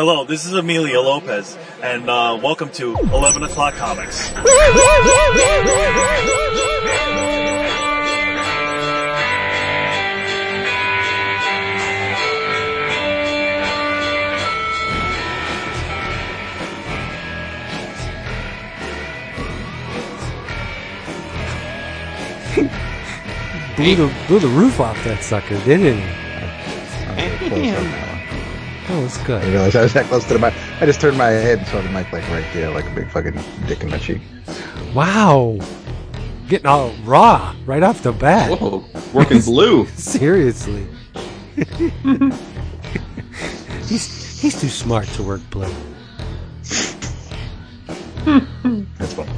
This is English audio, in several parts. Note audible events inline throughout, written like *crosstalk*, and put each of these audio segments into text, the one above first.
Hello, this is Amelia Lopez, and uh, welcome to 11 O'Clock Comics. blew the, blew the roof off that sucker, didn't he? That one. good. was I good. realized I was that close to the mic. I just turned my head and saw the mic like right there, like a big fucking dick in my cheek. Wow. Getting all raw right off the bat. Whoa, working blue. *laughs* Seriously. *laughs* he's he's too smart to work blue. That's fun.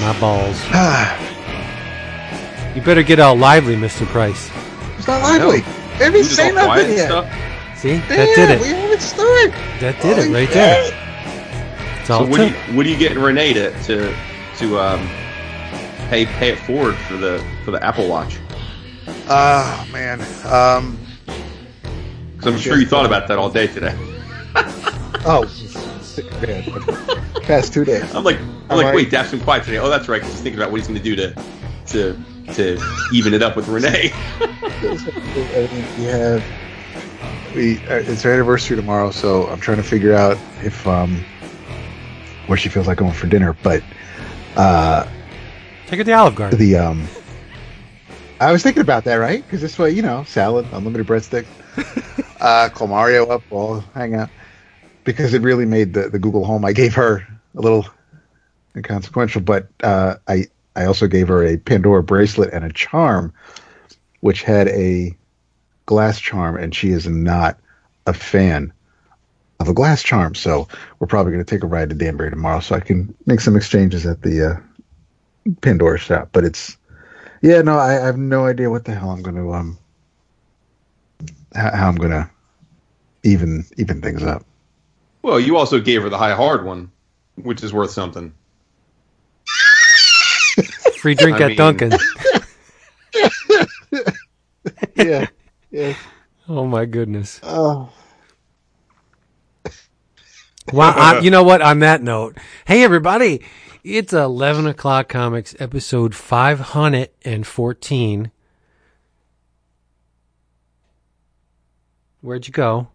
My balls. *sighs* You better get all lively, Mr. Price. It's not lively. You Every just say all quiet nothing yet. stuff. See? That did it. We haven't started. That did it right shit. there. It's So what are, took. you, what are you getting Renee to to, to um, pay pay it forward for the for the Apple Watch? Oh man. Um. Because I'm sure you thought about that all day today. *laughs* Oh. Man. Past two days. I'm like, I'm All like, right. wait, Daph's been quiet today. Oh, that's right. 'cause he's thinking about what he's going to do to to to even it up with Renee. we have we uh, it's her anniversary tomorrow, so I'm trying to figure out if um where she feels like going for dinner. But uh Take her to Olive Garden. the um I was thinking about that, right? Because this way, you know, salad, unlimited breadstick, *laughs* uh, call Mario up, we'll hang out. Because it really made the, the Google Home I gave her a little inconsequential, but uh, I I also gave her a Pandora bracelet and a charm, which had a glass charm, and she is not a fan of a glass charm. So we're probably going to take a ride to Danbury tomorrow, so I can make some exchanges at the uh, Pandora shop. But it's yeah, no, I, I have no idea what the hell I'm going to um how, how I'm going to even even things up. well, you also gave her the high hard one, which is worth something. Free drink I at mean- Duncan. *laughs* *laughs* yeah, yeah. Oh my goodness. Oh, Well, I, *laughs* you know what? On that note, hey everybody, it's eleven o'clock comics episode five hundred and fourteen. Where'd you go?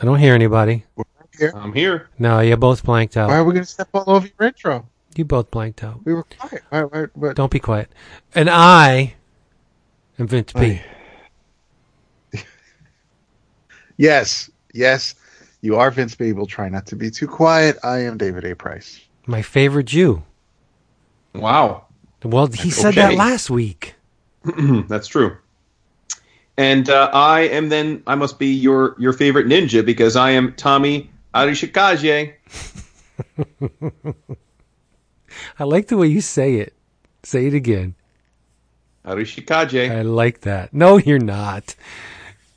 I don't hear anybody. I'm here. No, you both blanked out. why are we going to step all over your intro? You both blanked out. We were quiet. Why, why, what? Don't be quiet. And I am Vince P. Yes, yes. You are Vince Babel. Try not to be too quiet. I am David A. Price. My favorite Jew. Wow, Well, he said that last week. *clears throat* that's true. And uh, I am then I must be your your favorite ninja because I am Tommy Arishikaze. *laughs* I like the way you say it. Say it again. Arishikaze. I like that. No, you're not.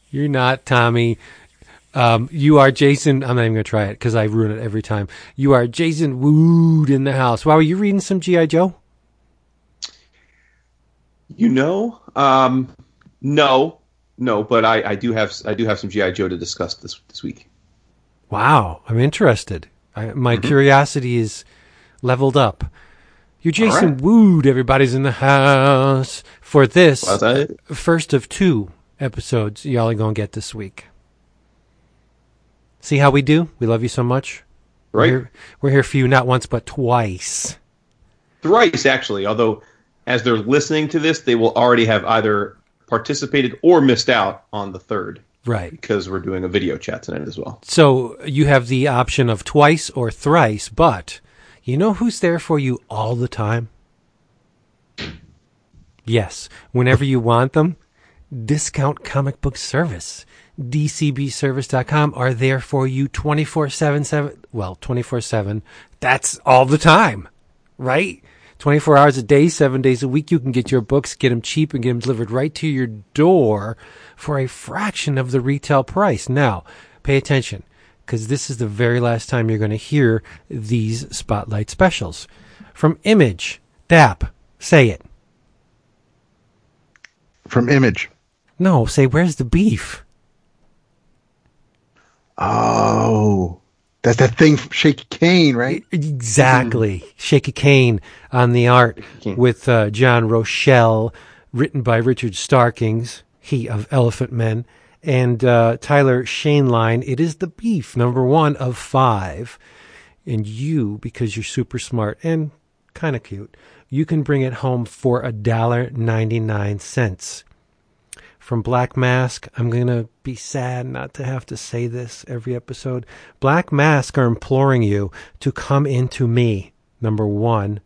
You're not, Tommy. Um, you are Jason. I'm not even going to try it because I ruin it every time. You are Jason Wood in the house. Wow, are you reading some G.I. Joe? You know, um, no, no, but I, I do have I do have some GI Joe to discuss this this week. Wow, I'm interested. I, my curiosity is leveled up. You're Jason right. Wood. Everybody's in the house for this first of two episodes y'all are going to get this week. See how we do? We love you so much. We're Right, here, we're here for you not once but twice. thrice actually. Although, as they're listening to this, they will already have either participated or missed out on the third Right. because we're doing a video chat tonight as well. So you have the option of twice or thrice, but you know who's there for you all the time? Yes, whenever you want them, Discount Comic Book Service. DCBService.com are there for you 24 7, 7 well, 24 7. That's all the time, right? 24 hours a day, seven days a week. You can get your books, get them cheap, and get them delivered right to your door for a fraction of the retail price. Now, pay attention because this is the very last time you're going to hear these spotlight specials. From Image, DAP, say it. From Image. No, say, where's the beef? Oh, that's that thing from Shaky Kane, right? Exactly. Shaky Kane on the art with uh, John Roshell, written by Richard Starkings, he of Elephantmen, and uh, Tyler Shainline. It is the beef, number one of five. And you, because you're super smart and kind of cute, you can bring it home for a dollar ninety nine cents from Black Mask. I'm going to be sad not to have to say this every episode. Black Mask are imploring you to come into me, number one.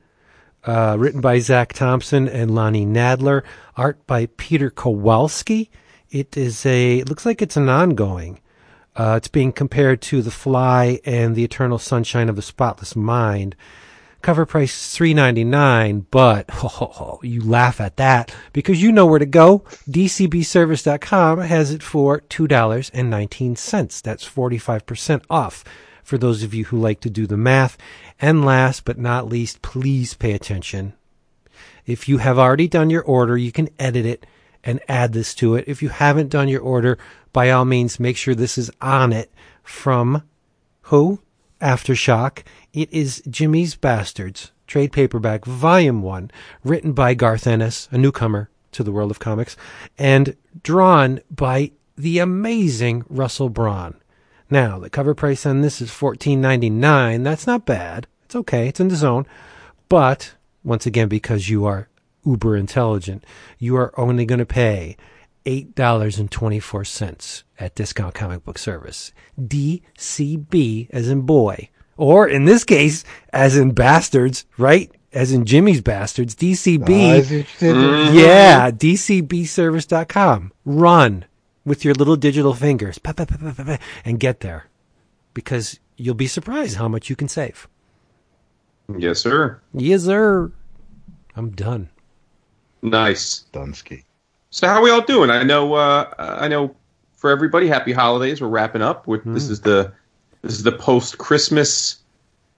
Uh, written by Zac Thompson and Lonnie Nadler. Art by Peter Kowalski. It is a, it looks like it's an ongoing. Uh, it's being compared to The Fly and The Eternal Sunshine of the Spotless Mind. Cover price three ninety nine, but *laughs* oh, you laugh at that because you know where to go. DCBService.com has it for two dollars and nineteen cents. That's forty five percent off for those of you who like to do the math. And last but not least, please pay attention. If you have already done your order, you can edit it and add this to it. If you haven't done your order, by all means, make sure this is on it from who? Aftershock. It is Jimmy's Bastards, trade paperback, volume one, written by Garth Ennis, a newcomer to the world of comics, and drawn by the amazing Russell Braun. Now, the cover price on this is fourteen ninety nine. That's not bad. It's okay. It's in the zone. But once again, because you are uber intelligent, you are only going to pay eight dollars and twenty four cents at Discount Comic Book Service. DCB as in boy, or in this case, as in bastards, right? As in Jimmy's bastards. DCB. Oh, is it- mm-hmm. Yeah, DCBService.com. Run with your little digital fingers and get there because you'll be surprised how much you can save. Yes, sir. Yes, sir. I'm done. Nice. Dunsky. So how are we all doing? I know. Uh, I know. For everybody, happy holidays. We're wrapping up. With this is the this is the post Christmas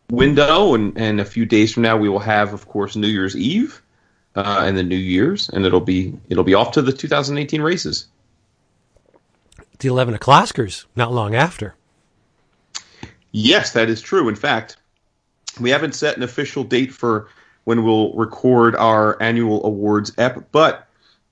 window, and and a few days from now we will have, of course, New Year's Eve, uh, and the New Year's, and it'll be it'll be off to the 2018 races. The 11 o'clockers not long after. Yes, that is true. In fact, we haven't set an official date for when we'll record our annual awards ep, but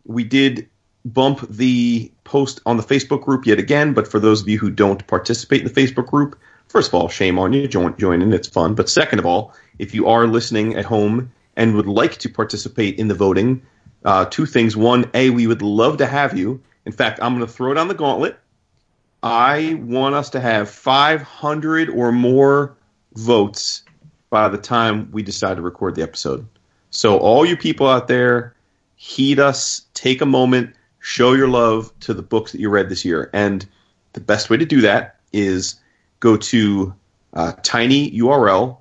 we did bump the post on the Facebook group yet again. But for those of you who don't participate in the Facebook group, first of all, shame on you. Join, join in. It's fun. But second of all, if you are listening at home and would like to participate in the voting, uh, two things. One, A, we would love to have you. In fact, I'm going to throw down the gauntlet. I want us to have 500 or more votes by the time we decide to record the episode. So, all you people out there, heed us, take a moment, show your love to the books that you read this year. And the best way to do that is go to uh, tinyurl.com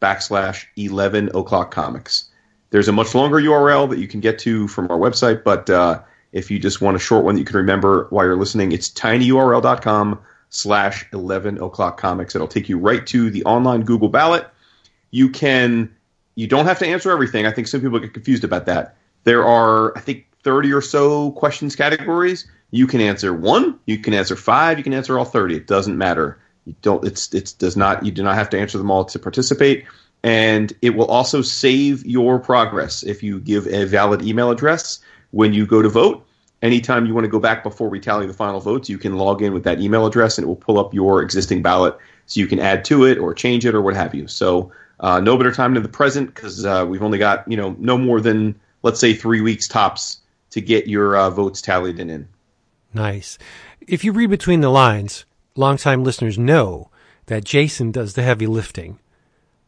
backslash 11 o'clock comics. There's a much longer URL that you can get to from our website, but uh, if you just want a short one that you can remember while you're listening, it's tinyurl.com slash 11 o'clock comics. It'll take you right to the online Google ballot. You can, you don't have to answer everything. I think some people get confused about that. There are, I think, 30 or so questions categories. You can answer one, you can answer five, you can answer all 30. It doesn't matter. You don't, it's, it's does not, you do not have to answer them all to participate. And it will also save your progress if you give a valid email address when you go to vote. Anytime you want to go back before we tally the final votes, you can log in with that email address and it will pull up your existing ballot so you can add to it or change it or what have you. So, uh, no better time than the present because uh, we've only got, you know, no more than, let's say, three weeks tops to get your uh, votes tallied and in. Nice. If you read between the lines, longtime listeners know that Jason does the heavy lifting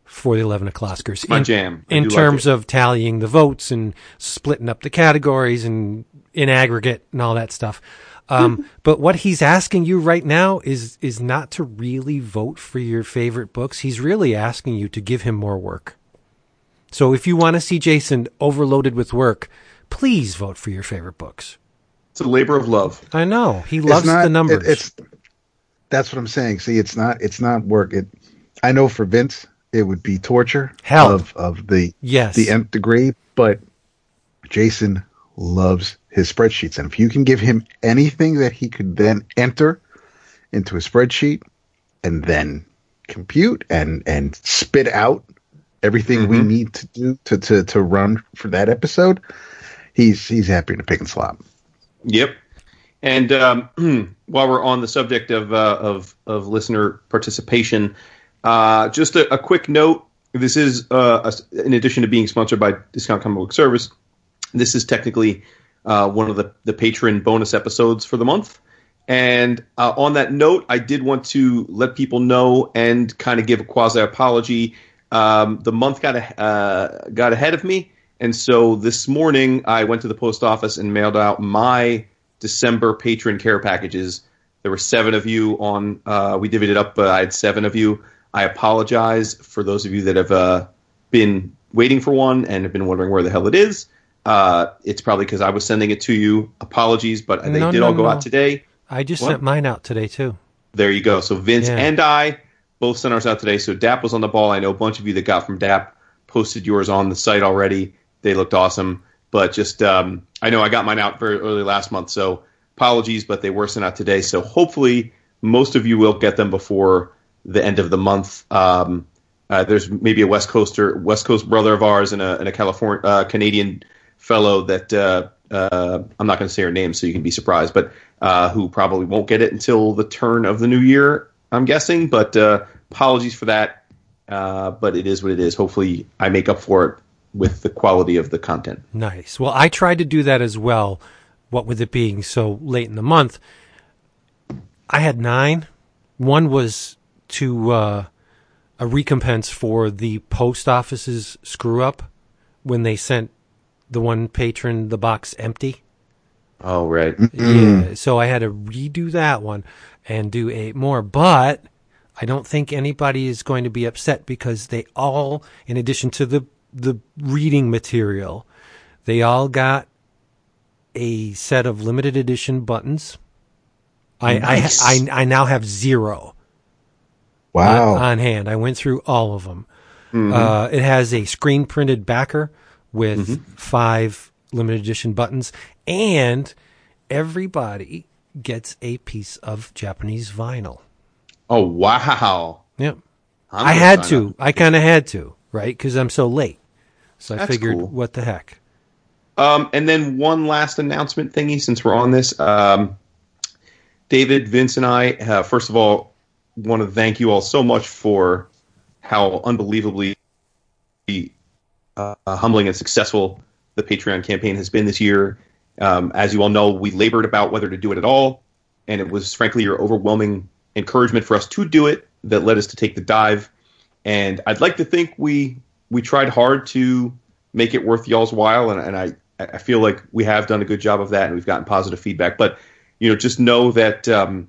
for the 11 o'clockers. In, jam. I In do like terms of tallying the votes and splitting up the categories and in aggregate and all that stuff. Um, but what he's asking you right now is is not to really vote for your favorite books. He's really asking you to give him more work. So if you want to see Jason overloaded with work, please vote for your favorite books. It's a labor of love. I know he It's loves not- the numbers. it- it's that's what I'm saying. See, it's not it's not work. It I know for Vince it would be torture Hell. of of the yes, the nth degree, but Jason loves his spreadsheets, and if you can give him anything that he could then enter into a spreadsheet, and then compute and and spit out everything we Mhm. need to do to, to to run for that episode, he's he's happy to pick and slop. Yep. And um, *clears throat* while we're on the subject of uh, of of listener participation, uh, just a, a quick note: this is uh, a, in addition to being sponsored by Discount Comic Book Service, this is technically uh, one of the the patron bonus episodes for the month. And uh, on that note, I did want to let people know and kind of give a quasi apology. Um, the month got a, uh, got ahead of me, and so this morning I went to the post office and mailed out my December patron care packages. There were seven of you on. Uh, we divvied it up. Uh, I had seven of you. I apologize for those of you that have uh, been waiting for one and have been wondering where the hell it is. Uh, it's probably because I was sending it to you. Apologies, but they No, did no, all go no. out today. I just What? sent mine out today too. There you go. So Vince Yeah. and I both sent ours out today. So DAP was on the ball. I know a bunch of you that got from DAP posted yours on the site already. They looked awesome. But just um, I know I got mine out very early last month. So apologies, but they were sent out today. So hopefully most of you will get them before the end of the month. Um, uh, there's maybe a West Coaster, West Coast brother of ours, and a, and a California uh, Canadian fellow that uh, uh, I'm not going to say her name, so you can be surprised, but uh, who probably won't get it until the turn of the new year, I'm guessing. But uh, apologies for that. Uh, but it is what it is. Hopefully, I make up for it with the quality of the content. Nice. Well, I tried to do that as well. What with it being so late in the month, I had nine. One was to uh, a recompense for the post office's screw up when they sent the one patron the box empty. Oh, right. Yeah, so I had to redo that one and do eight more. But I don't think anybody is going to be upset because they all, in addition to the the reading material, they all got a set of limited edition buttons. I Nice. I, I I now have zero Wow. on, on hand. I went through all of them. Uh, it has a screen printed backer with five limited edition buttons, and everybody gets a piece of Japanese vinyl. Oh, wow. Yep. I'm I had to. up. I kind of had to, right? Because I'm so late. So I That's figured, cool. what the heck? Um, and then one last announcement thingy since we're on this. Um, David, Vince, and I, uh, first of all, want to thank you all so much for how unbelievably uh, humbling and successful the Patreon campaign has been this year. Um, as you all know, we labored about whether to do it at all, and it was frankly your overwhelming encouragement for us to do it that led us to take the dive. And I'd like to think we we tried hard to make it worth y'all's while, and, and I I feel like we have done a good job of that, and we've gotten positive feedback. But you know, just know that um,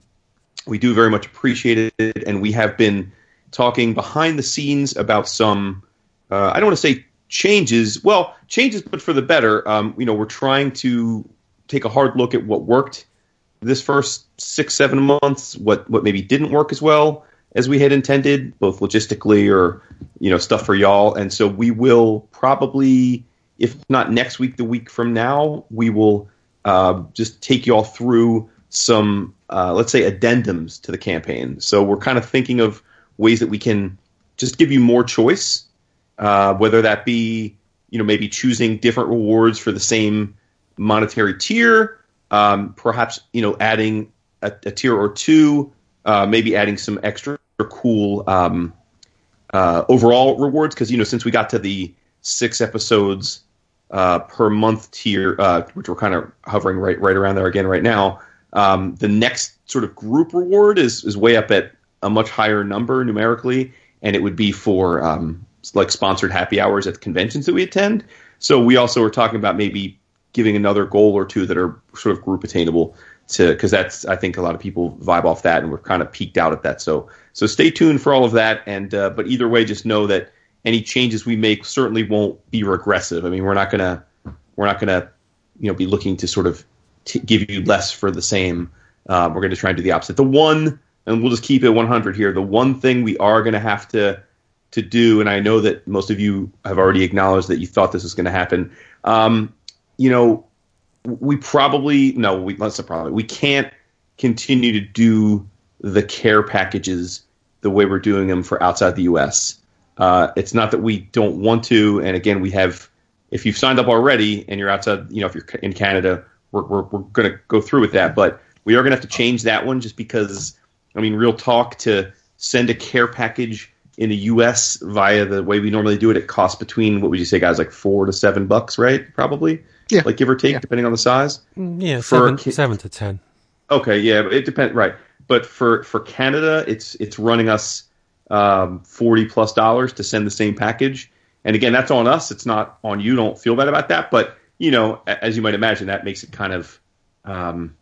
we do very much appreciate it, and we have been talking behind the scenes about some. Uh, I don't want to say changes. Well, changes, but for the better. Um, you know, we're trying to take a hard look at what worked this first six, seven months. What what maybe didn't work as well as we had intended, both logistically or you know stuff for y'all. And so we will probably, if not next week, the week from now, we will uh, just take y'all through some, uh, let's say, addendums to the campaign. So we're kind of thinking of ways that we can just give you more choice, uh, whether that be you know maybe choosing different rewards for the same monetary tier, um, perhaps you know adding a, a tier or two, uh, maybe adding some extra cool um, uh, overall rewards because you know since we got to the six episodes uh, per month tier, uh, which we're kind of hovering right right around there again right now. Um, the next sort of group reward is is way up at a much higher number numerically, and it would be for um, like sponsored happy hours at the conventions that we attend. So we also were talking about maybe giving another goal or two that are sort of group attainable to because that's I think a lot of people vibe off that, and we're kind of peaked out at that. So so stay tuned for all of that. And uh, but either way, just know that any changes we make certainly won't be regressive. I mean, we're not gonna we're not gonna you know be looking to sort of t- give you less for the same. Um, we're going to try and do the opposite. The one, and we'll just keep it 100 here. The one thing we are going to have to to do, and I know that most of you have already acknowledged that you thought this was going to happen. Um, you know, we probably no, we let's not probably we can't continue to do the care packages the way we're doing them for outside the U.S. Uh, it's not that we don't want to, and again, we have. If you've signed up already and you're outside, you know, if you're in Canada, we're we're, we're going to go through with that, but we are going to have to change that one just because. I mean, real talk to send a care package in the U.S. via the way we normally do it, it costs between what would you say, guys, like four to seven bucks, right? Probably, Yeah. like give or take, Yeah. depending on the size. Yeah, For seven, ki- seven to ten. Okay, yeah, it depends, right? But for for Canada, it's it's running us um, forty plus dollars to send the same package, and again, that's on us. It's not on you. Don't feel bad about that, but you know, as you might imagine, that makes it kind of um,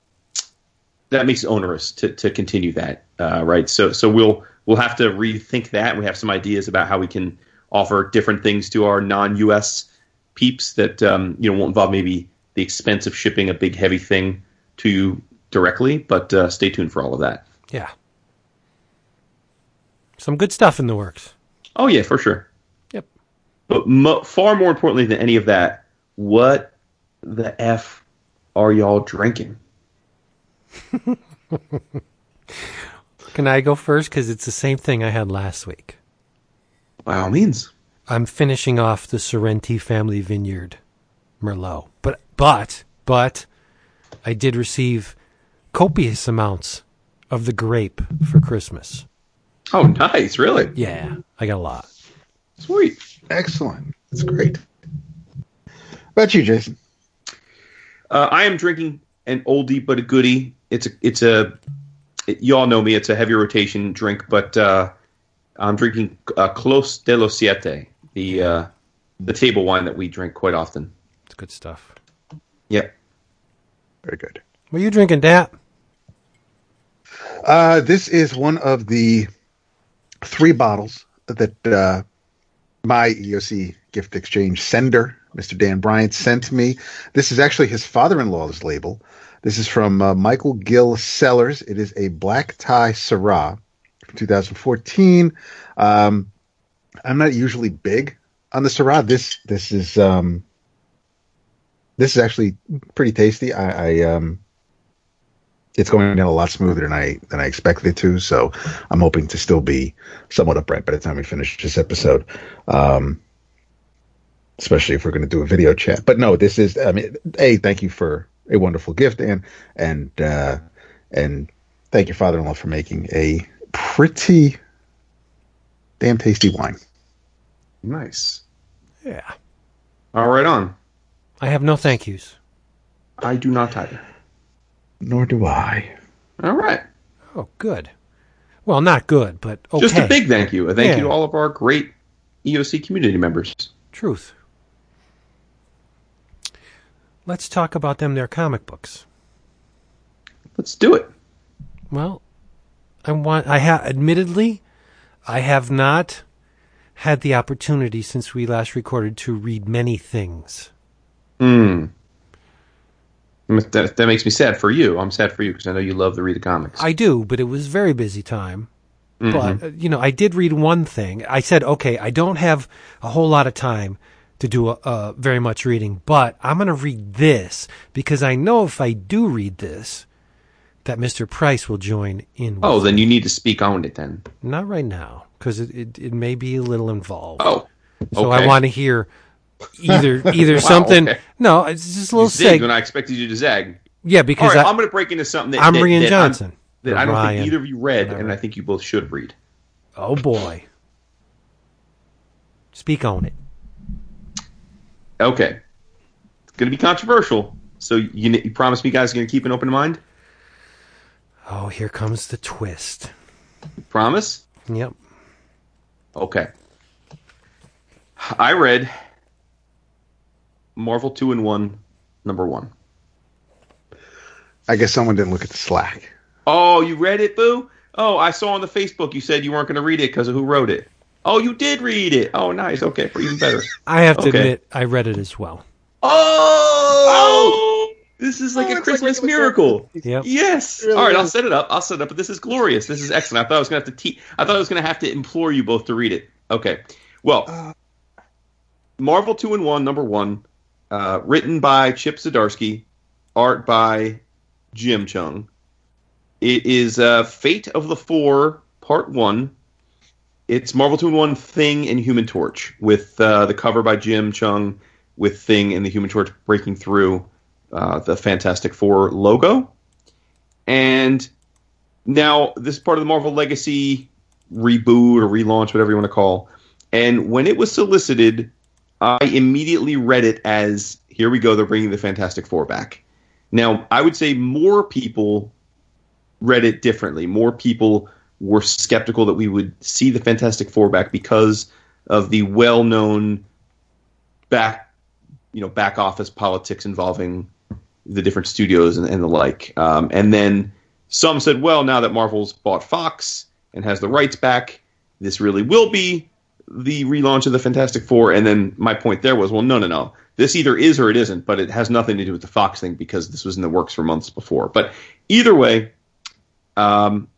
that makes it onerous to, to continue that, uh, right? So so we'll we'll have to rethink that. We have some ideas about how we can offer different things to our non-U.S. peeps that um, you know won't involve maybe the expense of shipping a big heavy thing to you directly. But uh, stay tuned for all of that. Yeah. Some good stuff in the works. Oh yeah, for sure. Yep. But mo- far more importantly than any of that, what the f are y'all drinking? *laughs* Can I go first? Because it's the same thing I had last week. By all means. I'm finishing off the Sorrenti Family Vineyard Merlot. But, but, but, I did receive copious amounts of the grape for Christmas. Oh, nice, really Yeah, I got a lot. sweet. Excellent. That's great. about you, Jason? Uh, I am drinking an oldie but a goodie. It's a it's a it, you all know me. It's a heavy rotation drink, but uh, I'm drinking uh, Clos de los Siete, the uh, the table wine that we drink quite often. It's good stuff. Yep. Very good. What are you drinking, Dat? Uh, this is one of the three bottles that uh, my EOC gift exchange sender, Mr. Dan Bryant, sent me. This is actually his father-in-law's label. This is from uh, Michael Gill Cellars. It is a black tie Syrah from 2014. Um, I'm not usually big on the Syrah. This this is um, this is actually pretty tasty. I, I um, it's going down a lot smoother than I than I expected it to. So I'm hoping to still be somewhat upright by the time we finish this episode. Um, especially if we're going to do a video chat. But no, this is. I mean, a thank you for a wonderful gift, and and uh, and thank your father-in-law for making a pretty damn tasty wine. Nice. Yeah. All right, on. I have no thank yous. I do not either. Nor do I. All right. Oh, good. Well, not good, but okay. Just a big thank you. A thank Yeah. you to all of our great EOC community members. truth. Let's talk about them. Their comic books. Let's do it. Well, I want. I have. Admittedly, I have not had the opportunity since we last recorded to read many things. Hmm. That, that makes me sad for you. I'm sad for you because I know you love to read the comics. I do, but it was very busy time. But uh, you know, I did read one thing. I said, okay, I don't have a whole lot of time to do uh, very much reading, but I'm going to read this because I know if I do read this, that Mr. Price will join in. With oh, then you need to speak on it then. not right now because it, it it may be a little involved. Oh. so I want to hear either *laughs* either Wow, something. okay. No, it's just a You little zigged seg. when I expected you to zag. Yeah, because right, I, I'm going to break into something that, I'm that, that Johnson. that I don't Ryan. think either of you read, Whatever. and I think you both should read. oh boy, speak on it. Okay. It's going to be controversial. So you, you promise me guys are going to keep an open mind? Oh, here comes the twist. Promise? Yep. Okay. I read Marvel 2 in 1, number 1. I guess someone didn't look at the Slack. Oh, you read it, Boo? Oh, I saw on the Facebook you said you weren't going to read it because of who wrote it. Oh, you did read it. Oh, nice. Okay, for even better. I have to Okay. admit, I read it as well. Oh! This is like Oh, a it's like Christmas miracle. Yep. Yes. really All right, I'll set it up. I'll set it up. But this is glorious. This is excellent. I thought I was going to have to te- I thought I was going to have to implore you both to read it. Okay. Well, Marvel 2 and 1 number 1 uh, written by Chip Zdarsky, art by Jim Cheung. It is uh, Fate of the Four part 1 it's Marvel Two in One, Thing, and Human Torch with uh, the cover by Jim Cheung, with Thing and the Human Torch breaking through uh, the Fantastic Four logo. And now this is part of the Marvel Legacy reboot or relaunch, whatever you want to call. And when it was solicited, I immediately read it as here we go, they're bringing the Fantastic Four back. Now, I would say more people read it differently. More people were skeptical that we would see the Fantastic Four back because of the well-known back, you know, back office politics involving the different studios and, and the like. Um, and then some said, well, now that Marvel's bought Fox and has the rights back, this really will be the relaunch of the Fantastic Four. And then my point there was, well, no, no, no. This either is or it isn't, but it has nothing to do with the Fox thing because this was in the works for months before. But either way, um,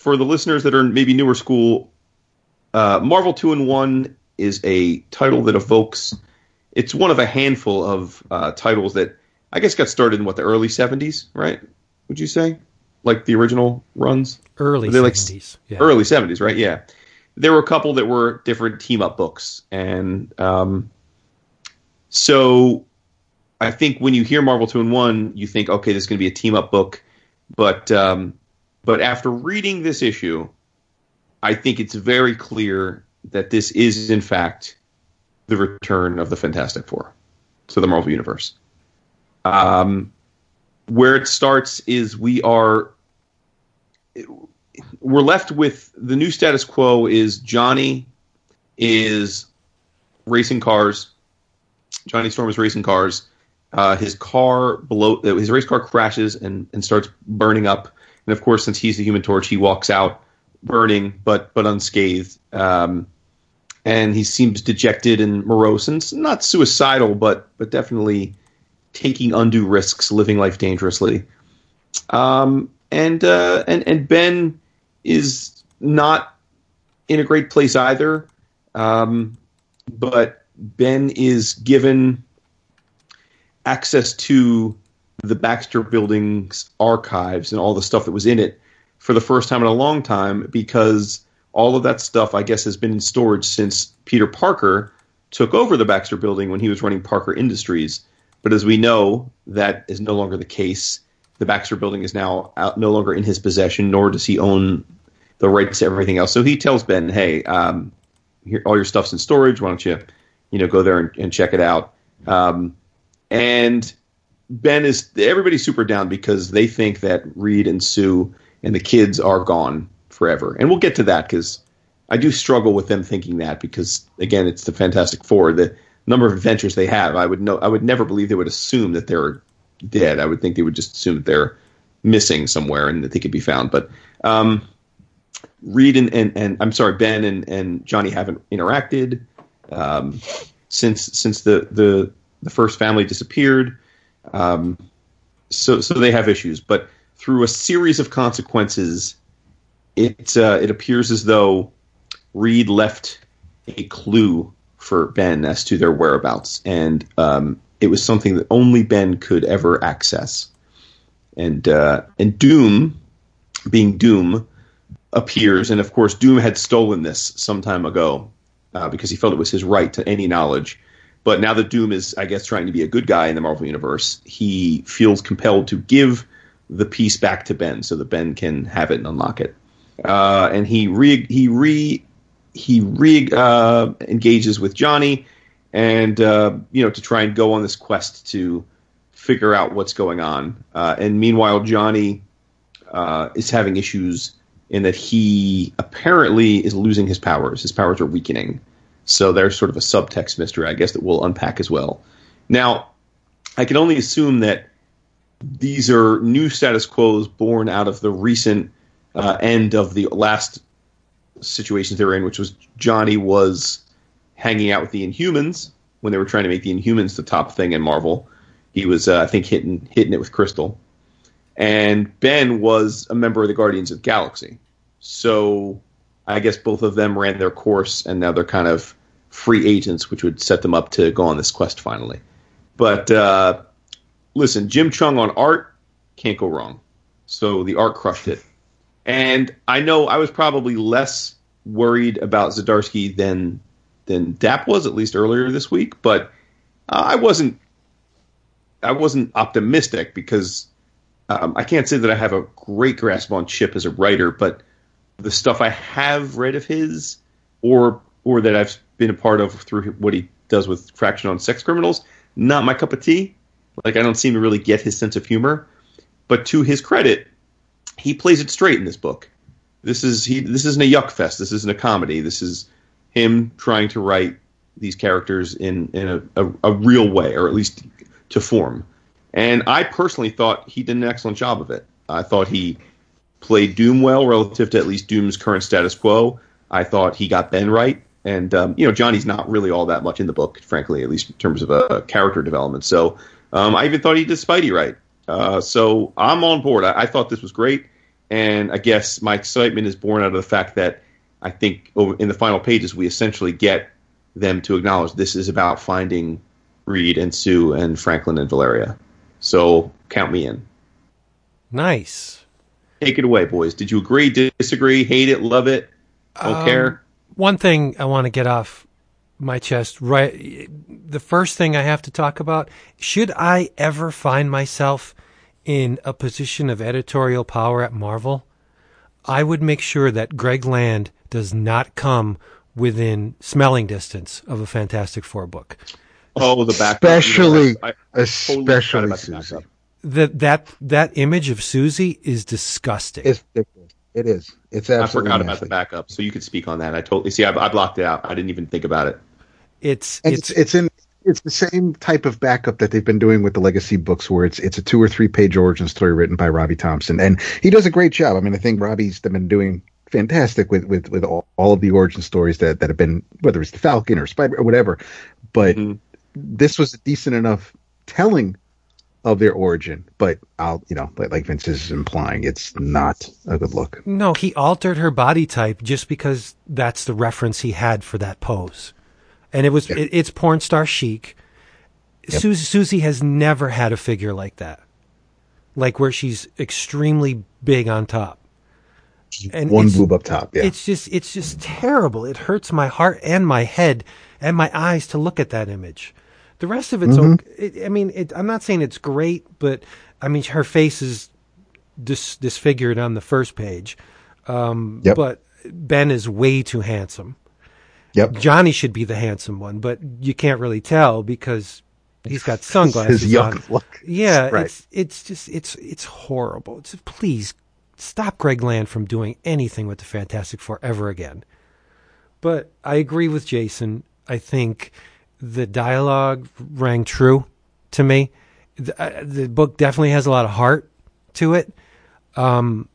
for the listeners that are maybe newer school, uh, Marvel Two and One is a title that evokes. It's one of a handful of uh, titles that I guess got started in what the early '70s, right? Would you say, like the original runs? Early Were they like 70s. yeah. early 70s, right? Yeah. There were a couple that were different team up books. And um, so I think when you hear Marvel 2 and 1, you think, okay, this is going to be a team up book. But, um, but after reading this issue, I think it's very clear that this is, in fact, the return of the Fantastic Four to the Marvel Universe. Um, where it starts is we are we're left with the new status quo is Johnny is racing cars. Johnny Storm is racing cars. Uh, his car below his race car crashes and, and starts burning up. And of course, since he's the Human Torch, he walks out burning but but unscathed. Um, and he seems dejected and morose and not suicidal, but but definitely taking undue risks, living life dangerously. Um, and uh, and and Ben is not in a great place either. Um, but Ben is given access to the Baxter Building's archives and all the stuff that was in it for the first time in a long time because all of that stuff, I guess, has been in storage since Peter Parker took over the Baxter Building when he was running Parker Industries. But as we know, that is no longer the case. The Baxter Building is now out, no longer in his possession, nor does he own the rights to everything else. So he tells Ben, "Hey, um, here, all your stuff's in storage. Why don't you, you know, go there and, and check it out?" Um, and Ben is everybody's super down because they think that Reed and Sue and the kids are gone forever. And we'll get to that because I do struggle with them thinking that because again, it's the Fantastic Four. The number of adventures they have, I would know. I would never believe they would assume that they're dead. I would think they would just assume that they're missing somewhere and that they could be found. But um, Reed and, and, and I'm sorry, Ben and, and Johnny haven't interacted um, since since the, the the first family disappeared. Um, so so they have issues, but through a series of consequences, it uh, it appears as though Reed left a clue for Ben as to their whereabouts, and um, it was something that only Ben could ever access. And uh, and Doom, being Doom, appears, and of course Doom had stolen this some time ago uh, because he felt it was his right to any knowledge. But now that Doom is, I guess, trying to be a good guy in the Marvel universe, he feels compelled to give the piece back to Ben so that Ben can have it and unlock it. Uh, and he re he re he re uh, engages with Johnny, and uh, you know to try and go on this quest to figure out what's going on. Uh, and meanwhile, Johnny uh, is having issues in that he apparently is losing his powers. His powers are weakening. So there's sort of a subtext mystery, I guess, that we'll unpack as well. Now, I can only assume that these are new status quos born out of the recent uh, end of the last situations they were in, which was Johnny was hanging out with the Inhumans when they were trying to make the Inhumans the top thing in Marvel. He was, uh, I think, hitting hitting it with Crystal, and Ben was a member of the Guardians of Galaxy. So I guess both of them ran their course, and now they're kind of free agents, which would set them up to go on this quest finally. But uh, listen, Jim Cheung on art can't go wrong. So the art crushed it. And I know I was probably less worried about Zdarsky than than Dap was at least earlier this week, but uh, I wasn't I wasn't optimistic because um, I can't say that I have a great grasp on Chip as a writer, but the stuff I have read of his, or or that I've been a part of through what he does with Fraction on Sex Criminals, not my cup of tea. Like I don't seem to really get his sense of humor. But to his credit, he plays it straight in this book. This is he. This isn't a yuck fest. This isn't a comedy. This is him trying to write these characters in in a, a, a real way, or at least to form. And I personally thought he did an excellent job of it. I thought he played Doom well relative to at least Doom's current status quo. I thought he got Ben right. And, um, you know, Johnny's not really all that much in the book, frankly, at least in terms of uh, character development. So um, I even thought he did Spidey right. Uh, so I'm on board. I, I thought this was great. And I guess my excitement is born out of the fact that I think in the final pages we essentially get them to acknowledge this is about finding Reed and Sue and Franklin and Valeria. So count me in. Nice. Take it away, boys. Did you agree, disagree, hate it, love it, don't um, care? One thing I want to get off my chest right the first thing I have to talk about should I ever find myself in a position of editorial power at Marvel I would make sure that Greg Land does not come within smelling distance of a Fantastic Four book. Oh, the back, especially, I, especially Susie. That that that image of Susie is disgusting. It's ridiculous. It is. It's absolutely. I forgot nasty. about the backup, so you could speak on that. I totally see. I, I blocked it out. I didn't even think about it. It's it's, it's it's in it's the same type of backup that they've been doing with the legacy books where it's it's a two or three page origin story written by Robbie Thompson and he does a great job. I mean I think Robbie's been doing fantastic with with with all, all of the origin stories that that have been whether it's the Falcon or Spider or whatever. But mm-hmm. this was a decent enough telling of their origin, but I'll, you know, like, Vince is implying, it's not a good look. No, he altered her body type just because that's the reference he had for that pose and it was yeah. it, it's porn star chic. Yep. Susie, Susie has never had a figure like that, like where she's extremely big on top. And one boob up top. Yeah, it's just it's just terrible. It hurts my heart and my head and my eyes to look at that image. The rest of it's mm-hmm. okay. It, I mean, it, I'm not saying it's great, but I mean, her face is dis- disfigured on the first page. Um, yep. But Ben is way too handsome. Yep. Johnny should be the handsome one, but you can't really tell because he's got *laughs* sunglasses His young on. look. Yeah, *laughs* right. it's it's just it's it's horrible. It's please stop Greg Land from doing anything with the Fantastic Four ever again. But I agree with Jason. I think the dialogue rang true to me. The, uh, the book definitely has a lot of heart to it. Um,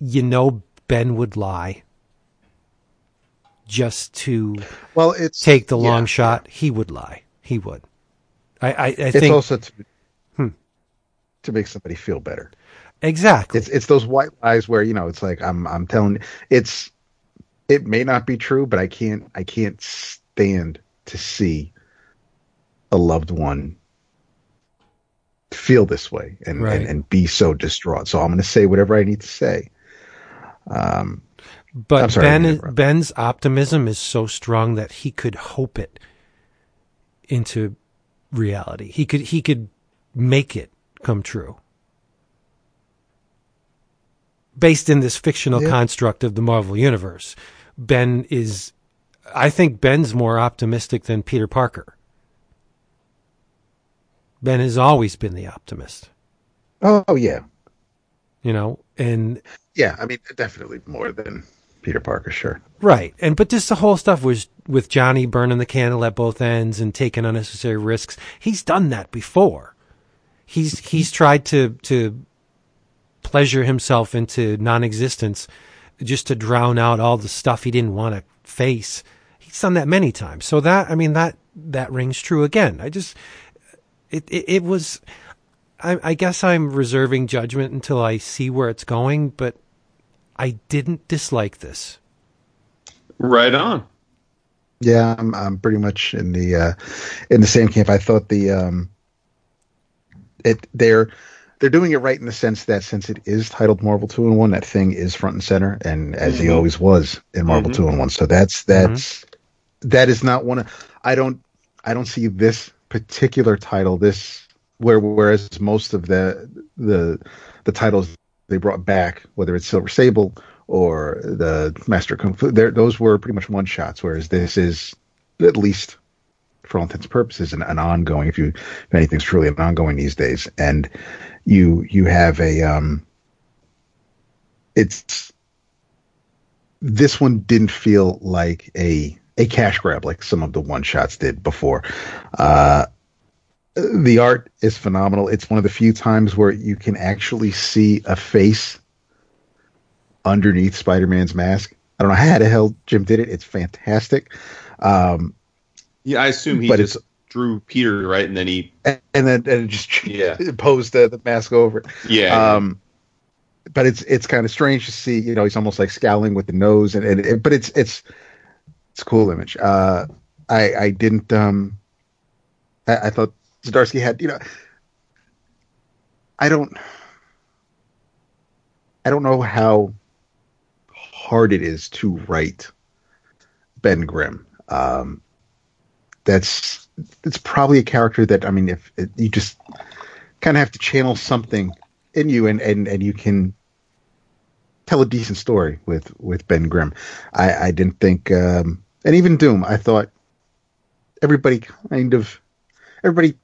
you know, Ben would lie just to well, it's take the long shot, he would lie. He would. I, I, I it's think also to, hmm. to make somebody feel better. Exactly. It's it's those white lies where you know it's like I'm I'm telling it's it may not be true, but I can't I can't stand to see a loved one feel this way and, right. and, and be so distraught. So I'm going to say whatever I need to say. Um, but sorry, Ben Ben's optimism is so strong that he could hope it into reality. He could he could make it come true. Based in this fictional yeah. construct of the Marvel universe, Ben is I think Ben's more optimistic than Peter Parker. Ben has always been the optimist. Oh yeah. You know, and yeah, I mean definitely more than Peter Parker, sure. Right. And but this the whole stuff was with Johnny burning the candle at both ends and taking unnecessary risks. He's done that before. He's he's tried to to pleasure himself into non-existence just to drown out all the stuff he didn't want to face. He's done that many times. So that I mean that that rings true again. I just it it, it was I, I guess I'm reserving judgment until I see where it's going, but I didn't dislike this. Right on. Yeah, I'm I'm pretty much in the uh, in the same camp. I thought the um, it they're they're doing it right in the sense that since it is titled Marvel Two and One, that thing is front and center, and as he Mhm. always was in Marvel Mhm. Two and One. So that's that's that is not one. Of, I don't I don't see this particular title this where whereas most of the the the titles they brought back, whether it's Silver Sable or the Master Kung Fu, those were pretty much one shots. Whereas this is at least for all intents and purposes an, an ongoing. If you if anything's truly an ongoing these days, and you you have a um, it's this one didn't feel like a a cash grab like some of the one shots did before. Uh, the art is phenomenal. It's one of the few times where you can actually see a face underneath Spider-Man's mask. I don't know how the hell Jim did it. It's fantastic. Um, Yeah, I assume he But just drew Peter right, and then he and and then and just *laughs* Yeah. posed the, the mask over yeah. Um, but it's it's kind of strange to see. You know, he's almost like scowling with the nose, and, and it, but it's it's it's a cool image. Uh, I I didn't. Um, I, I thought Zdarsky had. You know, I don't. I don't know how hard it is to write Ben Grimm. Um, that's it's probably a character that I mean, if it, you just kind of have to channel something in you, and and and you can tell a decent story with with Ben Grimm. I I didn't think, um, and even Doom. I thought everybody kind of everybody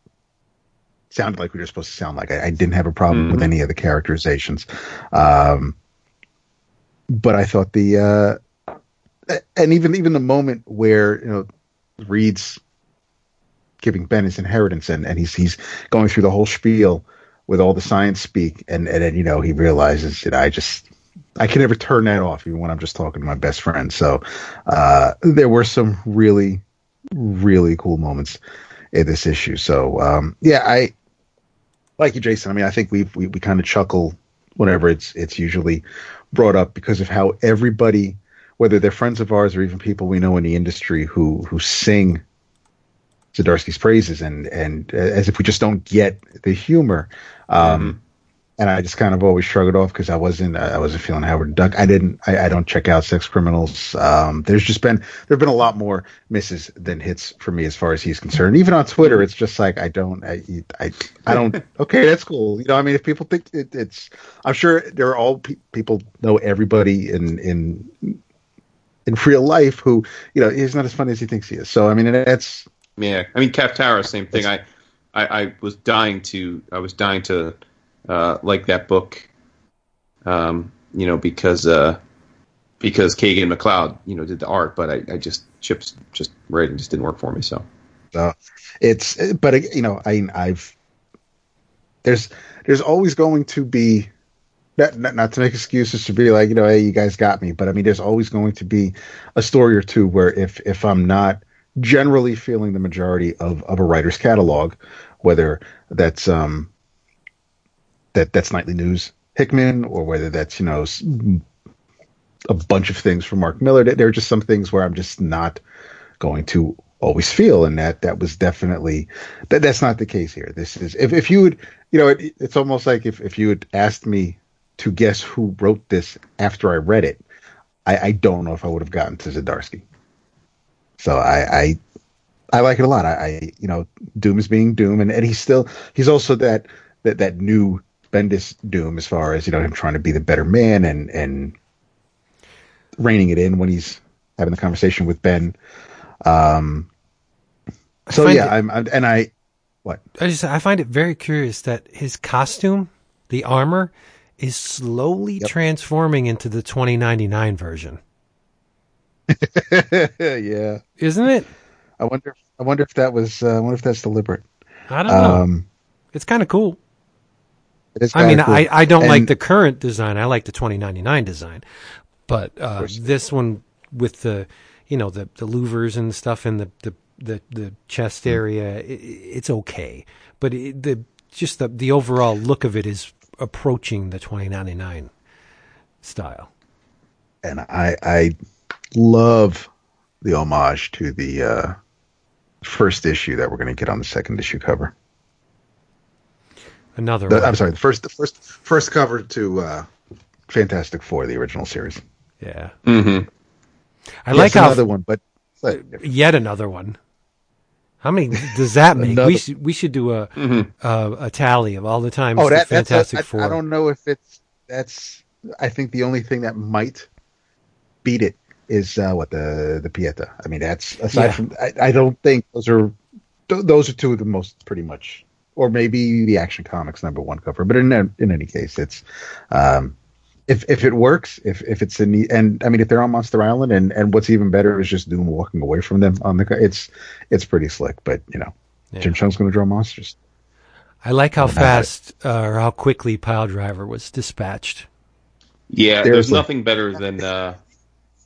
sounded like we were supposed to sound like. I, I didn't have a problem with Mhm. any of the characterizations, um, but I thought the uh, and even even the moment where you know Reed's giving Ben his inheritance and, and he's he's going through the whole spiel with all the science speak and and you know he realizes that I just I can never turn that off even when I'm just talking to my best friend. So uh, there were some really really cool moments in this issue. So um, yeah, I like you, Jason. I mean, I think we we we kind of chuckle whenever it's it's usually brought up because of how everybody, whether they're friends of ours or even people we know in the industry who who sing Zdarsky's praises and and uh, as if we just don't get the humor. Um, And I just kind of always shrug it off because I wasn't I wasn't feeling Howard Duck. I didn't I, I don't check out Sex Criminals. Um, there's just been there've been a lot more misses than hits for me as far as he's concerned. Even on Twitter, it's just like I don't I I, I don't. *laughs* okay, that's cool. You know, I mean, if people think it, it's, I'm sure there are all pe- people know everybody in in in real life who you know he's not as funny as he thinks he is. So I mean, that's Yeah, I mean Kaptara, same thing. I, I, I was dying to, I was dying to uh, like that book, um, you know, because uh, because Kagan McLeod, you know, did the art, but I, I just Chips just writing just didn't work for me. So So it's, but you know, I, I've there's there's always going to be not, not not to make excuses to be like you know, hey, you guys got me, but I mean, there's always going to be a story or two where if if I'm not generally feeling the majority of of a writer's catalog, whether that's um that that's nightly news Hickman or whether that's you know a bunch of things from Mark Millar. There are just some things where I'm just not going to always feel, and that that was definitely that. That's not the case here. This is if if you would, you know, it, it's almost like if if you had asked me to guess who wrote this after I read it, I, I don't know if I would have gotten to Zdarsky. So I, I I like it a lot. I, I you know Doom is being Doom, and, and he's still he's also that that that new Bendis Doom as far as you know him trying to be the better man and and reining it in when he's having the conversation with Ben. Um, so yeah, it- I'm, I'm and I what I just I find it very curious that his costume, the armor, is slowly Yep. transforming into the 2099 version, *laughs* yeah. isn't it? I wonder. I wonder if that was. Uh, I wonder if that's deliberate. I don't know. Um, it's kind of cool. it I mean, cool. I, I don't like the current design. I like the 2099 design, but uh, this one with the you know the the louvers and stuff in the the the, the chest Hmm. area, i it's okay. But it, the just the the overall look of it is approaching the 2099 style. and I I love the homage to the uh, first issue that we're going to get on the second issue cover. Another The. I'm sorry, the first the first first cover to uh, Fantastic Four, the original series. Yeah. Mm-hmm. I like Yes, how another one, but but yet another one. How many does that make? Another- we should we should do a uh, a tally of all the times oh, the that, that's a- Fantastic I- Four. I don't know if it's that's. I think the only thing that might beat it is uh, what the the Pieta. I mean, that's aside Yeah. from. I, I don't think those are th- those are two of the most pretty much, or maybe the Action Comics number one cover. But in in any case, it's um, if if it works, if if it's a neat, and I mean, if they're on Monster Island, and and what's even better is just Doom walking away from them on the. co- It's it's pretty slick, but you know, Yeah. Jim Cheung's going to draw monsters. I like how fast uh, or how quickly Piledriver was dispatched. Yeah, there's Seriously. nothing better than uh,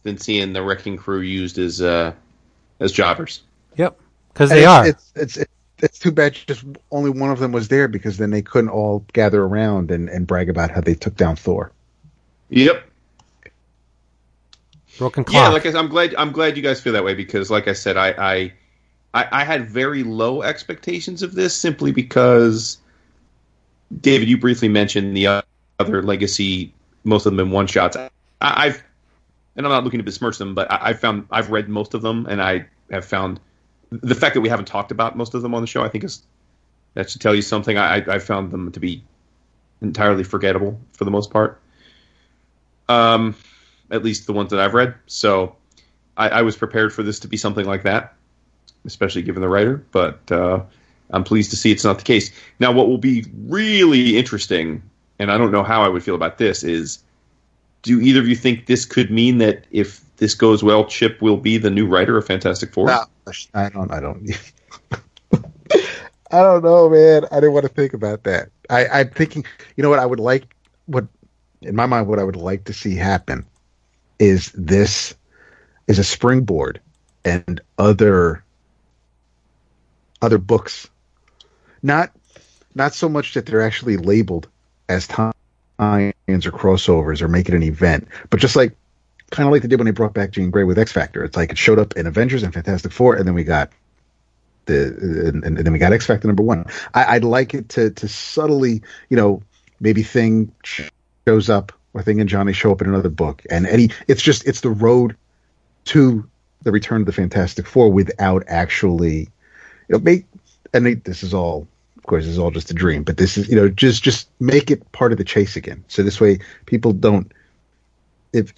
than seeing the wrecking crew used as uh, as jobbers. Yep, because they it's, are. It's, it's it's it's too bad just only one of them was there because then they couldn't all gather around and, and brag about how they took down Thor. Yep. Broken clock. Yeah, like I, said, I'm glad I'm glad you guys feel that way because, like I said, I, I I I had very low expectations of this simply because David, you briefly mentioned the other legacy, most of them in one shots. I, I've and I'm not looking to besmirch them, but I, I found I've read most of them, and I have found the fact that we haven't talked about most of them on the show. I think is that should tell you something. I I found them to be entirely forgettable for the most part. Um, at least the ones that I've read. So I, I was prepared for this to be something like that, especially given the writer. But uh, I'm pleased to see it's not the case. Now, what will be really interesting, and I don't know how I would feel about this, is do either of you think this could mean that if this goes well, Chip will be the new writer of Fantastic Four? No, I don't. I don't. *laughs* I don't know, man. I didn't want to think about that. I, I'm thinking. You know what? I would like what in my mind. What I would like to see happen is this is a springboard and other other books. Not not so much that they're actually labeled as tie-ins or crossovers or make it an event, but just like kind of like they did when they brought back Jean Grey with X Factor. It's like it showed up in Avengers and Fantastic Four, and then we got the and, and then we got X Factor number one. I, I'd like it to to subtly, you know, maybe Thing shows up or Thing and Johnny show up in another book, and any it's just it's the road to the return of the Fantastic Four without actually, you know, make and they, this is all. Course, is all just a dream, but this is you know just just make it part of the chase again. So this way, people don't if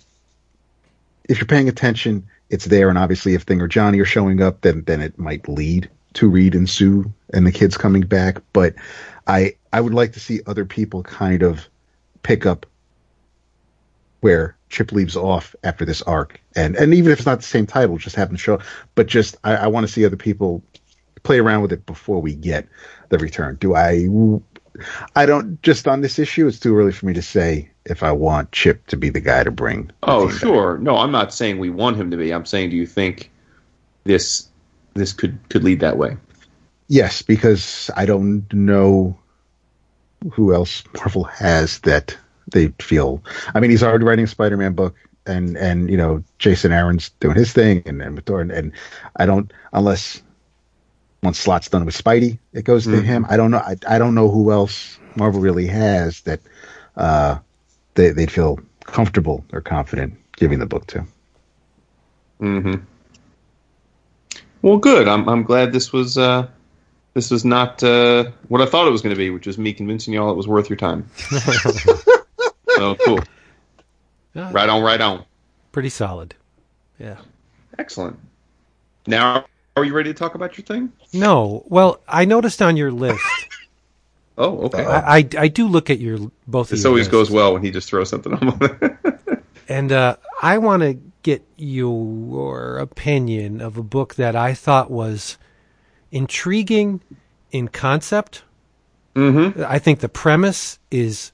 if you're paying attention, it's there. And obviously, if Thing or Johnny are showing up, then then it might lead to Reed and Sue and the kids coming back. But I I would like to see other people kind of pick up where Chip leaves off after this arc, and and even if it's not the same title, just have them show. But just I, I want to see other people play around with it before we get the return. Do I? I don't. Just on this issue, it's too early for me to say if I want Chip to be the guy to bring. Oh, team back. sure. No, I'm not saying we want him to be. I'm saying, do you think this this could could lead that way? Yes, because I don't know who else Marvel has that they feel. I mean, he's already writing a Spider-Man book, and and you know Jason Aaron's doing his thing, and and and, and I don't unless once slot's done with Spidey, it goes to him. I don't know. I, I don't know who else Marvel really has that uh, they they'd feel comfortable or confident giving the book to. hmm Well, good. I'm I'm glad this was uh, this was not uh, what I thought it was going to be, which was me convincing y'all it was worth your time. *laughs* so cool. Yeah, Right on, right on. Pretty solid. Yeah. Excellent. Now, are you ready to talk about your thing? No. Well, I noticed on your list. *laughs* Oh, okay. I, I I do look at your both. of this always lists. goes well when he just throws something on. *laughs* And uh, I want to get your opinion of a book that I thought was intriguing in concept. mm-hmm. I think the premise is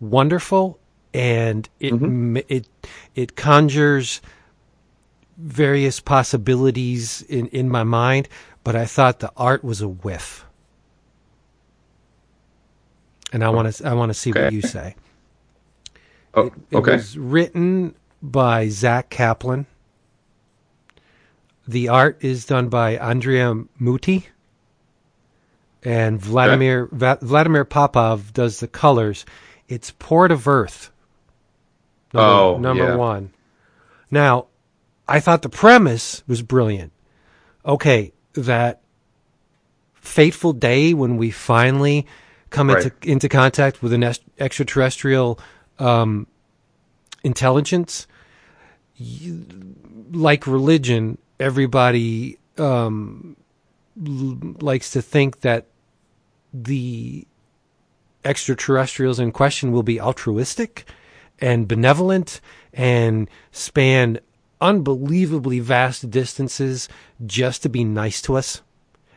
wonderful, and it Mm-hmm. it it conjures various possibilities in in my mind. But I thought the art was a whiff, and I want to I want to see what you say. *laughs* Oh, It, it okay. was written by Zack Kaplan. The art is done by Andrea Muti. and Vladimir Va- Vladimir Popov does the colors. It's Port of Earth. Number, Oh, number yeah. one. Now, I thought the premise was brilliant. Okay, that fateful day when we finally come into into contact with an est- extraterrestrial um, intelligence. You, like religion, everybody um, l- likes to think that the extraterrestrials in question will be altruistic and benevolent and span unbelievably vast distances just to be nice to us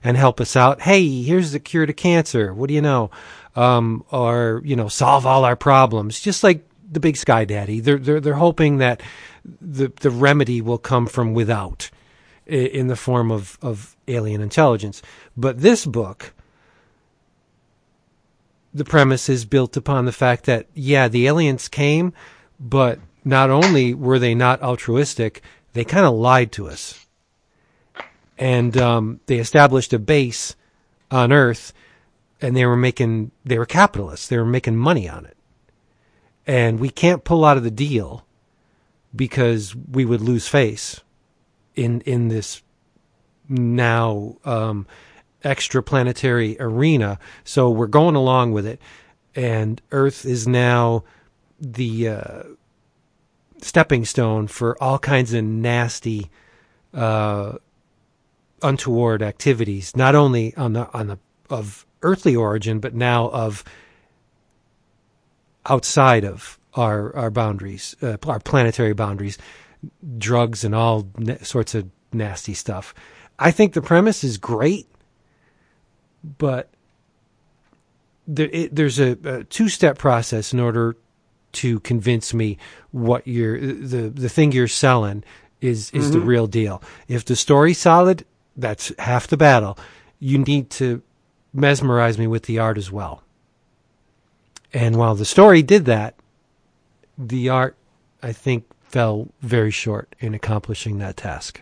and help us out. Hey, here's the cure to cancer. What do you know? Um, or you know, solve all our problems. Just like the Big Sky Daddy, they're they're they're hoping that the the remedy will come from without, in the form of of alien intelligence. But this book, the premise is built upon the fact that yeah, the aliens came, but not only were they not altruistic, they kind of lied to us and um, they established a base on Earth, and they were making they were capitalists. They were making money on it, and we can't pull out of the deal because we would lose face in in this now um, extraplanetary arena. So we're going along with it, and Earth is now the uh, stepping stone for all kinds of nasty. Uh, untoward activities, not only on the on the of earthly origin, but now of outside of our our boundaries, uh, our planetary boundaries, drugs and all na- sorts of nasty stuff. I think the premise is great, but there, it, there's a, a two step process in order to convince me what you're the the thing you're selling is is the mm-hmm. real deal. If the story's solid, that's half the battle. You need to mesmerize me with the art as well. And while the story did that, the art, I think, fell very short in accomplishing that task.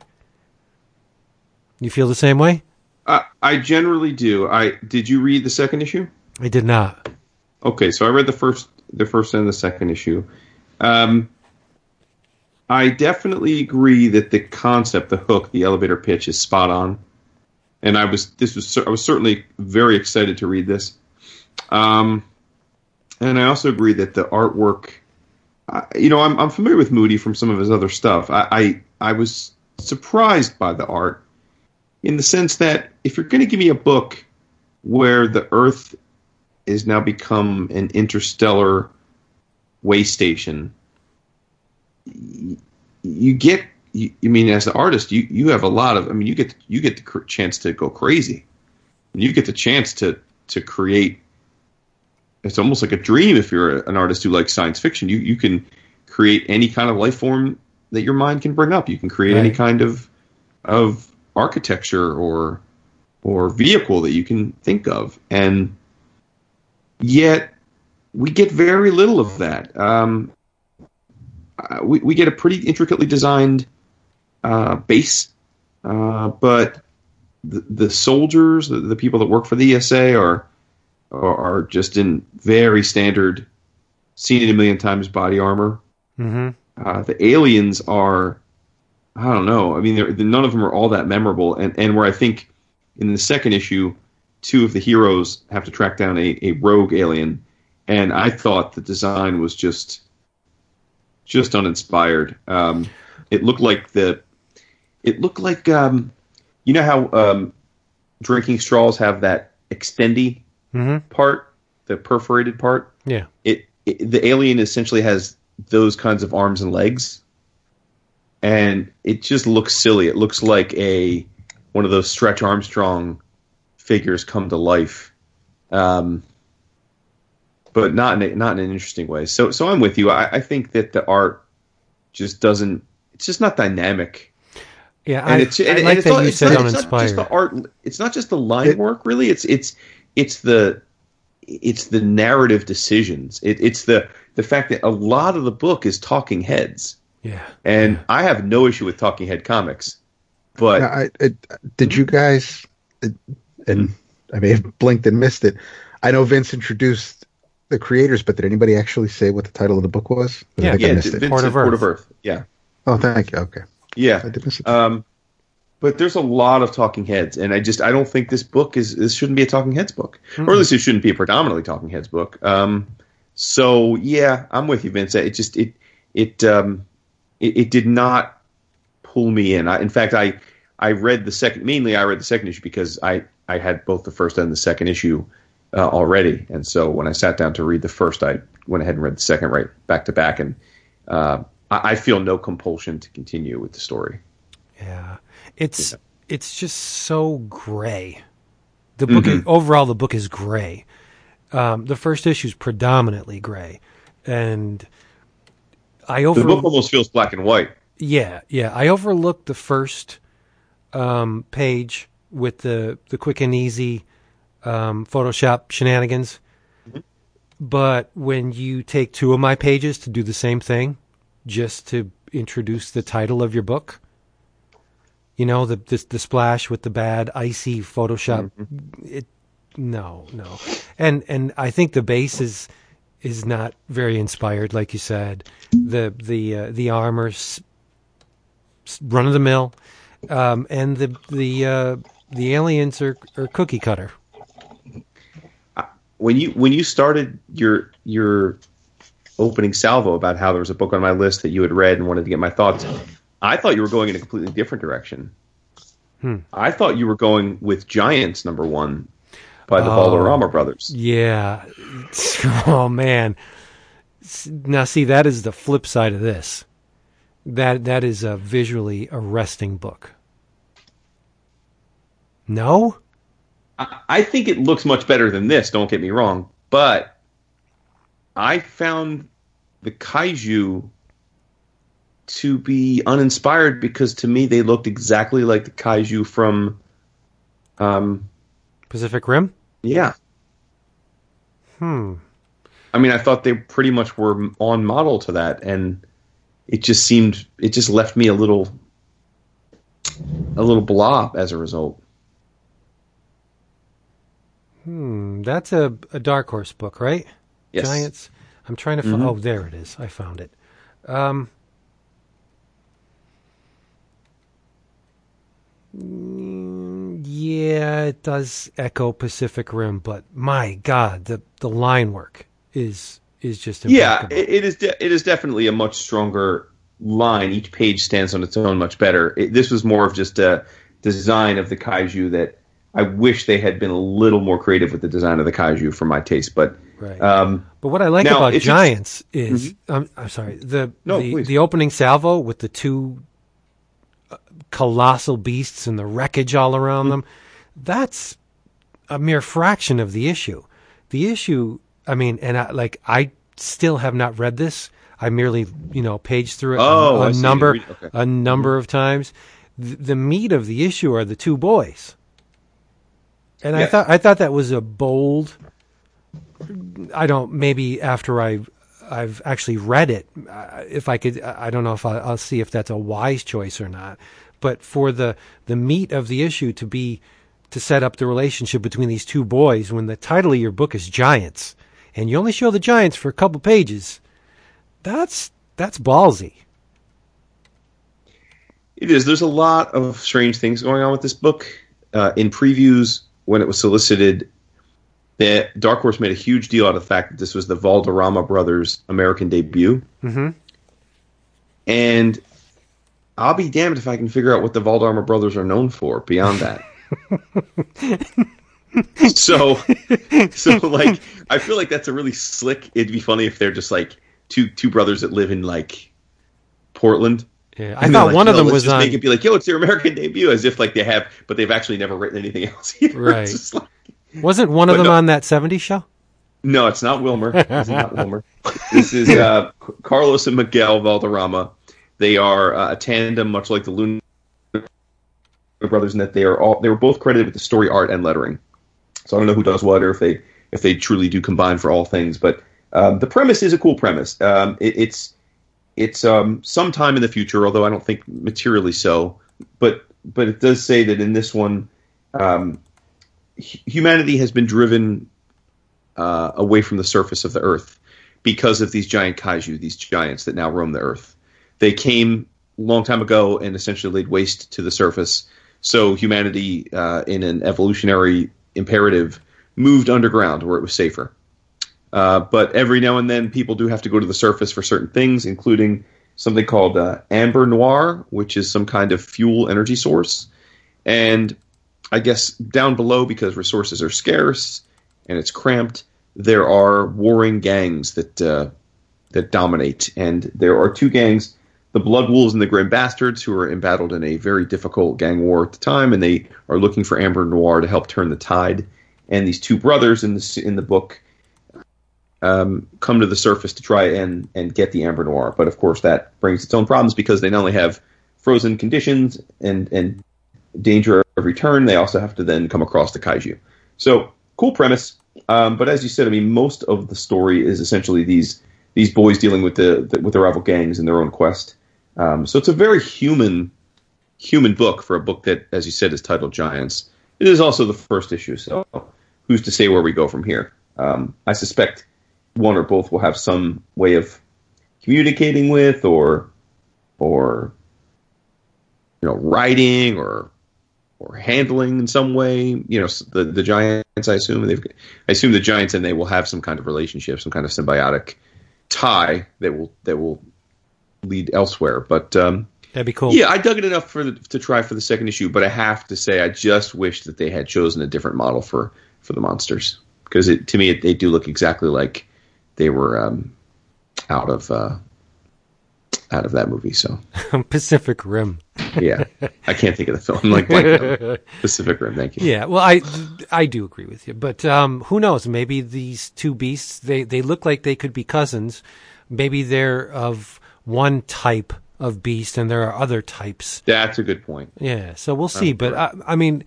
You feel the same way? I, I generally do. I did you read the second issue? I did not. Okay, so I read the first the first and the second issue. Um, I definitely agree that the concept, the hook, the elevator pitch is spot on, and I was this was I was certainly very excited to read this. Um, and I also agree that the artwork, uh, you know, I'm I'm familiar with Muti from some of his other stuff. I I, I was surprised by the art in the sense that if you're going to give me a book where the Earth is now become an interstellar way station. You get, you, I mean, as the artist, you, you have a lot of, I mean, you get you get the cr- chance to go crazy. You get the chance to to create. It's almost like a dream if you're an artist who likes science fiction. You you can create any kind of life form that your mind can bring up. You can create any kind of of architecture or or vehicle that you can think of, and yet we get very little of that. Um, uh, we, we get a pretty intricately designed uh, base, uh, but the, the soldiers, the, the people that work for the ESA, are, are are just in very standard, seen it a million times body armor. hmm Uh, the aliens are, I don't know. I mean, they're, none of them are all that memorable. And and where I think in the second issue, two of the heroes have to track down a, a rogue alien, and I thought the design was just just uninspired. Um, it looked like the it looked like um, you know how um, drinking straws have that extendy hmm part, the perforated part Yeah. it, it the alien essentially has those kinds of arms and legs and it just looks silly it looks like a one of those stretch armstrong figures come to life um, but not in a, not in an interesting way so so i'm with you I, I think that the art just doesn't it's just not dynamic Yeah. and I, it's, I like and it's that not, you it's said not, it's not just uninspired. the art it's not just the line It- work really it's it's it's the it's the narrative decisions it, it's the the fact that a lot of the book is talking heads yeah. and i have no issue with talking head comics but Now, I, I, did you guys? And I may have blinked and missed it. I know Vince introduced the creators, but did anybody actually say what the title of the book was? I Yeah. think I Yeah, missed Vince it. Port of Port Earth. of Earth. Yeah. Oh, thank you. Okay, Yeah. I did miss it. Um, but there's a lot of talking heads, and I just I don't think this book is this shouldn't be a talking heads book, or at least it shouldn't be a predominantly talking heads book. Um, so yeah, I'm with you, Vince. It just it it um, it, it did not pull me in. I, in fact, I I read the second mainly I read the second issue because I I had both the first and the second issue uh, already, and so when I sat down to read the first, I went ahead and read the second right back to back, and uh, I, I feel no compulsion to continue with the story. Yeah, it's it's just so gray. The book is, overall, the book is gray. Um, the first issue is predominantly gray, and I over The book almost feels black and white. yeah yeah I overlooked the first um, page with the the quick and easy um, Photoshop shenanigans. But when you take two of my pages to do the same thing, just to introduce the title of your book, you know the the, the splash with the bad icy Photoshop, it no no, and and I think the base is is not very inspired, like you said. The the uh, the armor's run of the mill, um, and the the uh, the aliens are, are cookie cutter. When you when you started your your opening salvo about how there was a book on my list that you had read and wanted to get my thoughts, I thought you were going in a completely different direction. I thought you were going with Giants number one by the Oh. Valderrama brothers. Yeah. *laughs* Oh man. Now see that is the flip side of this. That that is a visually arresting book. No? I, I think it looks much better than this. Don't get me wrong, but I found the kaiju to be uninspired because to me they looked exactly like the kaiju from, um, Pacific Rim? yeah. Hmm. I mean, I thought they pretty much were on model to that, and it just seemed it just left me a little a little blob as a result. Hmm. That's a, a dark horse book, right? Yes. Giants. I'm trying to find. Oh, there it is. I found it. Um, mm, yeah, it does echo Pacific Rim, but my God, the the line work is is just Yeah, impeccable. it, it is. De- it is definitely a much stronger line. Each page stands on its own much better. It, this was more of just a design of the kaiju that I wish they had been a little more creative with the design of the kaiju for my taste. But right. um, But what I like Now, about Giants is, I'm, I'm sorry, the No, the, the opening salvo with the two uh, colossal beasts and the wreckage all around Mm-hmm. them, that's a mere fraction of the issue. The issue, I mean, and I, like I still have not read this. I merely, you know, paged through it Oh, a, a number, okay. a number of times. The, the meat of the issue are the two boys, and I thought I thought that was a bold. I don't. Maybe after I, I've actually read it, uh, if I could, I don't know if I, I'll see if that's a wise choice or not. But for the the meat of the issue to be to set up the relationship between these two boys, when the title of your book is Giants, and you only show the Giants for a couple pages, that's that's ballsy. It is. There's a lot of strange things going on with this book. Uh, in previews, when it was solicited, the Dark Horse made a huge deal out of the fact that this was the Valderrama brothers' American debut. Mhm. And I'll be damned if I can figure out what the Valderrama brothers are known for beyond that. *laughs* *laughs* so, so like, I feel like that's a really slick. It'd be funny if they're just like two two brothers that live in like Portland. Yeah, I thought like, one of them was just on. make it be like, yo, it's their American debut, as if like they have, but they've actually never written anything *laughs* else. Either. Right. Like- Wasn't one of them no. on that '70s show? no, it's not Wilmer. *laughs* It's not Wilmer. This is uh, Carlos and Miguel Valderrama. They are uh, a tandem, much like the Luna brothers, in that they are all they were both credited with the story art and lettering. So I don't know who does what, or if they if they truly do combine for all things. But um, the premise is a cool premise. Um, it, it's it's um, sometime in the future, although I don't think materially so. But but it does say that in this one, um, humanity has been driven uh, away from the surface of the Earth because of these giant kaiju, these giants that now roam the Earth. They came a long time ago and essentially laid waste to the surface. So humanity, uh, in an evolutionary imperative, moved underground where it was safer. Uh, but every now and then, people do have to go to the surface for certain things, including something called uh, amber noir, which is some kind of fuel energy source. And I guess down below, because resources are scarce and it's cramped, there are warring gangs that uh, that dominate, and there are two gangs: the Blood Wolves and the Grim Bastards, who are embattled in a very difficult gang war at the time, and they are looking for Amber Noir to help turn the tide. And these two brothers in the in the book um, come to the surface to try and and get the Amber Noir, but of course that brings its own problems because they not only have frozen conditions and and danger of return, they also have to then come across the kaiju. So cool premise. Um, but as you said, I mean, most of the story is essentially these these boys dealing with the, the with the rival gangs in their own quest. Um, so it's a very human human book for a book that, as you said, is titled Giants. It is also the first issue, so who's to say where we go from here? Um, I suspect one or both will have some way of communicating with, or or you know, writing or or handling in some way. You know, the the giants. I assume they've. I assume the giants and they will have some kind of relationship, some kind of symbiotic tie that will that will lead elsewhere. But um, That'd be cool. yeah, I dug it enough for the, to try for the second issue. But I have to say, I just wish that they had chosen a different model for for the monsters because it, to me it, they do look exactly like they were um, out of uh, out of that movie. So *laughs* Pacific Rim. yeah, I can't think of the film. I'm like *laughs* Pacific Rim. Thank you. Yeah, well, I I do agree with you, but um, who knows? Maybe these two beasts they they look like they could be cousins. Maybe they're of one type of beast, and there are other types. That's a good point. Yeah, so we'll see. But I, I mean,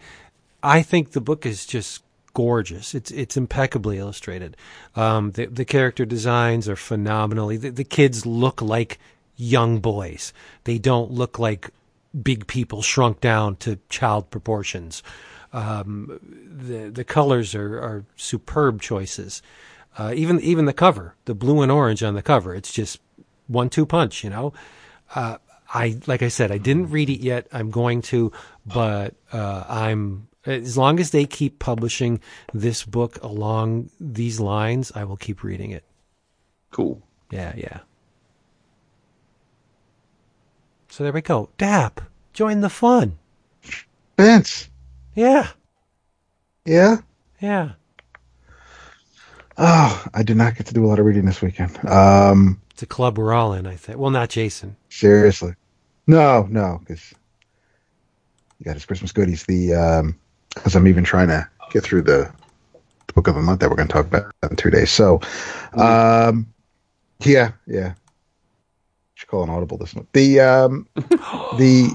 I think the book is just gorgeous. It's it's impeccably illustrated. Um, the the character designs are phenomenally. The, the kids look like young boys. They don't look like big people shrunk down to child proportions. Um, the the colors are, are superb choices. Uh, even even the cover, the blue and orange on the cover, it's just one two punch. You know, uh, I like I said, I didn't read it yet. I'm going to, but uh, I'm as long as they keep publishing this book along these lines, I will keep reading it. Cool. Yeah, yeah. So there we go. Dap, join the fun. Vince. Yeah, Yeah. yeah. Oh, I did not get to do a lot of reading this weekend. Um, It's a club we're all in, I think. Well, not Jason. seriously. No, no, because you got his Christmas goodies. The um, because I'm even trying to get through the, the book of the month that we're going to talk about in two days. So, um, yeah, yeah. Should call an audible this month. The um, *gasps* the.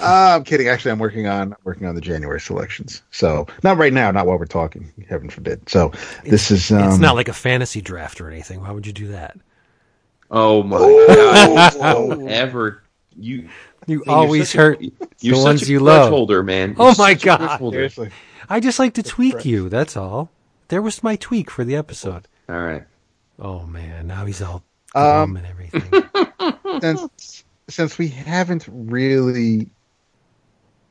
Uh, I'm kidding. Actually, I'm working on working on the January selections. So not right now, not while we're talking. Heaven forbid. So this is. Um, it's not like a fantasy draft or anything. Why would you do that? Oh my god! *laughs* Don't ever you. You man, you're always such a- hurt You're the such ones a you love. holder, man. Oh You're my such God. seriously. I just like to tweak you. That's all. There was my tweak for the episode. All right. Oh man, now he's all Um, and everything. *laughs* since since we haven't really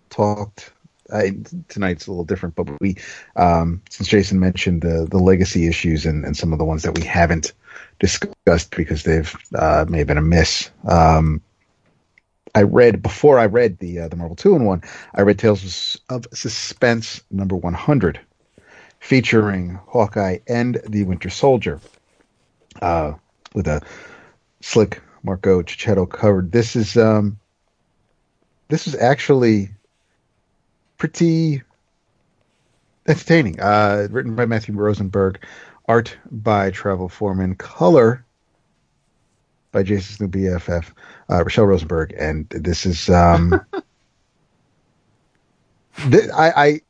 talked I, tonight's a little different but we um since jason mentioned the the legacy issues and, and some of the ones that we haven't discussed because they've uh may have been a miss um I read before I read the uh, the Marvel two in one. I read Tales of Suspense number one hundred, featuring Hawkeye and the Winter Soldier, uh, with a slick Marco Checchetto covered. This is um this is actually pretty entertaining. Uh written by Matthew Rosenberg, art by Travel Foreman, color by Jason's new BFF, uh, Rachelle Rosenberg, and this is um *laughs* th- I I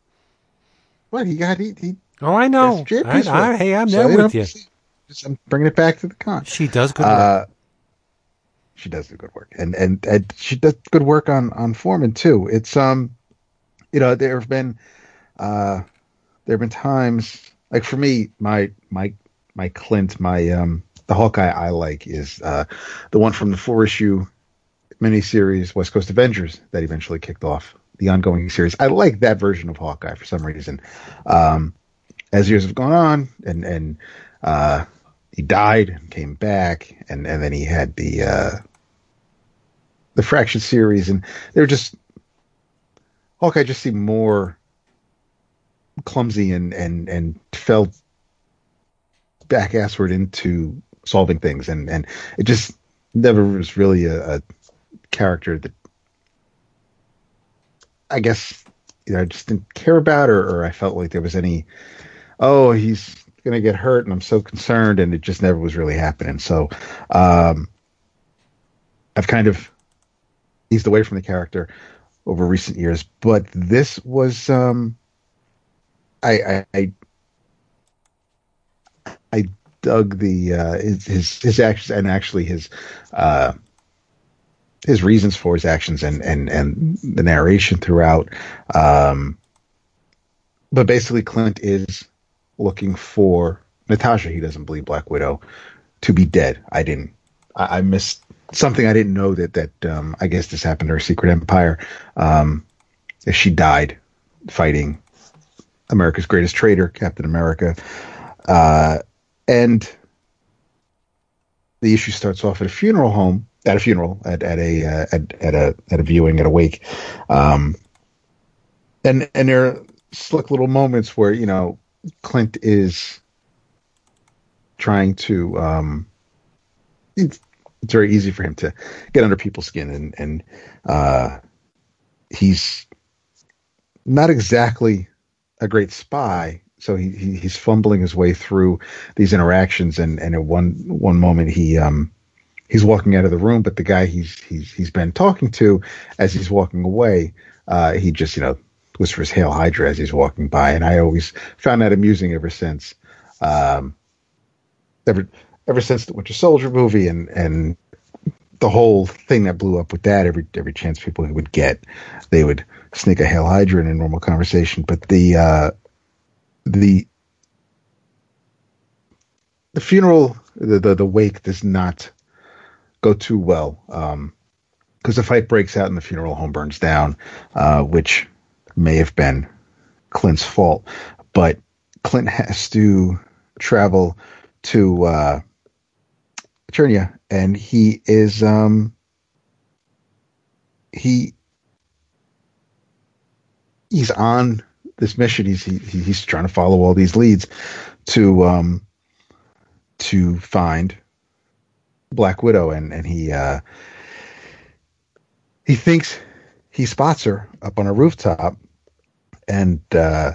what he got he, he oh, I know. I, I, hey, I'm So, there with you. just- I'm bringing it back to the con. She does good work. Uh, she does do good work, and and, and she does good work on on Foreman too. It's um, you know, there have been uh, there have been times like for me, my my my Clint, my um, the Hawkeye I like is uh, the one from the four issue miniseries West Coast Avengers that eventually kicked off the ongoing series. I like that version of Hawkeye for some reason. Um, as years have gone on, and and uh, he died and came back, and and then he had the uh, the Fraction series, and they were just Hawkeye just seemed more clumsy and and and felt back assward into solving things, and and it just never was really a, a character that I guess you know I just didn't care about, or, or I felt like there was any oh he's gonna get hurt, and I'm so concerned, and it just never was really happening. So um, I've kind of eased away from the character over recent years, but this was um, I, I I dug the uh, his, his actions and actually his uh, his reasons for his actions and and and the narration throughout. Um, but basically, Clint is looking for Natasha. He doesn't believe Black Widow to be dead. I didn't. I, I missed something. I didn't know that that um, I guess this happened to her Secret Empire. Um, she died fighting America's Greatest Traitor, Captain America, uh, and the issue starts off at a funeral home, at a funeral, at, at a uh, at, at a at a viewing at a wake, um, and and there are slick little moments where you know Clint is trying to. Um, it's, very easy for him to get under people's skin, and and uh, he's not exactly a great spy. So he, he, he's fumbling his way through these interactions, and and at one one moment he um he's walking out of the room, but the guy he's he's he's been talking to as he's walking away, uh, he just you know whispers "Hail Hydra" as he's walking by, and I always found that amusing ever since. Um, ever ever since the Winter Soldier movie and and the whole thing that blew up with that every every chance people would get, they would sneak a Hail Hydra in normal conversation. But the uh, the the funeral, the, the, the wake does not go too well because um, the fight breaks out and the funeral home burns down, uh, which may have been Clint's fault. But Clint has to travel to uh, Eternia, and he is um, he he's on this mission. He's he, he's trying to follow all these leads to um to find Black Widow, and and he uh, he thinks he spots her up on a rooftop, and uh,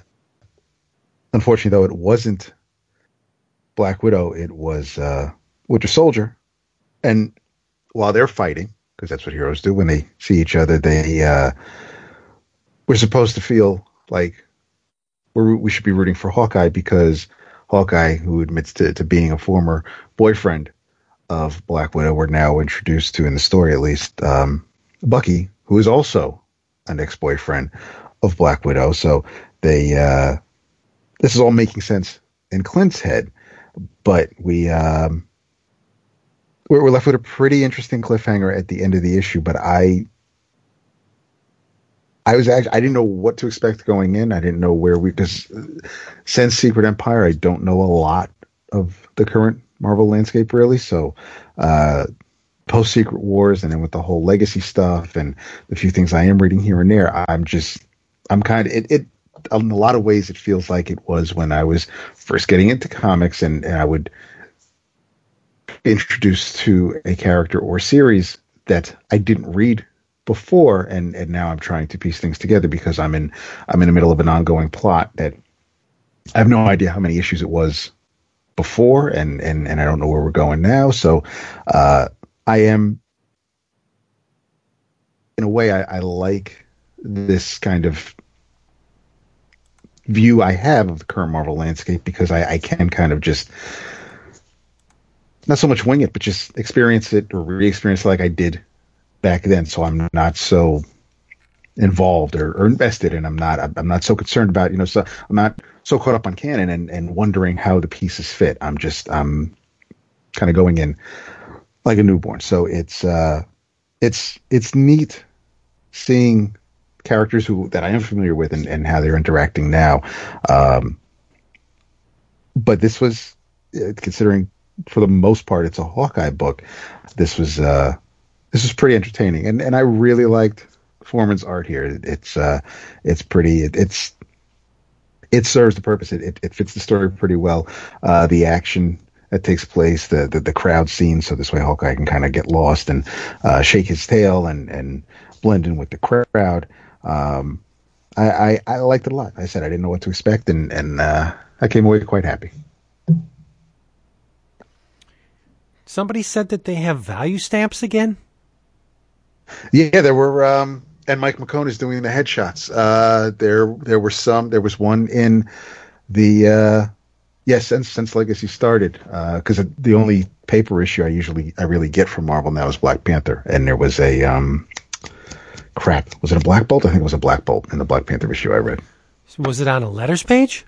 unfortunately, though, it wasn't Black Widow. It was uh, Winter Soldier, and while they're fighting, because that's what heroes do when they see each other, they uh, we're supposed to feel like we're, we should be rooting for Hawkeye because Hawkeye, who admits to, to being a former boyfriend of Black Widow, we're now introduced to in the story at least um, Bucky, who is also an ex boyfriend of Black Widow. So they uh, this is all making sense in Clint's head, but we um, we're left with a pretty interesting cliffhanger at the end of the issue. But I I was actually I didn't know what to expect going in. I didn't know where we because since Secret Empire, I don't know a lot of the current Marvel landscape really. So uh, post Secret Wars, and then with the whole legacy stuff and the few things I am reading here and there, I'm just I'm kind of it, it. In a lot of ways, it feels like it was when I was first getting into comics, and, and I would introduced to a character or series that I didn't read before and and now I'm trying to piece things together because I'm in I'm in the middle of an ongoing plot that I have no idea how many issues it was before and and and I don't know where we're going now. So uh, I am in a way I, I like this kind of view I have of the current Marvel landscape because I, I can kind of just not so much wing it, but just experience it or re-experience it like I did back then. So I'm not so involved or, or invested, and I'm not I'm not so concerned about you know so I'm not so caught up on canon and and wondering how the pieces fit. I'm just I'm kind of going in like a newborn. So it's uh it's it's neat seeing characters who that I am familiar with and, and how they're interacting now. Um, but this was uh, considering for the most part it's a Hawkeye book. This was uh, this was pretty entertaining, and and I really liked Foreman's art here. It's uh, it's pretty. It, it's it serves the purpose. It, it, it fits the story pretty well. Uh, the action that takes place, the, the, the crowd scene, so this way Hawkeye can kind of get lost and uh, shake his tail and and blend in with the crowd. Um, I, I, I liked it a lot. I said I didn't know what to expect, and and uh, I came away quite happy. Somebody said that they have value stamps again. Yeah, there were, um, and Mike McKone is doing the headshots. Uh, there, there were some. There was one in the uh, yes, since since Legacy started, because uh, the only paper issue I usually I really get from Marvel now is Black Panther, and there was a um, crap. Was it a Black Bolt? I think it was a Black Bolt in the Black Panther issue I read. Was it on a letters page?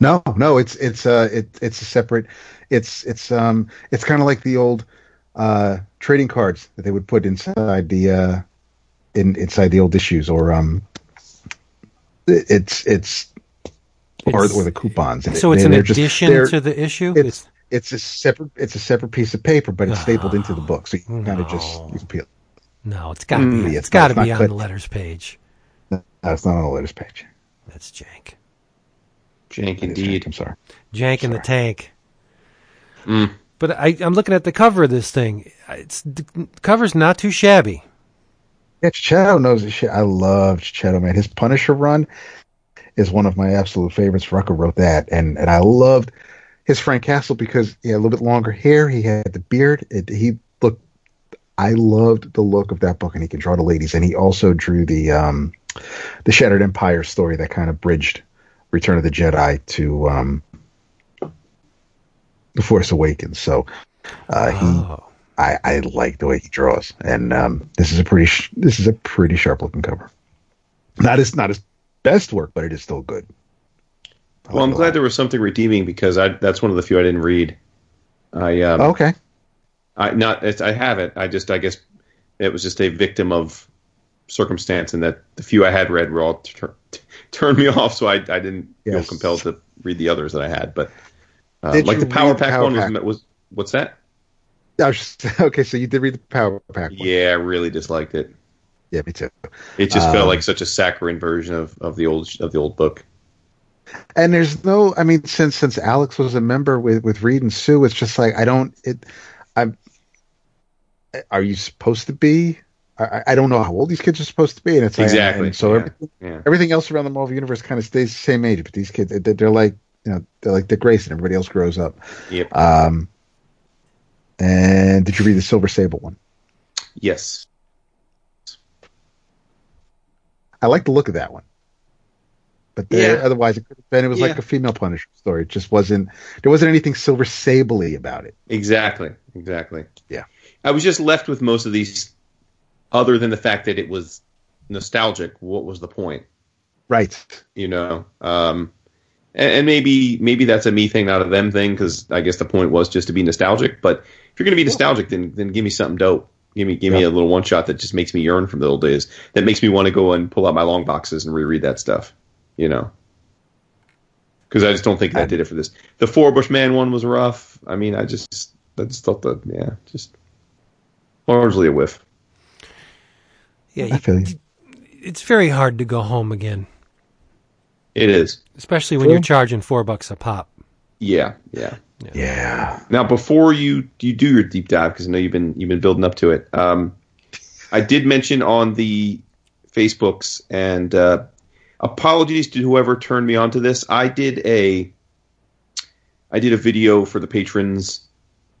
No, no, it's it's uh it it's a separate it's it's um it's kind of like the old uh trading cards that they would put inside the uh in inside the old issues or um it's it's, or It's- or the coupons. So it's an addition they're- to the issue. it's it's a separate it's a separate piece of paper, but it's stapled into the book, so you can kind of just No. you peel. no, it's got to Mm, be. it's It's got to be on the letters page. No, it's not on the letters page. That's jank. Jank It is, indeed. I'm sorry. Jank in the tank. Mm. But I, I'm looking at the cover of this thing. It's the cover's not too shabby. Yeah, Checchetto knows his shit. I love Checchetto, man. His Punisher run is one of my absolute favorites. Rucka wrote that, and and I loved his Frank Castle because he had a little bit longer hair. He had the beard. It, he looked. I loved the look of that book, and he can draw the ladies. And he also drew the um, the Shattered Empire story that kind of bridged Return of the Jedi to um, the Force Awakens. So uh, he Oh, I, I like the way he draws, and um, this is a pretty sh- this is a pretty sharp looking cover. Not his not his best work, but it is still good. I Well, I'm like it a glad lot. there was something redeeming because I that's one of the few I didn't read. I um, Okay, I not it's, I have it. I just I guess it was just a victim of circumstance, and that the few I had read were all tur- turned me *laughs* off, so I I didn't feel compelled to read the others that I had. But uh, like the Power Pack Power one Pack? was was what's that? Just, *laughs* okay. So you did read the Power Pack? one. Yeah, I really disliked it. yeah, me too. It just Um, felt like such a saccharine version of, of the old of the old book. And there's no, I mean, since since Alex was a member with with Reed and Sue, it's just like I don't. It, I'm. Are you supposed to be? I, I- don't know how old these kids are supposed to be, and it's like, Exactly, and so yeah. everything, Yeah. everything else around the Marvel universe kind of stays the same age, but these kids, they- they're like, you know, they're like Dick Grayson. Everybody else grows up. Yep. Um, and did you read the Silver Sable one? yes. I like the look of that one, but the, Yeah. otherwise it could have been. It was like a female Punisher story. It just wasn't. There wasn't anything Silver Sable-y about it. Exactly. Exactly. Yeah. I was just left with most of these, other than the fact that it was nostalgic. What was the point? Right. You know. Um, and, and maybe maybe that's a me thing, not a them thing, because I guess the point was just to be nostalgic. But if you're going to be nostalgic, then then give me something dope. Give me give me a little one shot that just makes me yearn from the old days. That makes me want to go and pull out my long boxes and reread that stuff. You know. Because I just don't think that did it for this. The Four Bushman one was rough. I mean, I just I just thought that yeah, just largely a whiff. Yeah. I feel you. it's very hard to go home again, It is. especially when True. you're charging four bucks a pop. Yeah, yeah. Yeah. Now, before you you do your deep dive, because I know you've been you've been building up to it. Um, I did mention on the Facebooks, and uh, apologies to whoever turned me on to this. I did a I did a video for the patrons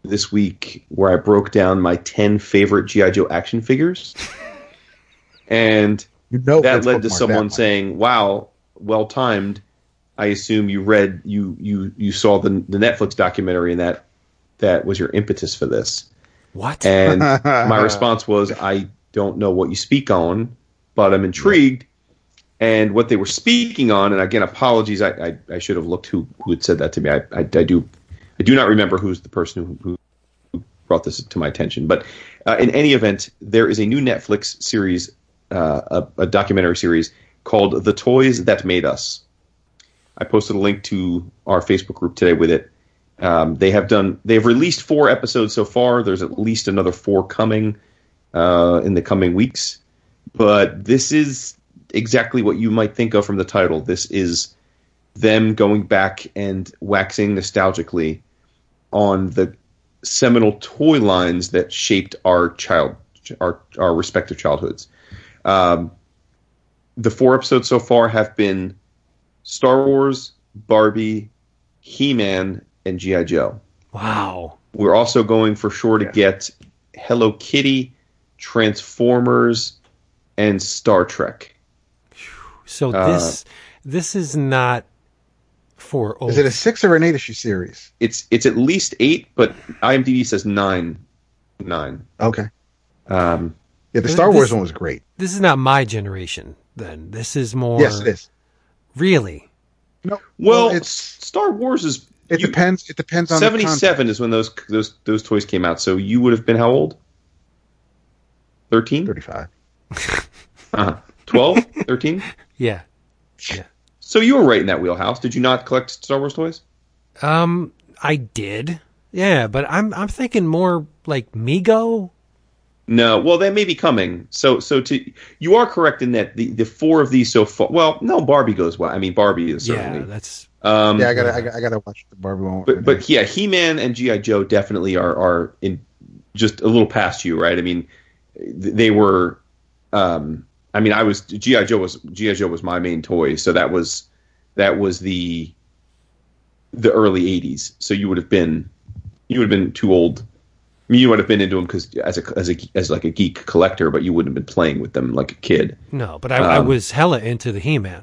this week where I broke down my ten favorite GI Joe action figures, and You know that led to someone saying, "Wow, well timed." I assume you read you you you saw the the Netflix documentary and that that was your impetus for this. What? And *laughs* my response was, I don't know what you speak on, but I'm intrigued. And what they were speaking on, and again, apologies, I, I, I should have looked who, who had said that to me. I, I, I do I do not remember who's the person who, who brought this to my attention. But uh, in any event, there is a new Netflix series, uh, a, a documentary series called "The Toys That Made Us." I posted a link to our Facebook group today with it. Um, they have done. They've released four episodes so far. There's at least another four coming uh, in the coming weeks. But this is exactly what you might think of from the title. This is them going back and waxing nostalgically on the seminal toy lines that shaped our child, our our respective childhoods. Um, the four episodes so far have been Star Wars, Barbie, He Man, and GI Joe. wow. We're also going for sure to get Hello Kitty, Transformers, and Star Trek. So Uh, this this is not for old. Is it a six or an eight issue series? It's it's at least eight, but IMDb says nine. Nine. Okay. Um, Yeah, the This- Star Wars one was great. this is not my generation. Then this is more. Yes, it is. Really? No, well, it's Star Wars is it you- depends. It depends on the. Seventy-seven is when those those those toys came out. So you would have been how old? Thirteen. Thirty-five. *laughs* Uh-huh. 12? 13? *laughs* Yeah. So you were right in that wheelhouse. Did you not collect Star Wars toys? Um, I did. Yeah, but I'm I'm thinking more like Mego. No. Well, that may be coming. So so to you are correct in that the, the four of these so far. Well, no, Barbie goes well. I mean, Barbie is certainly Yeah, certainly. that's um, Yeah, I gotta, I gotta, I gotta watch the Barbie one. but but yeah, He Man and GI Joe definitely are are in just a little past you, right? I mean, they were. Um, I mean, I was GI Joe was GI Joe was my main toy, so that was that was the the early '80s. So you would have been you would have been too old. I mean, you would have been into them because as a as a as like a geek collector, but you wouldn't have been playing with them like a kid. no, but I, I Um, was hella into the He-Man.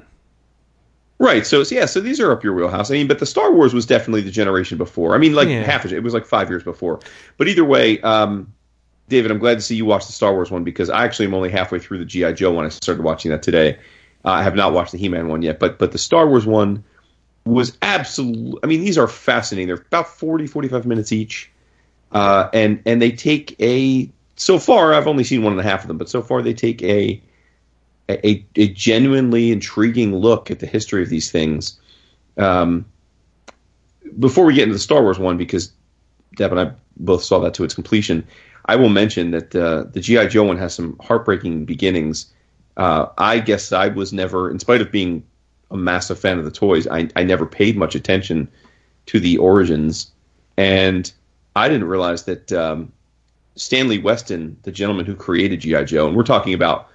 Right. So so, yeah. So these are up your wheelhouse. I mean, but the Star Wars was definitely the generation before. I mean, like Yeah. half. a- It was like five years before. But either way, um, David, I'm glad to see you watch the Star Wars one because I actually am only halfway through the GI Joe one. I started watching that today. Uh, I have not watched the He-Man one yet, but but the Star Wars one was absolute. I mean, these are fascinating. They're about 40, 45 minutes each, uh, and and they take a. So far, I've only seen one and a half of them, but so far they take a a, a genuinely intriguing look at the history of these things. Um, before we get into the Star Wars one, because Deb and I both saw that to its completion, I will mention that uh, the GI Joe one has some heartbreaking beginnings. Uh, I guess I was never, in spite of being a massive fan of the toys, I, I never paid much attention to the origins, and I didn't realize that um, Stanley Weston, the gentleman who created GI Joe, and we're talking about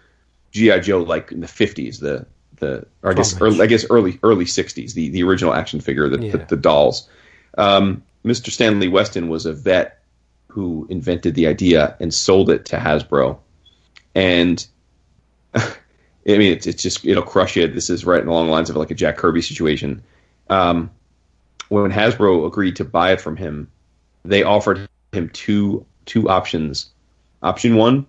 GI Joe like in the fifties, the the or I guess Oh, early, I guess early early sixties, the the original action figure, the the, the dolls. Um, Mr. Stanley Weston was a vet who invented the idea and sold it to Hasbro, and *laughs* I mean it's it's just it'll crush you. This is right along the lines of like a Jack Kirby situation. Um, when Hasbro agreed to buy it from him, they offered him two two options. Option one,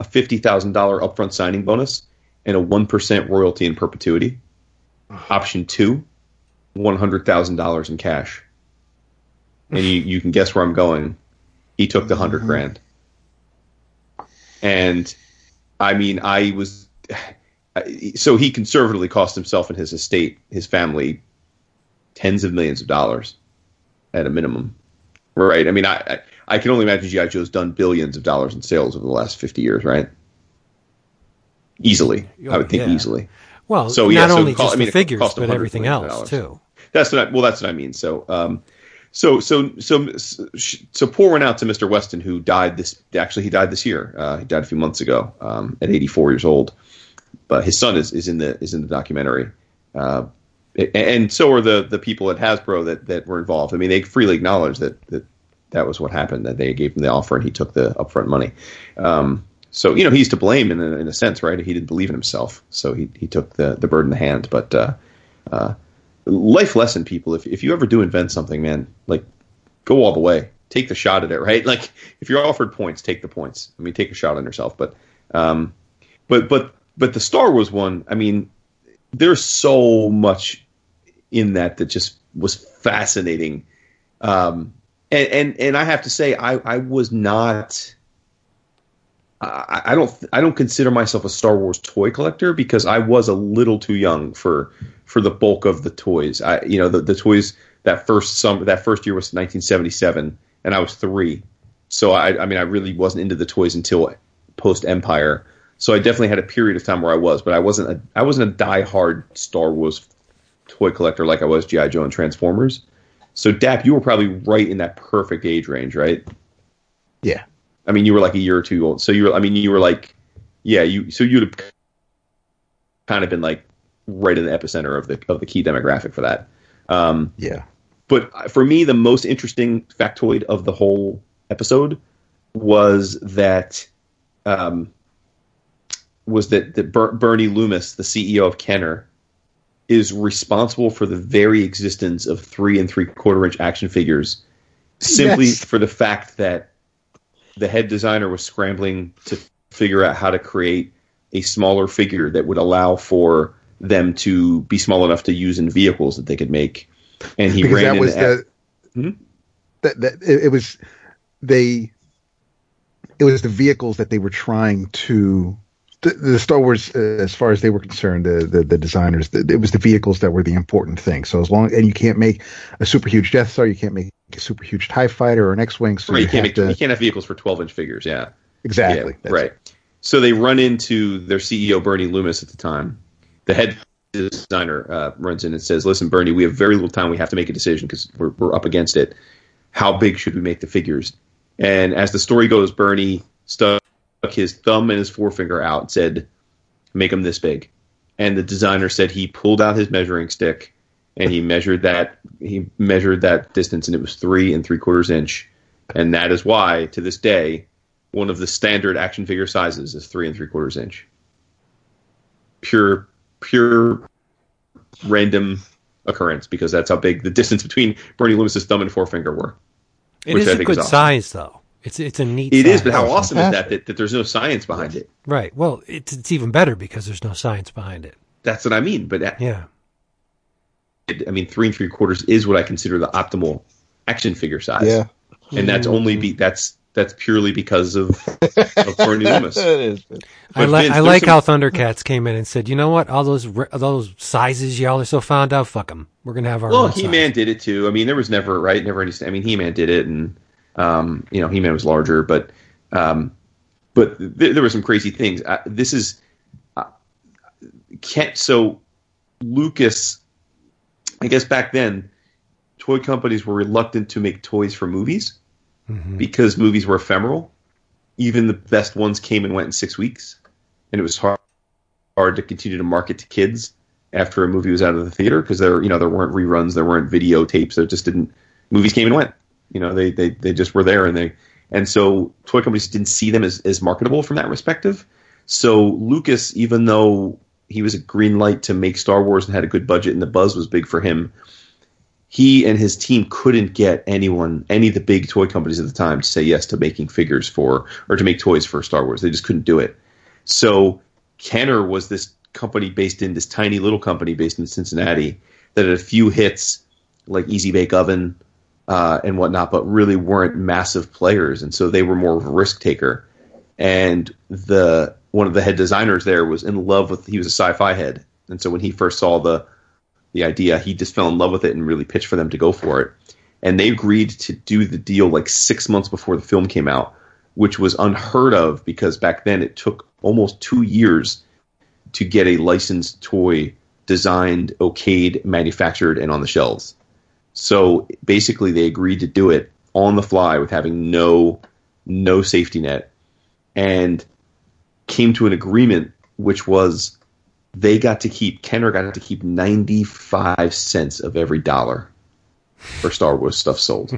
a fifty thousand dollar upfront signing bonus and a one percent royalty in perpetuity. Option two, one hundred thousand dollars in cash. And you, you can guess where I'm going. He took the 100 mm-hmm. grand. And I mean, I was so he conservatively cost himself and his estate, his family, tens of millions of dollars at a minimum. Right? I mean, I I, I can only imagine GI Joe's done billions of dollars in sales over the last 50 years, right? Easily, Oh, I would think yeah. easily. Well, So, yeah, not so only call- just I mean, the figures, cost but everything else too. That's what I, well, that's what I mean. So, um, so, so, so, so, poor one out to Mr. Weston, who died this. Actually, he died this year. Uh, he died a few months ago um, at 84 years old. But his son is, is in the is in the documentary, uh, and, so are the the people at Hasbro that that were involved. I mean, they freely acknowledge that that that was what happened. That they gave him the offer and he took the upfront money. Um, so you know he's to blame in a, in a sense, right? He didn't believe in himself, so he he took the the bird in the hand. But uh, uh, life lesson, people. If if you ever do invent something, man, like go all the way. Take the shot at it, right? Like if you're offered points, take the points. I mean, take a shot on yourself. But, um, but but but the Star Wars one, I mean, there's so much in that that just was fascinating. Um, and and and I have to say, I I was not. I, I don't I don't consider myself a Star Wars toy collector because I was a little too young for for the bulk of the toys. I you know the, the toys that first summer that first year was 1977 and I was three, so I I mean I really wasn't into the toys until post Empire. So I definitely had a period of time where I was, but I wasn't a I wasn't a die-hard Star Wars toy collector like I was GI Joe and Transformers. So Dap, you were probably right in that perfect age range, right? Yeah. I mean, you were like a year or two old. So you were, I mean, you were like, yeah, you, so you'd have kind of been like right in the epicenter of the, of the key demographic for that. Um, Yeah. but for me, the most interesting factoid of the whole episode was that, um, was that, that Ber- Bernie Loomis, the CEO of Kenner, is responsible for the very existence of three and three quarter inch action figures simply Yes. for the fact that the head designer was scrambling to figure out how to create a smaller figure that would allow for them to be small enough to use in vehicles that they could make. And he because ran that was the Hmm? that, that it, it was they it was the vehicles that they were trying to the, the Star Wars uh, as far as they were concerned the the, the designers the, it was the vehicles that were the important thing so as long and you can't make a super huge Death Star you can't make a super huge Tie Fighter or an X-wing so right, you, you can't have make to you can't have vehicles for twelve inch figures, yeah. exactly Yeah, right. So they run into their CEO Bernie Loomis at the time. The head designer uh, runs in and says, "Listen, Bernie, we have very little time. We have to make a decision because we're we're up against it. How big should we make the figures?" And as the story goes, Bernie stuck his thumb and his forefinger out and said, "Make them this big." And the designer said he pulled out his measuring stick and he measured that he measured that distance and it was three and three quarters inch. And that is why, to this day, one of the standard action figure sizes is three and three quarters inch. Pure, pure, random occurrence because that's how big the distance between Bernie Loomis's thumb and forefinger were. It Which is think good is size, though. It's it's a neat. It is, but how awesome is that, that that there's no science behind it? right. Well, it's it's even better because there's no science behind it. That's what I mean. But that- Yeah. I mean, three and three quarters is what I consider the optimal action figure size. yeah and that's mm. only be that's that's purely because of, of Bernie Loomis. *laughs* I But like Vince, I like some- how Thundercats came in and said, you know what, all those re- those sizes y'all are so fond of, fuck them. We're gonna have our Well, He Man did it too. I mean, there was never right, never any. I mean, He Man did it, and um, you know, He Man was larger, but um, but th- there were some crazy things. Uh, this is uh, Kent. So Lucas, I guess back then, toy companies were reluctant to make toys for movies Mhm. because movies were ephemeral. Even the best ones came and went in six weeks, and it was hard hard to continue to market to kids after a movie was out of the theater because there you know there weren't reruns, there weren't videotapes, there just didn't movies came and went. You know they they they just were there and they and so toy companies didn't see them as as marketable from that perspective. So Lucas, even though he was a green light to make Star Wars and had a good budget and the buzz was big for him, he and his team couldn't get anyone, any of the big toy companies at the time, to say yes to making figures for or to make toys for Star Wars. They just couldn't do it. So Kenner was this company based in this tiny little company based in Cincinnati that had a few hits like Easy Bake Oven uh, and whatnot, but really weren't massive players, and so they were more of a risk taker. And the one of the head designers there was in love with he was a sci-fi head, and so when he first saw the the idea, he just fell in love with it and really pitched for them to go for it. And they agreed to do the deal like six months before the film came out, which was unheard of because back then it took almost two years to get a licensed toy designed, okayed, manufactured, and on the shelves. So basically, they agreed to do it on the fly with having no no safety net, and came to an agreement, which was they got to keep Kenner got to keep ninety five cents of every dollar for Star Wars stuff sold,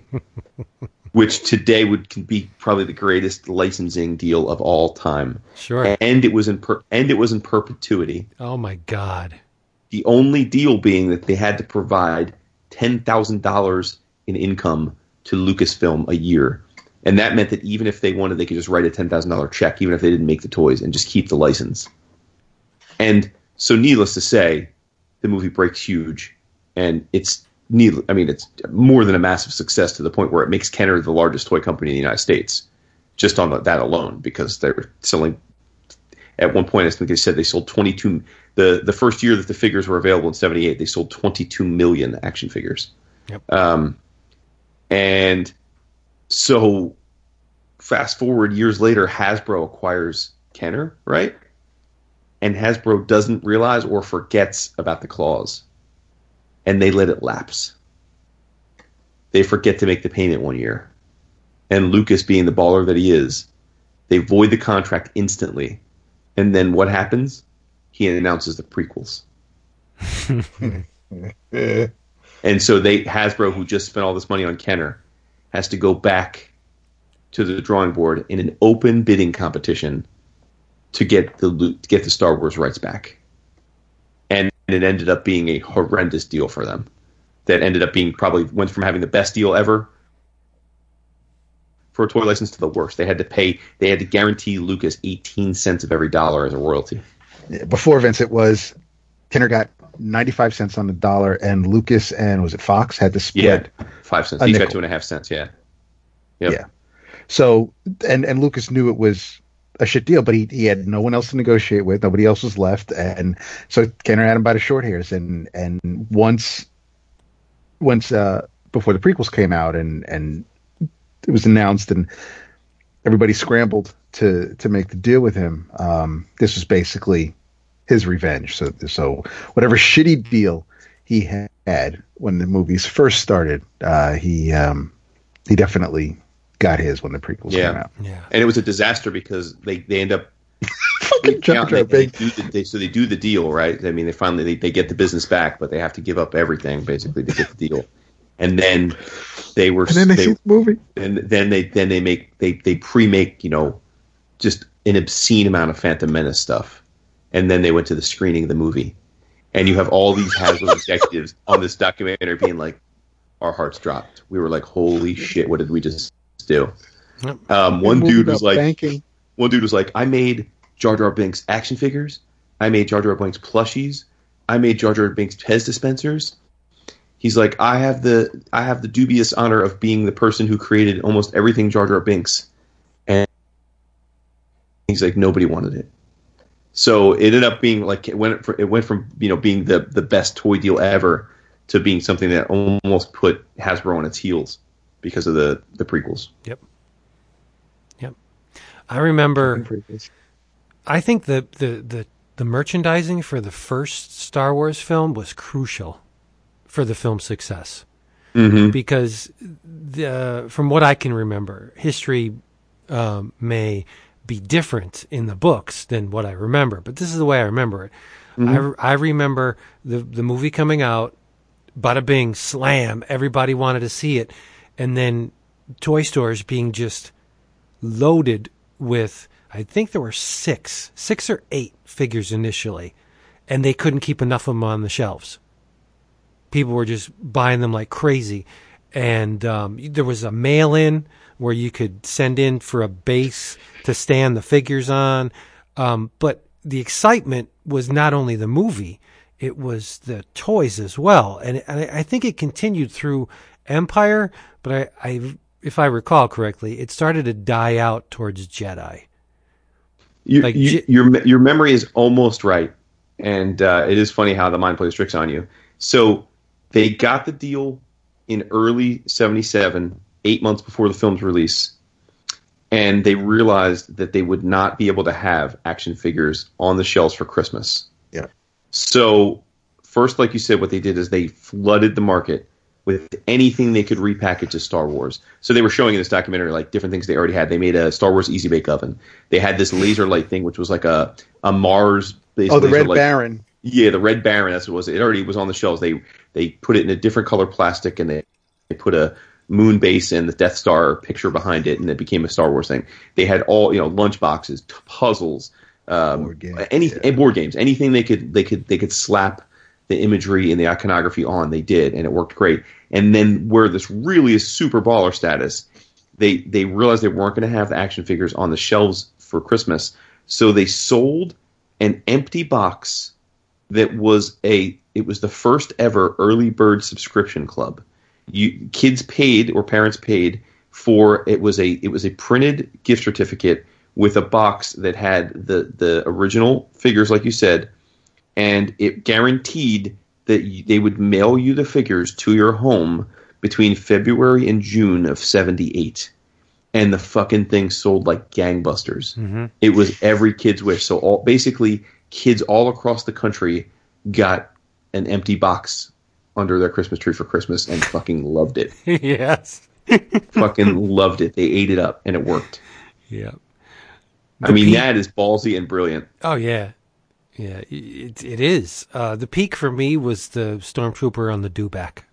*laughs* which today would be probably the greatest licensing deal of all time. Sure. And it was in per- and it was in perpetuity. Oh my god. The only deal being that they had to provide ten thousand dollars in income to Lucasfilm a year. And that meant that even if they wanted, they could just write a ten thousand dollar check, even if they didn't make the toys, and just keep the license. And so, needless to say, the movie breaks huge, and it's need. I mean, it's more than a massive success to the point where it makes Kenner the largest toy company in the United States, just on that alone, because they're selling. At one point, I think they said they sold twenty two. The the first year that the figures were available in seventy eight, they sold twenty two million action figures. Yep. Um, and so, fast forward years later, Hasbro acquires Kenner, right? And Hasbro doesn't realize or forgets about the clause, and they let it lapse. They forget to make the payment one year, and Lucas, being the baller that he is, they void the contract instantly. And then what happens? He announces the prequels. And so they Hasbro, who just spent all this money on Kenner, has to go back to the drawing board in an open bidding competition to get the to get the Star Wars rights back. And it ended up being a horrendous deal for them. That ended up being probably went from having the best deal ever for a toy license to the worst. They had to pay they had to guarantee Lucas 18 cents of every dollar as a royalty. Before Vince, it was Kenner got 95 cents on the dollar, and Lucas and was it Fox had to split. Yeah. Five cents. Each got two and a half cents, yeah. Yep. Yeah. So and and Lucas knew it was a shit deal, but he he had no one else to negotiate with. Nobody else was left, and so Kenner had him by the short hairs. And and once once uh, before the prequels came out, and and it was announced, and everybody scrambled to to make the deal with him. Um, this was basically his revenge. So so whatever shitty deal he had when the movies first started, uh, he um, he definitely got his when the prequels Yeah. came out. Yeah. and it was a disaster because they, they end up *laughs* Fucking Jar count- they, they do the, they, so they do the deal right i mean they finally they, they get the business back but they have to give up everything basically to get the deal and then they were And then they, they, see the movie. and then they then they make they they pre-make you know just an obscene amount of phantom menace stuff and then they went to the screening of the movie and you have all these Hasbro *laughs* executives on this documentary being like our hearts dropped we were like holy shit what did we just do um, one dude was like banking. one dude was like, I made Jar Jar Binks action figures. I made Jar Jar Binks plushies. I made Jar Jar Binks Pez dispensers. He's like, I have the I have the dubious honor of being the person who created almost everything Jar Jar Binks, and he's like, nobody wanted it. So it ended up being like it went fr- it went from you know being the the best toy deal ever to being something that almost put Hasbro on its heels because of the the prequels. Yep. Yep. I remember. I think the, the, the, the merchandising for the first Star Wars film was crucial for the film's success. Mm-hmm. Because the, from what I can remember, history um, may be different in the books than what I remember, but this is the way I remember it. I, I remember the, the movie coming out, bada bing, slam, everybody wanted to see it, and then toy stores being just loaded with I think there were six, six or eight figures initially, and they couldn't keep enough of them on the shelves. People were just buying them like crazy, and um, there was a mail-in where you could send in for a base to stand the figures on. Um, but the excitement was not only the movie; it was the toys as well, and I, I think it continued through Empire. But I, I, if I recall correctly, it started to die out towards Jedi. You, Like, you, your your memory is almost right, and uh, it is funny how the mind plays tricks on you. So they got the deal in early '77, eight months before the film's release, and they realized that they would not be able to have action figures on the shelves for Christmas. Yeah. So first, like you said, what they did is they flooded the market with anything they could repackage as Star Wars. So they were showing in this documentary like different things they already had. They made a Star Wars Easy Bake Oven. They had this laser light thing, which was like a a Mars. based Oh, the Red light. Baron. Yeah, the Red Baron. That's what it was. It already was on the shelves. They they put it in a different color plastic and they, they put a moon base and the Death Star picture behind it, and it became a Star Wars thing. They had all you know lunch boxes, t- puzzles, um, Board games, any yeah. board games, anything they could they could they could slap the imagery and the iconography on. They did, and it worked great. And then where this really is super baller status, they they realized they weren't going to have the action figures on the shelves for Christmas, so they sold an empty box that was a it was the first ever early bird subscription club. You kids paid or parents paid for it was a it was a printed gift certificate with a box that had the the original figures like you said and it guaranteed that y- they would mail you the figures to your home between February and June of 78 and the fucking thing sold like gangbusters. Mm-hmm. It was every kid's wish. So all basically kids all across the country got an empty box under their Christmas tree for Christmas and fucking loved it. *laughs* yes. *laughs* fucking loved it. They ate it up and it worked. Yeah. I mean, peak- that is ballsy and brilliant. Oh yeah, yeah. It it is. Uh, the peak for me was the stormtrooper on the dewback.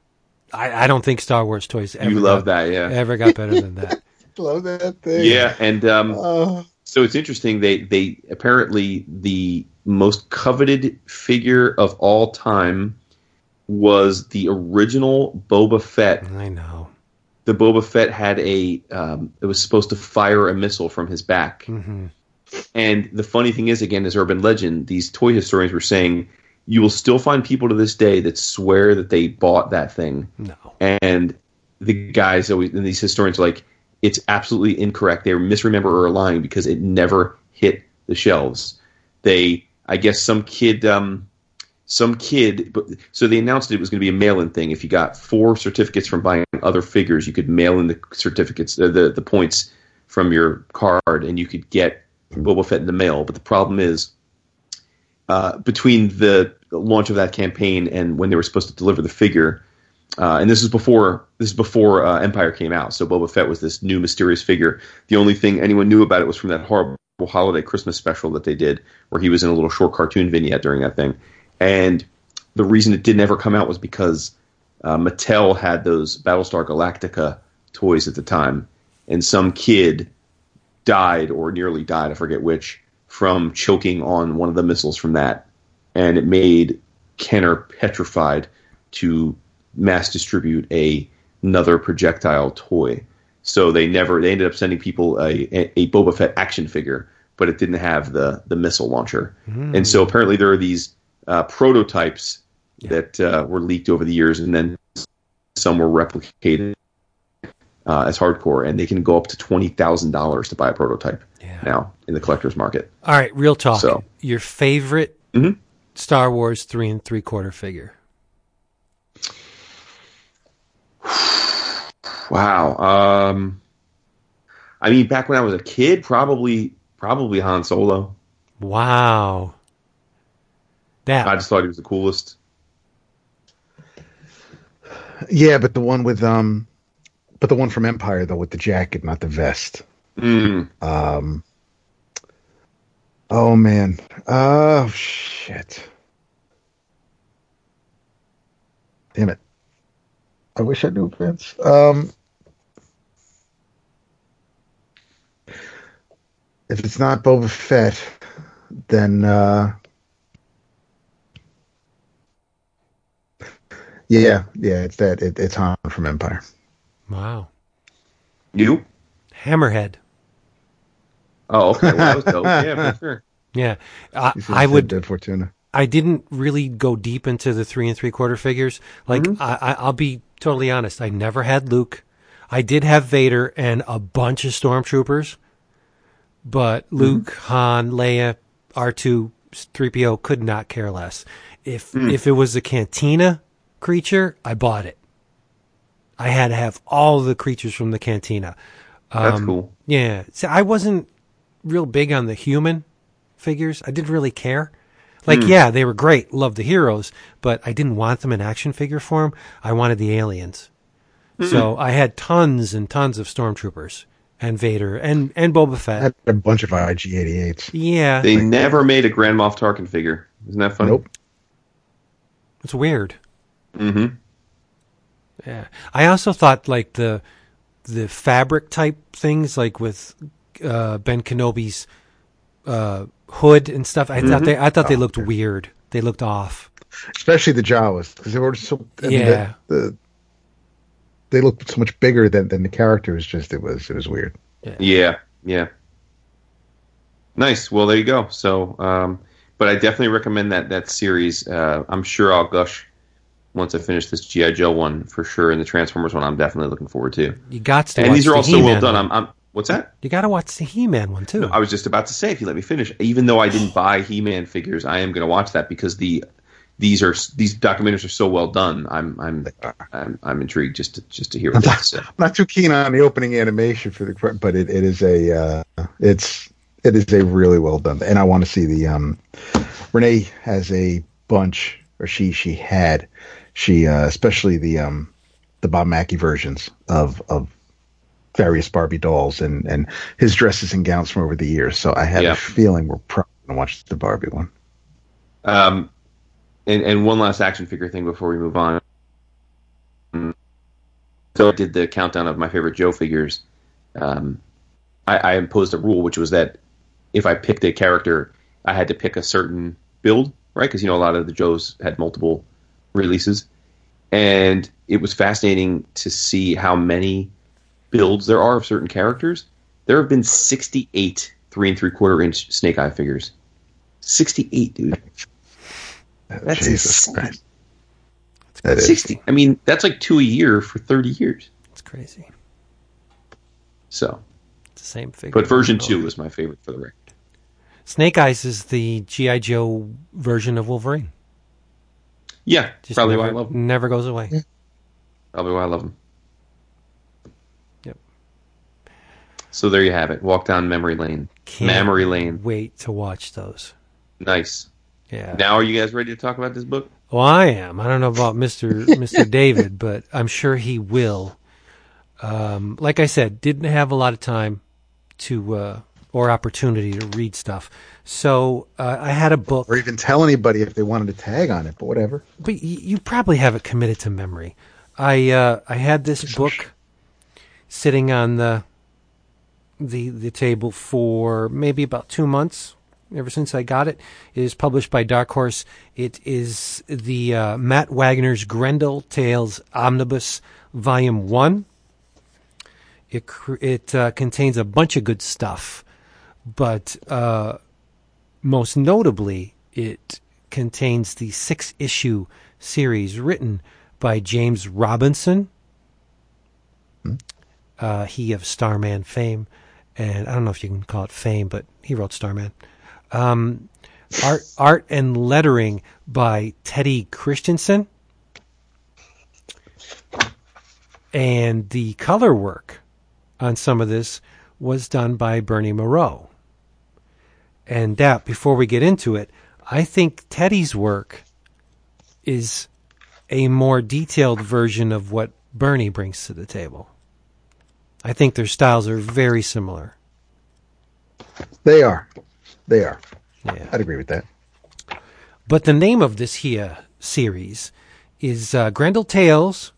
I, I don't think Star Wars toys ever You love got, that, yeah. ever got better than that. *laughs* Love that thing. Yeah, and um, Oh, so it's interesting. They they apparently the most coveted figure of all time was the original Boba Fett. I know. The Boba Fett had a um, it was supposed to fire a missile from his back. hmm And the funny thing is, again, as urban legend, these toy historians were saying you will still find people to this day that swear that they bought that thing No. and the guys always and these historians are like it's absolutely incorrect they misremember or are lying because it never hit the shelves they i guess some kid um some kid so they announced it was going to be a mail-in thing if you got four certificates from buying other figures you could mail in the certificates uh, the the points from your card and you could get Boba Fett in the mail but the problem is uh, between the launch of that campaign and when they were supposed to deliver the figure, uh, and this is before this is before uh, Empire came out. So Boba Fett was this new mysterious figure. The only thing anyone knew about it was from that horrible holiday Christmas special that they did, where he was in a little short cartoon vignette during that thing. And the reason it didn't ever come out was because uh, Mattel had those Battlestar Galactica toys at the time, and some kid died or nearly died, I forget which, from choking on one of the missiles from that. And it made Kenner petrified to mass distribute a another projectile toy. So they never they ended up sending people a, a, a Boba Fett action figure, but it didn't have the the missile launcher. And so apparently there are these uh, prototypes that uh, were leaked over the years, and then some were replicated uh, as hardcore, and they can go up to twenty thousand dollars to buy a prototype Yeah. now in the collector's market. All right, real talk. So- Your favorite Mhm. Star Wars three and three quarter figure? *sighs* Wow. Um, I mean, back when I was a kid, probably probably Han Solo. Wow. That I just thought he was the coolest. yeah, but the one with um, but the one from Empire though with the jacket, not the vest. Mm. Um. Oh man. Oh shit. Damn it. I wish I knew Vince. Um. If it's not Boba Fett, then uh. Yeah, yeah, it's that. It, it's Han from Empire. wow. You? Hammerhead. Oh, okay. Well, that was dope. yeah, for sure. *laughs* Yeah, I, He says I would. Dead Fortuna. I didn't really go deep into the three and three quarter figures. Like mm-hmm. I, I, I'll be totally honest. I never had Luke. I did have Vader and a bunch of stormtroopers, but mm-hmm. Luke, Han, Leia, R two, three PO could not care less. If mm. if it was a Cantina creature, I bought it. I had to have all the creatures from the Cantina. That's Um, cool. Yeah. See, I wasn't real big on the human figures. I didn't really care. Like, yeah, they were great. Loved the heroes, but I didn't want them in action figure form. I wanted the aliens. So I had tons and tons of stormtroopers and Vader and, and Boba I Fett. had a bunch of IG-88s. Yeah. They never made a Grand Moff Tarkin figure. Isn't that funny? Nope. It's weird. Mm-hmm. Yeah. I also thought like the the fabric type things like with uh Ben Kenobi's uh hood and stuff. I thought they I thought they looked weird. They looked off. especially the Jawas because they were so. I mean, Yeah. the, the, they looked so much bigger than than the characters. Just it was it was weird. Yeah, yeah. Nice. Well, there you go. So, um, but I definitely recommend that that series. Uh, I'm sure I'll gush once I finish this GI Joe one for sure, and the Transformers one. I'm definitely looking forward to. You got to. And watch these are the also well He-Man done. I'm, I'm what's that? You got to watch the He-Man one too. I was just about to say, if you let me finish, even though I didn't buy He-Man figures, I am going to watch that because the these are these documentaries are so well done. I'm I'm I'm, I'm intrigued just to just to hear what they have to say. I'm not too keen on the opening animation for the, but it, it is a uh, it's it is a really well done, and I want to see the um. Renee has a bunch, or she she had, she uh, especially the um the Bob Mackie versions of of various Barbie dolls and and his dresses and gowns from over the years. So I have Yeah. a feeling we're probably gonna watch the Barbie one. Um, and and one last action figure thing before we move on. So I did the countdown of my favorite Joe figures. Um, I, I imposed a rule, which was that if I picked a character, I had to pick a certain build, right? Because you know a lot of the Joes had multiple releases, and it was fascinating to see how many builds there are of certain characters. There have been sixty-eight three and three quarter inch Snake Eye figures. Sixty-eight, dude. Oh, that's Jesus insane. Christ. That is. 60. I mean, that's like two a year for 30 years. it's crazy. So, It's the same figure. but version 2 was my favorite for the record. Snake Eyes is the GI Joe version of Wolverine. Yeah, Just probably never, why I love him. Never goes away. Probably why I love him. Yep. So there you have it. Walk down memory lane. Can't Memory lane. Wait to watch those. Nice. Yeah. Now, are you guys ready to talk about this book? Well, I am. I don't know about *laughs* Mister Mister David, but I'm sure he will. Um, like I said, didn't have a lot of time to uh, or opportunity to read stuff, so uh, I had a book. Or even tell anybody if they wanted to tag on it, but whatever. But y- you probably have it committed to memory. I uh, I had this book sitting on the the the table for maybe about two months. Ever since I got it, it is published by Dark Horse. It is the uh, Matt Wagner's Grendel Tales Omnibus Volume One. It cr- it uh, contains a bunch of good stuff, but uh, most notably, it contains the six issue series written by James Robinson, uh, he of Starman fame. And I don't know if you can call it fame, but he wrote Starman. Um, art, art and lettering by Teddy Kristiansen. And the color work on some of this was done by Bernie Mireault. And that, before we get into it, I think Teddy's work is a more detailed version of what Bernie brings to the table. I think their styles are very similar. They are. They are. Yeah. I'd agree with that. But the name of this here series is uh, Grendel Tales,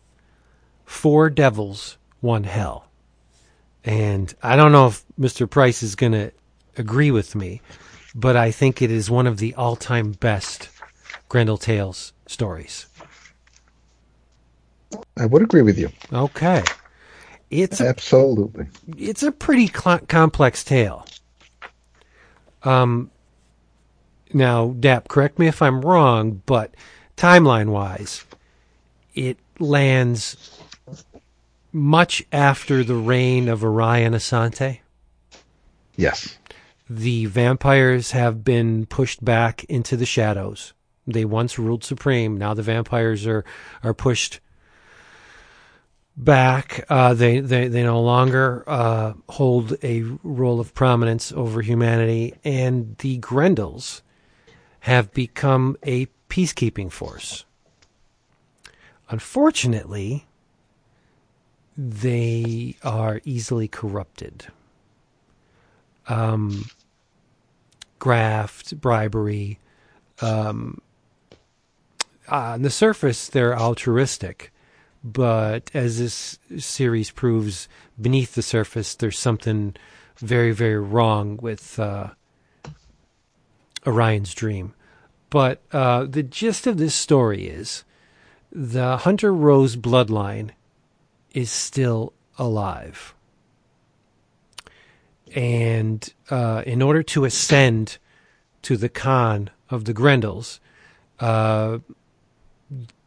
Four Devils, One Hell. And I don't know if Mr. Price is going to agree with me, but I think it is one of the all time best Grendel Tales stories. I would agree with you. Okay. It's a Absolutely. it's a pretty cl- complex tale. Um, now, Dap, correct me if I'm wrong, but timeline wise, it lands much after the reign of Orion Assante. Yes. The vampires have been pushed back into the shadows. They once ruled supreme. Now the vampires are are pushed back. Uh, they, they they no longer uh, hold a role of prominence over humanity, and the Grendels have become a peacekeeping force. Unfortunately, they are easily corrupted. Um, graft, bribery. Um, on the surface, they're altruistic, but as this series proves, beneath the surface, there's something very, very wrong with uh, Orion's dream. But uh, the gist of this story is the Hunter Rose bloodline is still alive. And uh, in order to ascend to the Khan of the Grendels, uh,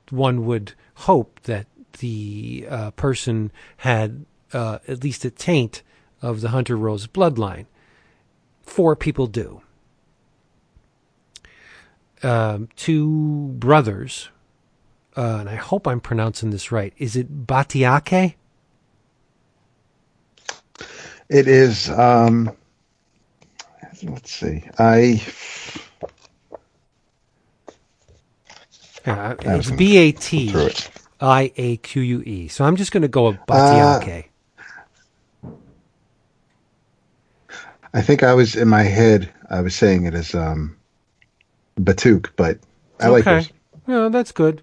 one would hope that the uh, person had uh, at least a taint of the Hunter Rose bloodline. Four people do. Um, two brothers, uh, and I hope I'm pronouncing this right. Is it Batiake? It is. Um, let's see. I. Uh, I it's B A T. I A Q U E. So I'm just going to go with Batiake. I think I was in my head. I was saying it as um, Batuk, but I like okay. those. Well, that's good.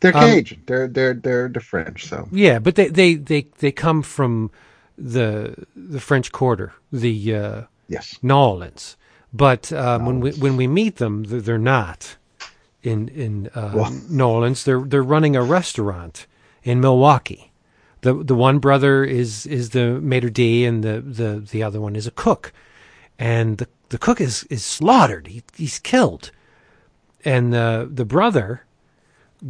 They're Um, Cajun. they're they're they're the French. So Yeah, but they they they, they come from the the French Quarter, the uh, yes, New Orleans. But um, when we when we meet them, they're, they're not in in uh, Well- New Orleans. They're they're running a restaurant in Milwaukee. the The one brother is is the maitre d, and the, the, the other one is a cook. And the the cook is is slaughtered. He, he's killed. And the the brother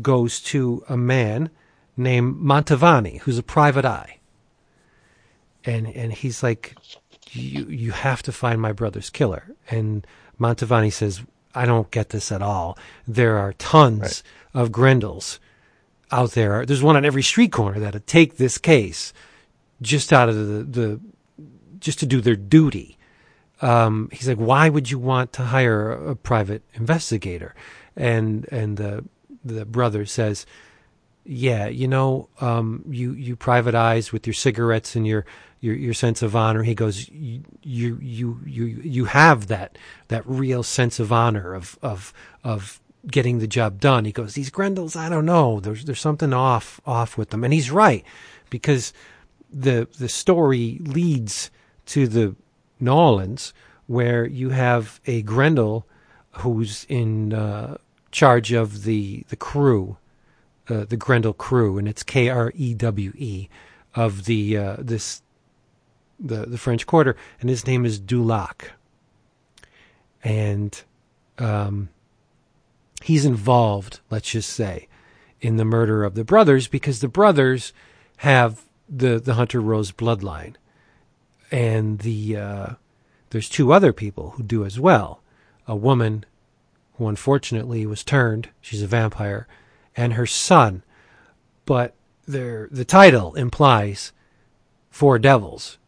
goes to a man named Mantovani, who's a private eye. And and he's like, you you have to find my brother's killer. And Mantovani says, I don't get this at all. There are tons of Grendels out there. There's one on every street corner that'd take this case just out of the, the just to do their duty. Um, he's like, why would you want to hire a, a private investigator? And and the the brother says, yeah, you know, um, you you private eyes with your cigarettes and your your your sense of honor. He goes, you you you you have that that real sense of honor of of of getting the job done. He goes, these Grendels, I don't know. There's there's something off off with them, and he's right because the the story leads to the New Orleans where you have a Grendel who's in uh, charge of the the crew uh, the Grendel crew, and it's K R E W E of the uh, this the the French Quarter, and his name is Dulac, and um, he's involved. Let's just say in the murder of the brothers because the brothers have the the Hunter Rose bloodline, and the uh, there's two other people who do as well. A woman who unfortunately was turned. She's a vampire and her son, but the title implies four devils.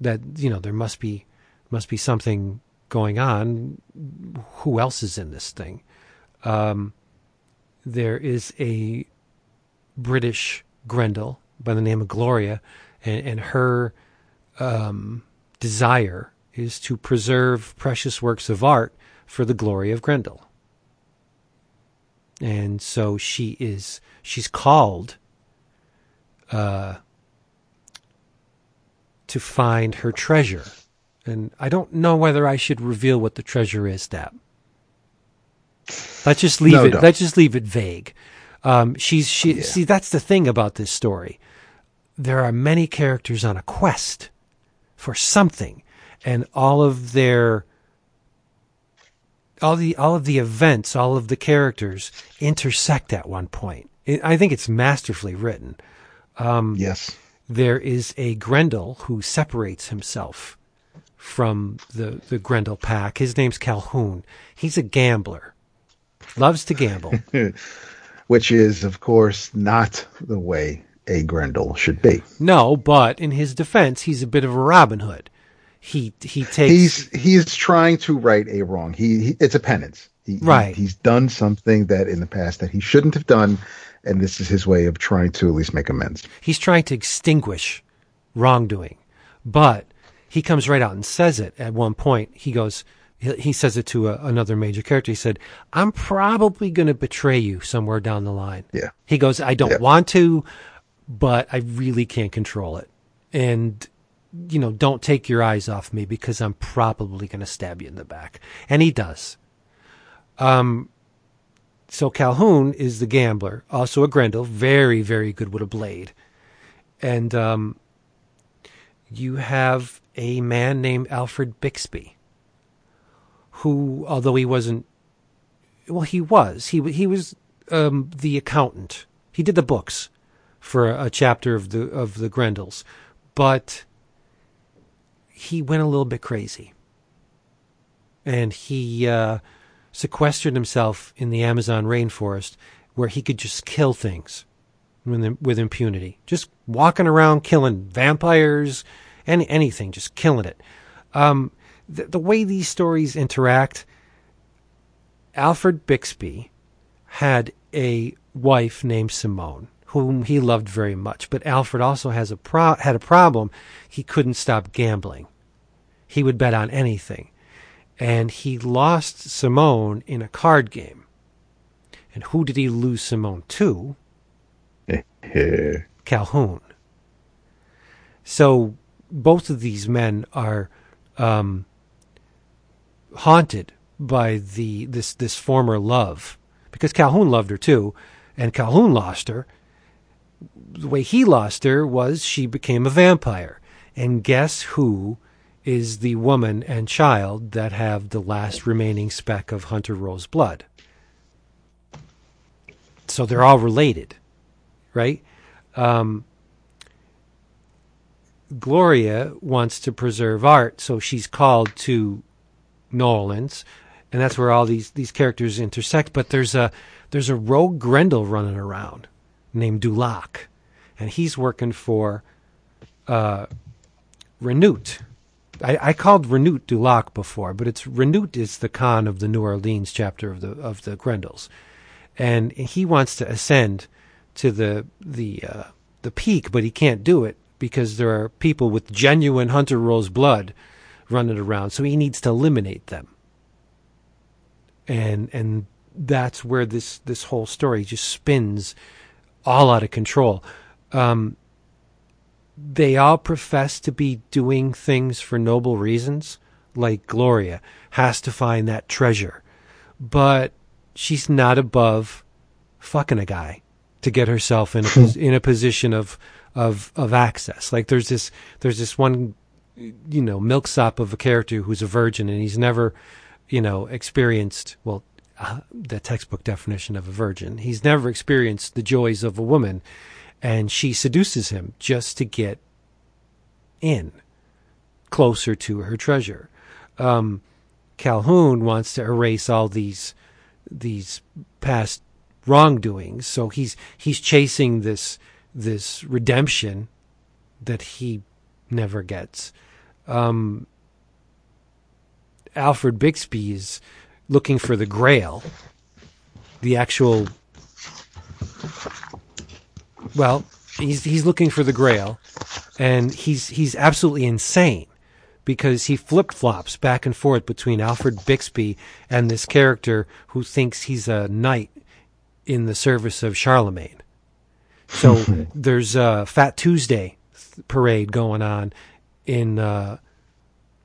That you know there must be must be something going on. Who else is in this thing? Um, there is a British Grendel by the name of Gloria, and, and her um, desire is to preserve precious works of art for the glory of Grendel and so she is she's called uh, to find her treasure and i don't know whether i should reveal what the treasure is Dap. let's just leave No, it don't. let's just leave it vague um, she's she Yeah. see that's the thing about this story there are many characters on a quest for something and all of their all the all of the events, all of the characters intersect at one point. I think it's masterfully written. yes, There is a Grendel who separates himself from the the Grendel pack. His name's Calhoun. He's a gambler, loves to gamble. *laughs* which is of course not the way a Grendel should be. no, but in his defense, he's a bit of a Robin Hood. He he takes He's he's trying to right a wrong. He, he it's a penance. He, he- Right. he's done something that in the past that he shouldn't have done, and this is his way of trying to at least make amends. he's trying to extinguish wrongdoing, but he comes right out and says it at one point. He goes, he, says it to a, another major character. He said, "I'm probably going to betray you somewhere down the line." Yeah. He goes, "I don't Yeah. want to, but I really can't control it." And you know, don't take your eyes off me because I'm probably going to stab you in the back. And he does. Um, so Calhoun is the gambler, also a Grendel, very, very good with a blade. And um, you have a man named Alfred Bixby, who, although he wasn't, well, he was. He he was um, the accountant. He did the books for a, a chapter of the of the Grendels, but he went a little bit crazy, and he uh, sequestered himself in the Amazon rainforest, where he could just kill things with, impunity, just walking around killing vampires, any anything, just killing it. Um, the, the way these stories interact, Alfred Bixby had a wife named Simone, whom he loved very much. But Alfred also has a pro- had a problem. He couldn't stop gambling. He would bet on anything. And he lost Simone in a card game. And who did he lose Simone to? Calhoun. So both of these men are um, haunted by the this this former love because Calhoun loved her too, and Calhoun lost her. The way he lost her was she became a vampire, and guess who is the woman and child that have the last remaining speck of Hunter Rose blood? So they're all related, right? Um, Gloria wants to preserve art, so she's called to New Orleans, and that's where all these these characters intersect. But there's a there's a rogue Grendel running around named Dulac, and he's working for uh, Renout. I, I called Renout Dulac before, but it's Renout is the Khan of the New Orleans chapter of the of the Grendels, and he wants to ascend to the the uh, the peak, but he can't do it because there are people with genuine Hunter Rose blood running around, so he needs to eliminate them. And and that's where this this whole story just spins all out of control. Um, they all profess to be doing things for noble reasons, like Gloria has to find that treasure, but she's not above fucking a guy to get herself in a, *laughs* in a position of of of access. Like there's this there's this one you know milksop of a character who's a virgin and he's never you know experienced well uh, the textbook definition of a virgin. He's never experienced the joys of a woman, and she seduces him just to get in closer to her treasure. Um, Calhoun wants to erase all these these past wrongdoings, so he's he's chasing this this redemption that he never gets. Um, Alfred Bixby is looking for the Grail, the actual. Well, he's he's looking for the Grail, and he's he's absolutely insane because he flip flops back and forth between Alfred Bixby and this character who thinks he's a knight in the service of Charlemagne. So *laughs* there's a Fat Tuesday parade going on in uh,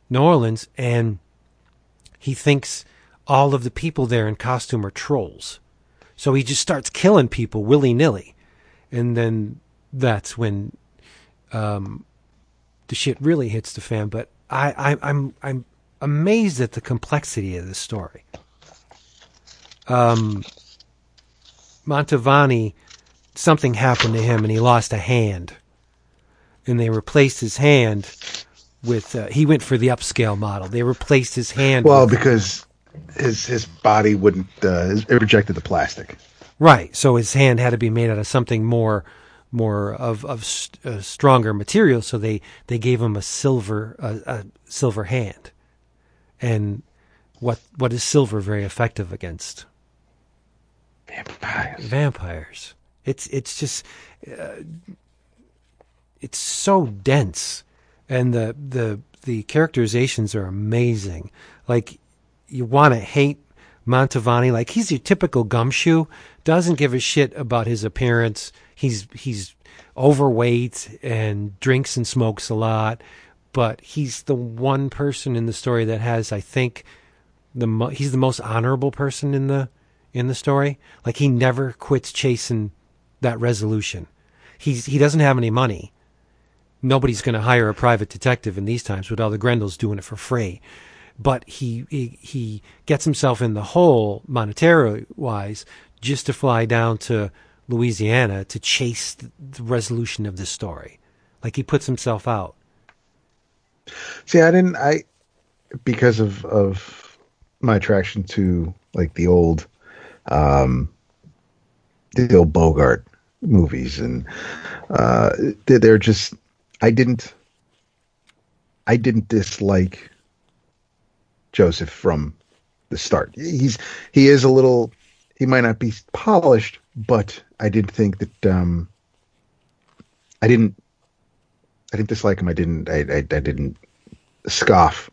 New Orleans, and he thinks all of the people there in costume are trolls. So he just starts killing people willy nilly, and then that's when um, the shit really hits the fan. But I, I, I'm I'm amazed at the complexity of the story. Um, Mantovani, something happened to him, and he lost a hand, and they replaced his hand with. Uh, he went for the upscale model. They replaced his hand. Well, because his his body wouldn't uh, it rejected the plastic. Right. So his hand had to be made out of something more more of of st- uh, stronger material. So they they gave him a silver uh, a silver hand, and what what is silver very effective against? Vampires. Vampires. It's it's just uh, it's so dense, and the the the characterizations are amazing. Like you want to hate Mantovani. Like he's your typical gumshoe. Doesn't give a shit about his appearance. He's he's overweight and drinks and smokes a lot. But he's the one person in the story that has, I think, the mo- he's the most honorable person in the in the story. Like he never quits chasing that resolution. He's he doesn't have any money. Nobody's going to hire a private detective in these times with all the Grendels doing it for free. But he he, he gets himself in the hole monetary wise just to fly down to Louisiana to chase the, resolution of this story. Like he puts himself out. See, I didn't. I because of of my attraction to like the old, um, the old Bogart movies, and uh, they're just. I didn't. I didn't dislike Joseph from the start. He's he is a little. He might not be polished, but I did think that. Um, I didn't. I didn't dislike him. I didn't. I, I, I didn't scoff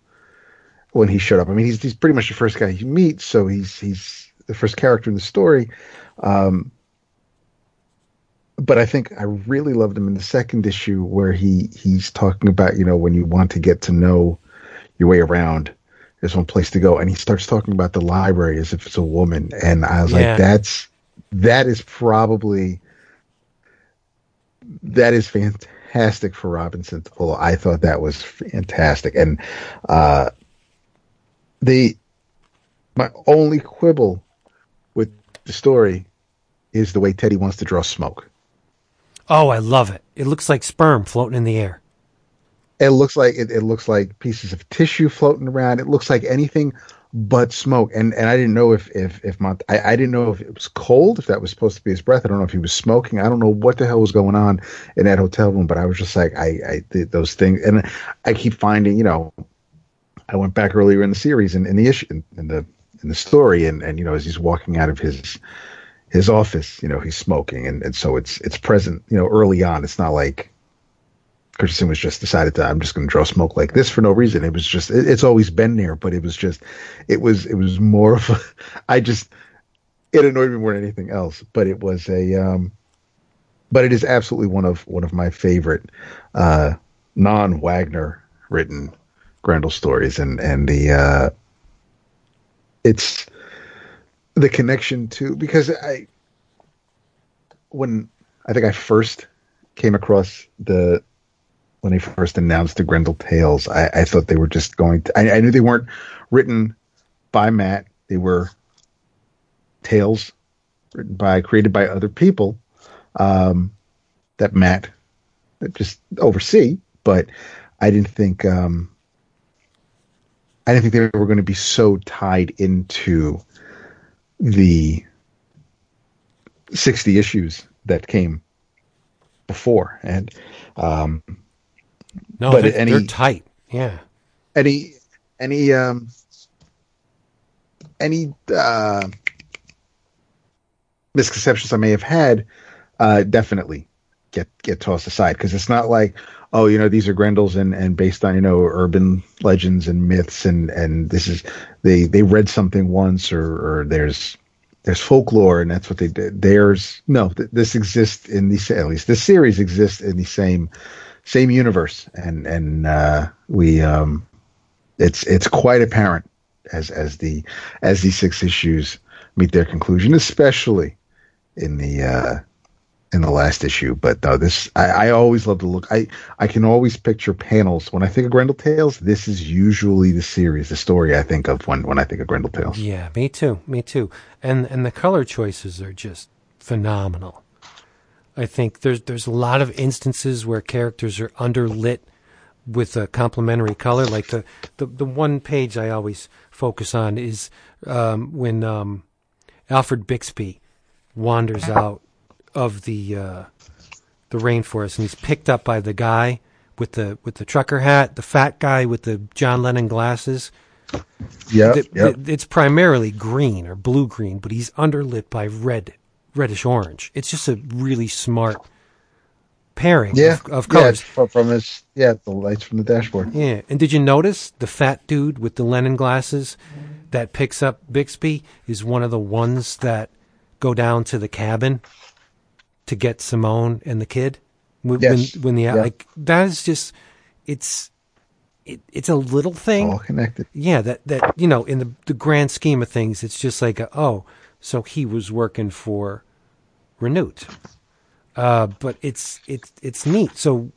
when he showed up. I mean, he's he's pretty much the first guy you meet, so he's he's the first character in the story. Um, but I think I really loved him in the second issue where he he's talking about you know when you want to get to know your way around, there's one place to go, and he starts talking about the library as if it's a woman, and I was Yeah. like, that's that is probably that is fantastic for Robinson to pull. I thought that was fantastic, and uh, the my only quibble with the story is the way Teddy wants to draw smoke. Oh, I love it. It looks like sperm floating in the air. It looks like it, it looks like pieces of tissue floating around. It looks like anything but smoke. And and I didn't know if if if Mont- I, I didn't know if it was cold, if that was supposed to be his breath. I don't know if he was smoking. I don't know what the hell was going on in that hotel room. But I was just like, I I did those things, and I keep finding, you know, I went back earlier in the series and in, the issue in, in the in the story, and and you know, as he's walking out of his his office, you know, he's smoking, and and so it's it's present, you know, early on. It's not like Kristiansen was just decided to I'm just going to draw smoke like this for no reason. It was just it, it's always been there, but it was just it was it was more of a *laughs* I just it annoyed me more than anything else. But it was a um, but it is absolutely one of one of my favorite uh, non Wagner written Grendel stories, and and the uh, it's the connection to because I when I think I first came across the when they first announced the Grendel Tales, I, I thought they were just going to. I, I knew they weren't written by Matt. They were tales written by, created by other people um, that Matt just oversee. But I didn't think. Um, I didn't think they were going to be so tied into the sixty issues that came before, and um, No, But they're, any- they're tight. Yeah. any any um any uh misconceptions I may have had uh definitely get get tossed aside because it's not like oh you know these are Grendels and and based on you know urban legends and myths and and this is they they read something once or or there's there's folklore and that's what they did there's no th- this exists in the at least this series exists in the same same universe and and uh we um it's it's quite apparent as as the as these six issues meet their conclusion especially in the uh in the last issue but no this i, I always love to look i i can always picture panels when i think of grendel tales this is usually the series the story i think of when when i think of grendel tales Yeah, me too. Me too. And and the color choices are just phenomenal. I think there's there's a lot of instances where characters are underlit with a complementary color. Like the the, the one page I always focus on is um, when um, Alfred Bixby wanders out of the uh, the rainforest and he's picked up by the guy with the with the trucker hat, the fat guy with the John Lennon glasses. Yeah th- th- it's primarily green or blue green, but he's underlit by red, reddish orange. It's just a really smart pairing yeah of, of yeah, colors. from, from his yeah the lights from the dashboard Yeah. And did you notice the fat dude with the Lennon glasses that picks up Bixby is one of the ones that go down to the cabin to get Simone and the kid? When, Yes. when, when the Yeah. like that is just it's it, it's a little thing. All connected. Yeah, that that you know, in the the grand scheme of things, it's just like a, oh, so he was working for Renute. Uh, but it's it's it's neat. So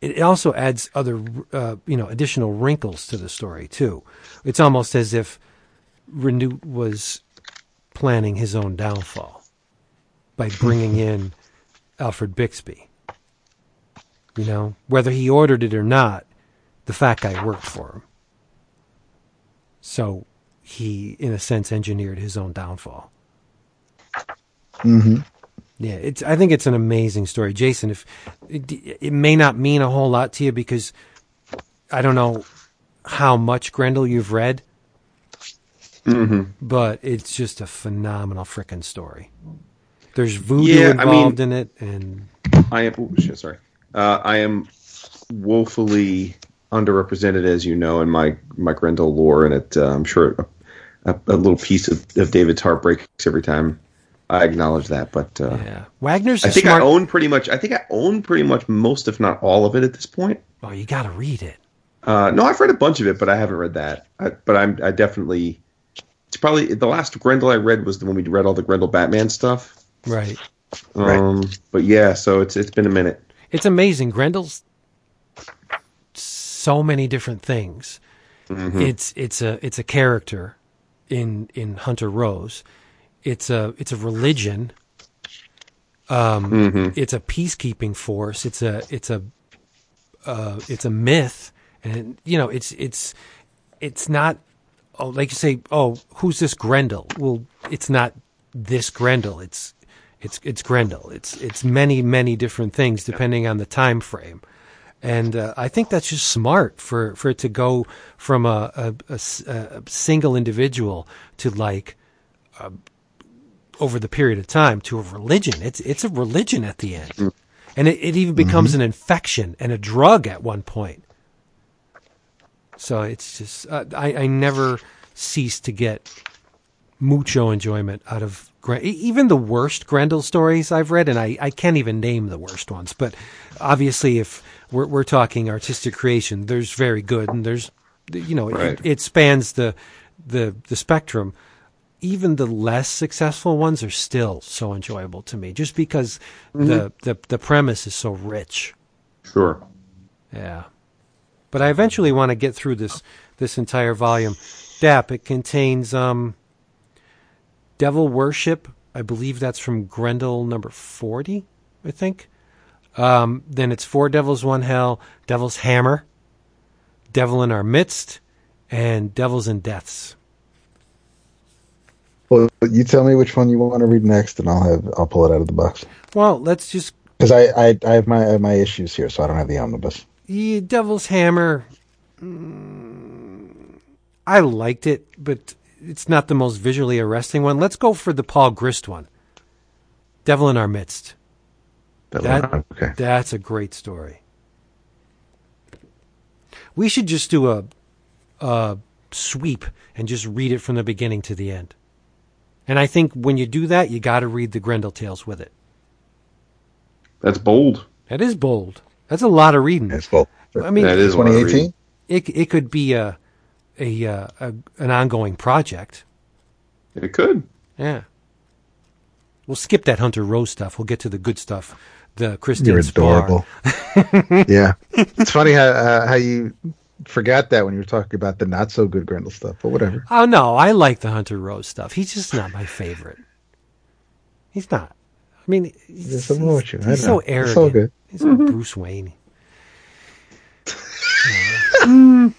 it also adds other uh, you know additional wrinkles to the story too. It's almost as if Renute was planning his own downfall by bringing in Alfred Bixby. You know, whether he ordered it or not, the fat guy worked for him. So he, in a sense, engineered his own downfall. hmm Yeah, it's. I think it's an amazing story, Jason. If it, it may not mean a whole lot to you because I don't know how much Grendel you've read, hmm but it's just a phenomenal frickin' story. There's voodoo Yeah, I mean- involved in it, and I am. Oh, shit, sorry. Uh, I am woefully underrepresented, as you know, in my my Grendel lore, and it. Uh, I'm sure a, a, a little piece of, of David's heart breaks every time I acknowledge that. But uh, yeah, Wagner's. I think smart. I own pretty much. I think I own pretty much most, if not all of it, at this point. oh, you got to read it. Uh, no, I've read a bunch of it, but I haven't read that. I, but I'm I definitely. It's probably the last Grendel I read was the one we read all the Grendel Batman stuff. Right. Um, But yeah, so it's it's been a minute. It's amazing. Grendel's so many different things. It's it's a it's a character in in Hunter Rose. It's a it's a religion. Um, It's a peacekeeping force. It's a it's a uh, it's a myth, and you know it's it's it's not. Oh, like you say, oh, who's this Grendel? Well, it's not this Grendel. It's it's it's Grendel. It's it's many many different things depending on the time frame, and uh, I think that's just smart for for it to go from a single individual to like uh, over the period of time to a religion. It's it's a religion at the end, and it, it even becomes an infection and a drug at one point. So it's just uh, I I never cease to get mucho enjoyment out of even the worst Grendel stories I've read, and I, I can't even name the worst ones. But obviously, if we're we're talking artistic creation, there's very good, and there's you know Right. it, it spans the the the spectrum. Even the less successful ones are still so enjoyable to me, just because the, the the premise is so rich. Sure. Yeah. But I eventually want to get through this this entire volume. Dap, it contains um Devil Worship. I believe that's from Grendel number 40, I think. Um, then it's Four Devils, One Hell, Devil's Hammer, Devil in Our Midst, and Devils and Deaths. Well, you tell me which one you want to read next, and I'll have I'll pull it out of the box Well, let's just because I, I I have my I have my issues here, so I don't have the omnibus. Yeah, Devil's Hammer. mm, I liked it, but it's not the most visually arresting one. Let's go for the Paul Grist one. Devil in Our Midst. That- okay. That's a great story. We should just do a, a sweep and just read it from the beginning to the end. And I think when you do that, you got to read the Grendel Tales with it. That's bold. That is bold. That's a lot of reading. It's full. I mean, That is a lot of 2018. it it could be a a, uh, a an ongoing project. It could. Yeah. We'll skip that Hunter Rose stuff. We'll get to the good stuff. The Christine You're Spar. adorable. *laughs* yeah, it's funny how uh, how you forgot that when you were talking about the not so good Grendel stuff, but whatever. Oh no, I like the Hunter Rose stuff. He's just not my favorite. He's not. I mean, he's, There's something wrong with you. I he's don't so know. It's arrogant. all good. He's like Bruce Wayne. *laughs*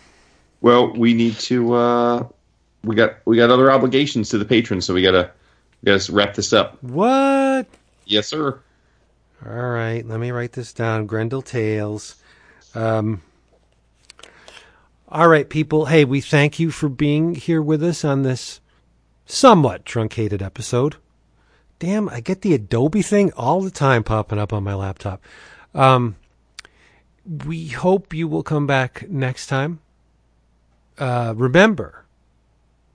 Well, we need to. Uh, we got we got other obligations to the patrons, so we gotta we gotta wrap this up. What? Yes, sir. All right, let me write this down. Grendel Tales. Um, all right, people. Hey, we thank you for being here with us on this somewhat truncated episode. Damn, I get the Adobe thing all the time popping up on my laptop. Um, we hope you will come back next time. Uh, remember,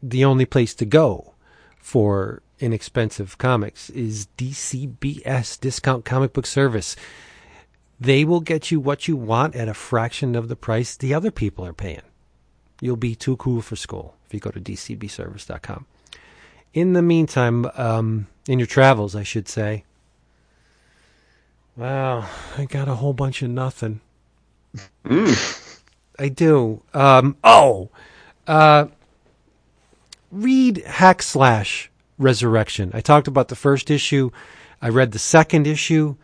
the only place to go for inexpensive comics is DCBS Discount Comic Book Service. they will get you what you want at a fraction of the price the other people are paying. You'll be too cool for school if you go to dcbservice.com. In the meantime, um, in your travels, I should say, wow, I got a whole bunch of nothing. I do. Um, oh, uh, read Hack Slash Resurrection. I talked about the first issue. I read the second issue.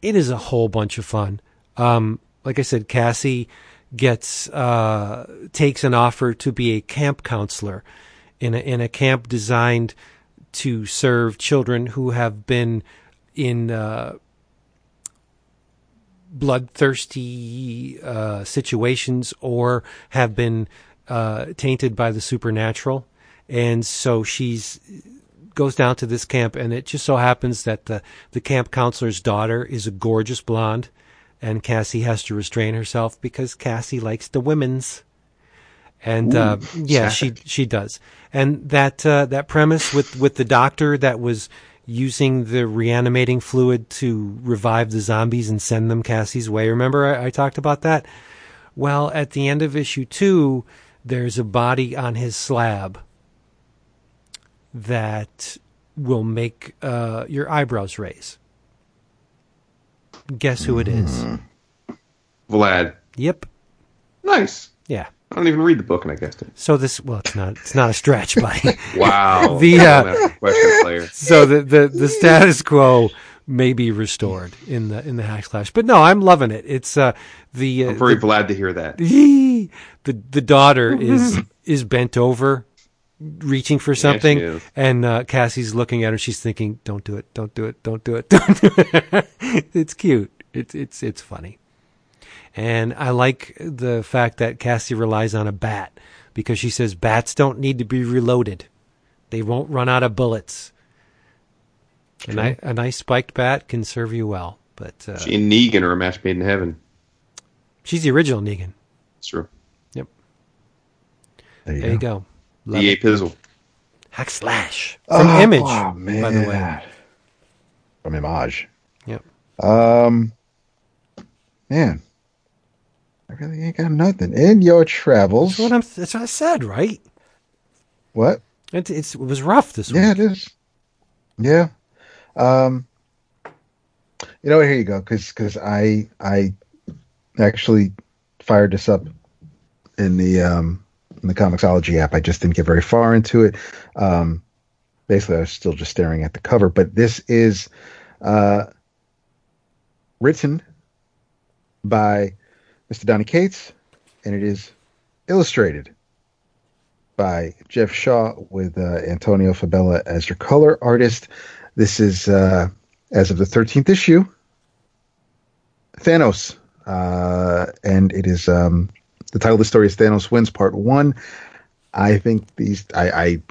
It is a whole bunch of fun. Um, like I said, Cassie gets uh, takes an offer to be a camp counselor in a in a camp designed to serve children who have been in uh, bloodthirsty uh, situations or have been uh, tainted by the supernatural, and so she's goes down to this camp, and it just so happens that the the camp counselor's daughter is a gorgeous blonde, and Cassie has to restrain herself because Cassie likes the women's. And uh, yeah, she she does. And that uh, that premise with with the doctor that was using the reanimating fluid to revive the zombies and send them Cassie's way. Remember I, I talked about that? Well, at the end of issue two, there's a body on his slab that will make uh, your eyebrows raise. Guess who it is? Vlad. Yep. Nice. Yeah. I don't even read the book, and I guessed it. So this, well, it's not, it's not a stretch, buddy. *laughs* Wow. *laughs* The, uh, Don't ask a question, player. *laughs* so the, the the status quo may be restored in the in the hack slash, but no, I'm loving it. It's uh the uh, I'm very glad to hear that. the the daughter is is bent over reaching for something is. and uh, Cassie's looking at her she's thinking don't do it don't do it don't do it *laughs* don't do it. It's cute. It's it's it's funny. And I like the fact that Cassie relies on a bat because she says bats don't need to be reloaded. They won't run out of bullets. And I, a nice spiked bat can serve you well but uh, She and Negan are a match made in heaven. she's the original Negan. It's true. yep. There you there you go. Go Love EA it. Pizzle. hack slash from Oh, Image oh, man. by the way From Image. yep Um, man, I really ain't got nothing. In your travels, That's what, I'm, that's what I said, right? what? It, it's, it was rough this Yeah, week. it is. Yeah. Um, you know what? Here you go. because Because I I actually fired this up in the um in the Comixology app. I just didn't get very far into it. Um, basically, I was still just staring at the cover. But this is uh, written by Mr. Donny Cates, and it is illustrated by Geoff Shaw with uh, Antonio Fabela as your color artist. This is, uh, as of the 13th issue, Thanos. Uh, and it is, um, the title of the story is Thanos Wins Part 1. I think these, I, I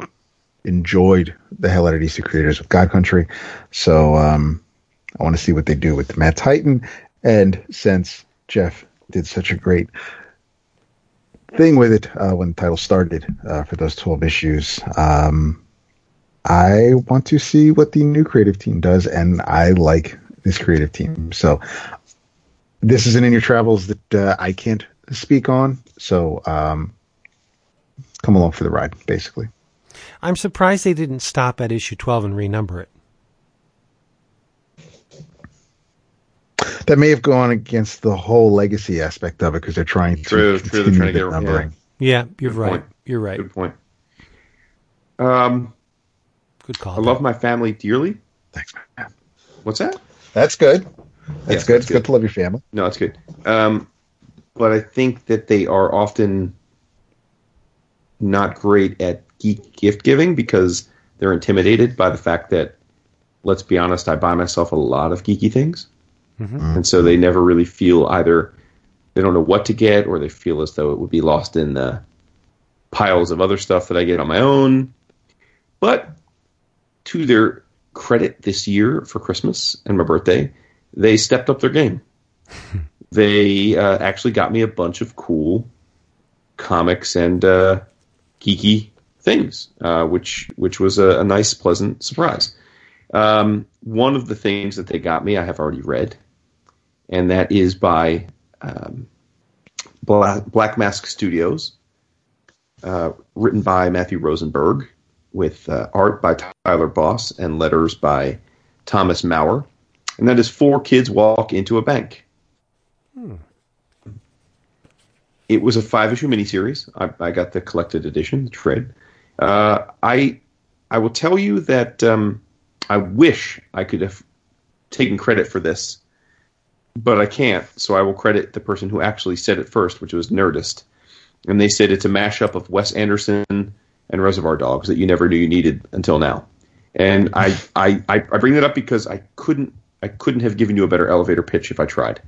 enjoyed the hell out of DC creators with God Country. So, um, I want to see what they do with Mad Titan. And since Jeff did such a great thing with it uh, when the title started uh, for those 12 issues. Um, I want to see what the new creative team does, and I like this creative team. So this is an in your travels that uh, I can't speak on. So um, come along for the ride, basically. I'm surprised they didn't stop at issue 12 and renumber it. That may have gone against the whole legacy aspect of it because they're trying to True, true, they're continue trying to the get- yeah. numbering. Yeah, you're Good right. point. You're right. Good point. Um, Good call. I love my family dearly. Thanks, man. What's that? That's good. That's Yes, good. that's it's good. good to love your family. No, it's good. Um, but I think that they are often not great at geek gift giving because they're intimidated by the fact that, let's be honest, I buy myself a lot of geeky things. Mm-hmm. And so they never really feel either they don't know what to get or they feel as though it would be lost in the piles of other stuff that I get on my own. But to their credit this year for Christmas and my birthday, they stepped up their game. *laughs* they uh, actually got me a bunch of cool comics and uh, geeky things, uh, which which was a, a nice, pleasant surprise. Um, one of the things that they got me, I have already read, and that is by um, Black, Black Mask Studios, uh, written by Matthew Rosenberg, with uh, art by Tyler Boss and letters by Thomas Mauer. And that is Four Kids Walk into a Bank. It was a five issue miniseries. I, I got the collected edition, the trade. Uh, I I will tell you that um, I wish I could have taken credit for this, but I can't. So I will credit the person who actually said it first, which was Nerdist, and they said it's a mashup of Wes Anderson and Reservoir Dogs that you never knew you needed until now. And I I, I, I bring that up because I couldn't I couldn't have given you a better elevator pitch if I tried.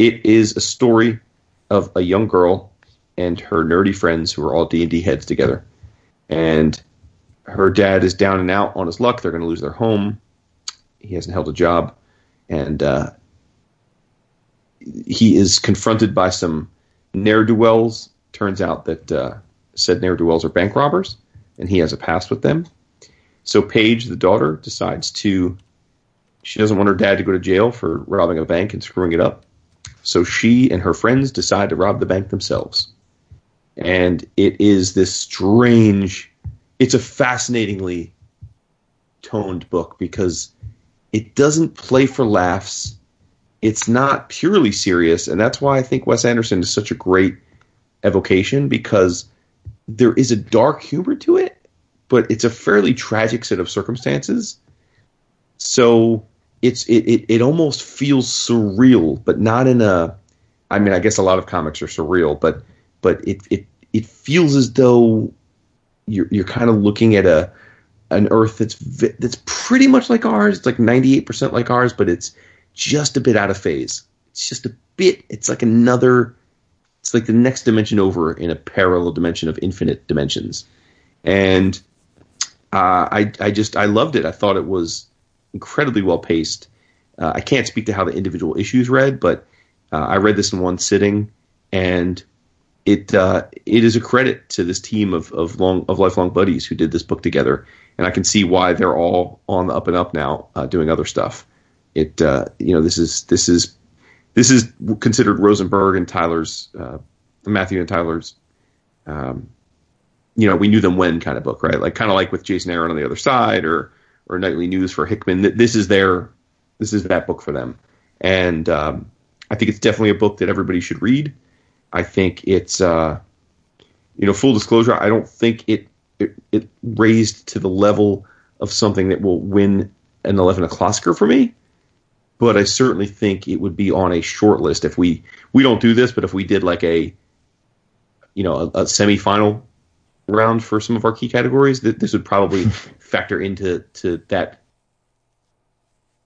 It is a story of a young girl and her nerdy friends who are all D and D heads together, and her dad is down and out on his luck. They're going to lose their home. He hasn't held a job, and uh, he is confronted by some ne'er do wells. Turns out that uh, said ne'er do wells are bank robbers, and he has a past with them. So Paige, the daughter, decides to. She doesn't want her dad to go to jail for robbing a bank and screwing it up. So she and her friends decide to rob the bank themselves. And it is this strange, it's a fascinatingly toned book because it doesn't play for laughs. It's not purely serious. And that's why I think Wes Anderson is such a great evocation because there is a dark humor to it, but it's a fairly tragic set of circumstances. So it's it, it, it almost feels surreal, but not in a I mean, I guess a lot of comics are surreal, but but it it it feels as though you're you're kind of looking at a an Earth that's that's pretty much like ours. It's like ninety eight percent like ours, but it's just a bit out of phase. It's just a bit. It's like another. It's like the next dimension over in a parallel dimension of infinite dimensions, and uh, I I just I loved it. I thought it was incredibly well paced. Uh, I can't speak to how the individual issues read, but uh, I read this in one sitting, and it uh, it is a credit to this team of of long of lifelong buddies who did this book together, and I can see why they're all on the up and up now, uh, doing other stuff. It uh, you know this is this is this is considered Rosenberg and Tyler's uh, Matthew and Tyler's. Um, you know, we knew them when kind of book, right? Like kind of like with Jason Aaron on the other side, or or Nightly News for Hickman. This is their this is that book for them, and um, I think it's definitely a book that everybody should read. I think it's uh, you know full disclosure. I don't think it, it it raised to the level of something that will win an eleven o'clocker for me. But I certainly think it would be on a short list if we we don't do this, but if we did like a you know a, a semifinal round for some of our key categories, that this would probably factor into to that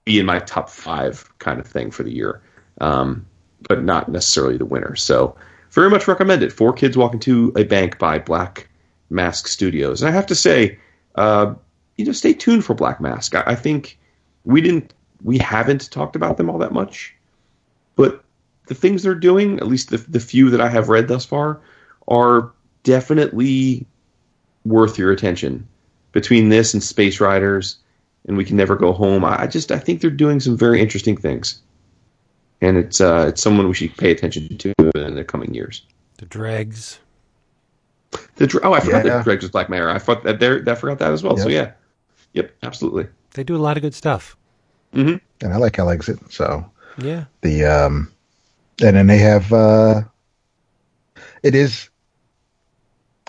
be in my top five kind of thing for the year, um, but not necessarily the winner. So very much recommend it. Four Kids Walk into a Bank by Black Mask Studios, and I have to say, uh, you know, stay tuned for Black Mask. I, I think we didn't we haven't talked about them all that much, but the things they're doing, at least the the few that I have read thus far, are definitely worth your attention. Between this and Space Riders, and we can never go home. I just I think they're doing some very interesting things, and it's uh, it's someone we should pay attention to in the coming years. The dregs. The Dr- oh, I forgot Yeah. that Greg was Black Mayor. I thought that there I forgot that as well. So yeah, Yep. yep, absolutely. They do a lot of good stuff. and I like Hell Exit. So Yeah. the um, and then they have uh, it is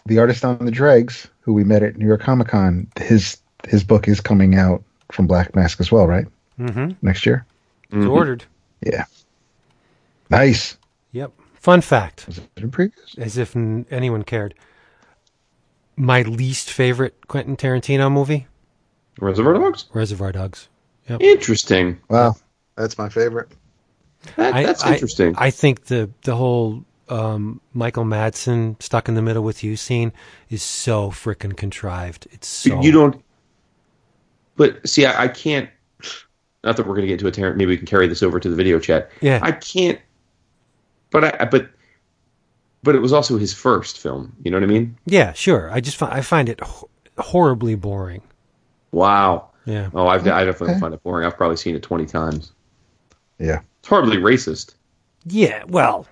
the artist on the dregs who we met at New York Comic Con. His his book is coming out from Black Mask as well, right? Mm-hmm. Next year. It's ordered. Yeah. Nice. Yep. Fun fact, Was it in as if n- anyone cared. My least favorite Quentin Tarantino movie, Reservoir Dogs. Reservoir Dogs. Yep. Interesting. Wow, that's my favorite. That, I- that's I- interesting. I think the the whole um, Michael Madsen stuck in the middle with you scene is so freaking contrived. It's so you don't. But see, I, I can't. Not that we're going to get into a Tar- maybe we can carry this over to the video chat. Yeah. I can't. But I but but it was also his first film. You know what I mean? Yeah, sure. I just find I find it ho- horribly boring. Wow. Yeah. Oh, I've, I definitely Okay. find it boring. I've probably seen it twenty times. Yeah. It's hardly racist. Yeah, well,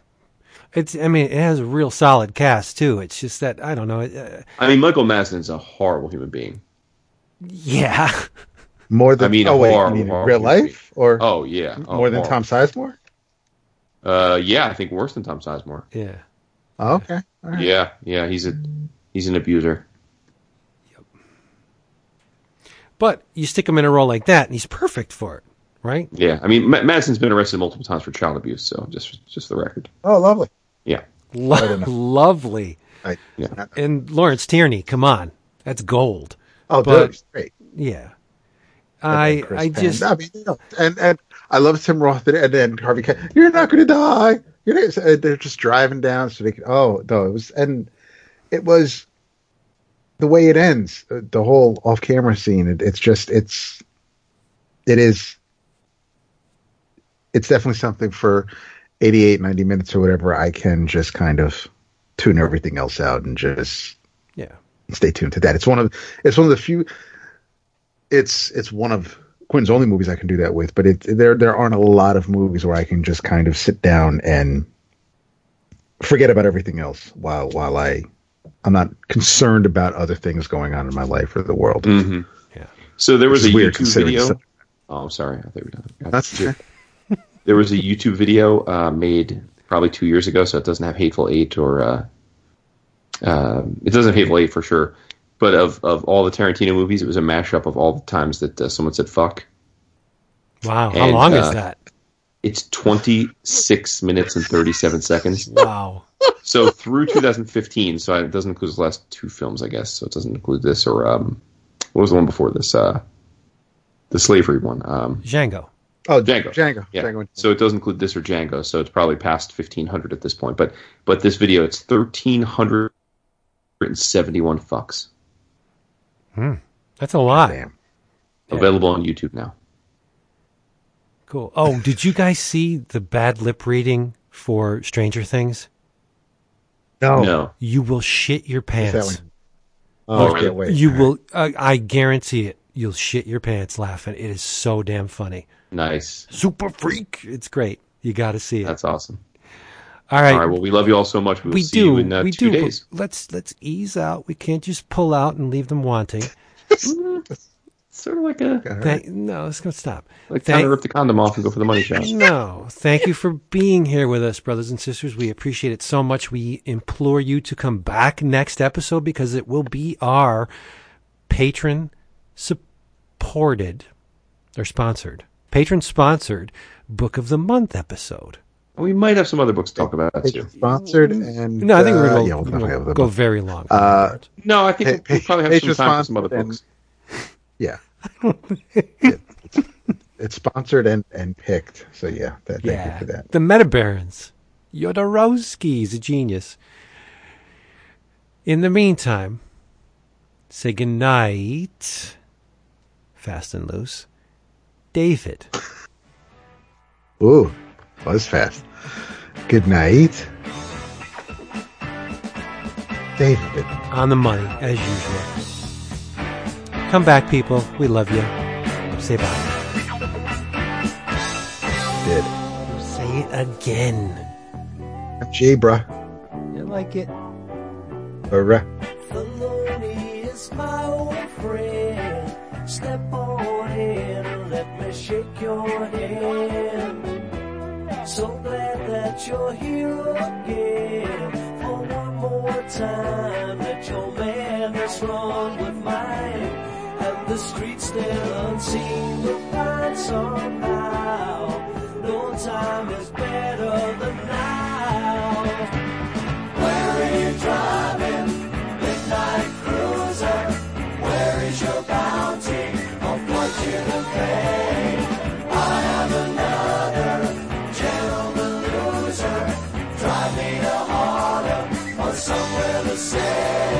it's. I mean, it has a real solid cast too. It's just that I don't know. Uh, I mean, Michael Madsen's a horrible human being. yeah, *laughs* More than I mean, oh wait, horrible, you mean in real movie. life or Oh yeah, oh, more than horrible. Tom Sizemore? Uh, yeah, I think worse than Tom Sizemore. yeah. Oh, okay, all right. Yeah, yeah, he's a he's an abuser. Yep. But you stick him in a role like that, and he's perfect for it, right? Yeah, I mean, Ma- Madsen's been arrested multiple times for child abuse. So just just the record. Oh, lovely. Yeah, Lo- *laughs* lovely. I, Yeah. And Lawrence Tierney, come on, that's gold. oh, But- dude, great. Yeah. I I Penn. just I mean, you know, and and I love Tim Roth and then Harvey. Keitel. You're not going to die. You're not, they're just driving down so they can. Oh no, it was and it was the way it ends. uh, The whole off-camera scene. It, it's just it's it is. It's definitely something for 88, 90 minutes or whatever. I can just kind of tune everything else out and just yeah. stay tuned to that. It's one of it's one of the few. It's it's one of Quinn's only movies I can do that with, but it there there aren't a lot of movies where I can just kind of sit down and forget about everything else while while I I'm not concerned about other things going on in my life or the world. hmm Yeah. So there was a weird YouTube video. it's- Oh, I'm sorry. I thought we were done. That's There was a YouTube video uh, made probably two years ago, so it doesn't have Hateful Eight or uh, um it doesn't have Hateful Eight for sure. But of, of all the Tarantino movies, it was a mashup of all the times that uh, someone said "fuck." Wow. How And, long is uh, that? It's 26 minutes and 37 seconds. Wow. So through 2015, so it doesn't include the last two films, I guess. So it doesn't include this or um, what was the one before this? Uh, the slavery one. Um, Django. Oh Django. Django Yeah. Django. So it does include this or Django. So it's probably past 1500 at this point. But but this video, it's 1371 fucks Hmm. That's a lot. Damn. available on YouTube now. Cool. Oh, did you guys see the bad lip reading for Stranger Things? No, No. You will shit your pants. Oh, really? I can't wait. You will. Uh, I guarantee it. You'll shit your pants laughing. It is so damn funny. Nice. Super freak. It's great. You got to see it. That's awesome. all right. All right. Well, we love you all so much. We will we see do. you in uh, we two do. days. Let's let's ease out. We can't just pull out and leave them wanting. *laughs* Sort of like a Thank, no, let's go stop. like Thank- time to rip the condom off and go for the money shot. *laughs* No, thank you for being here with us, brothers and sisters. We appreciate it so much. We implore you to come back next episode because it will be our patron supported or sponsored, patron sponsored book of the month episode. We might have some other books to talk about It's too. sponsored and No, I think we're uh, going yeah, we'll to definitely have go very long. Uh, No, I think Pa- we pa- probably have some time for some other sponsored books. Yeah. It- *laughs* it's sponsored and, and picked. So yeah, that, thank you for that. the Meta Barons. Jodorowsky's a genius. In the meantime, say goodnight, fast and loose, David. Ooh, was fast. Good night. David. on the money as usual. Come back, people. We love you. Say bye. Did. Say it again. Bruh. You like it? Bruh. Thelonious, my old friend. Step on your hand. So glad that you're here again. For one more time, that your man madness run with mine. And the streets still unseen will find somehow. No time is better somewhere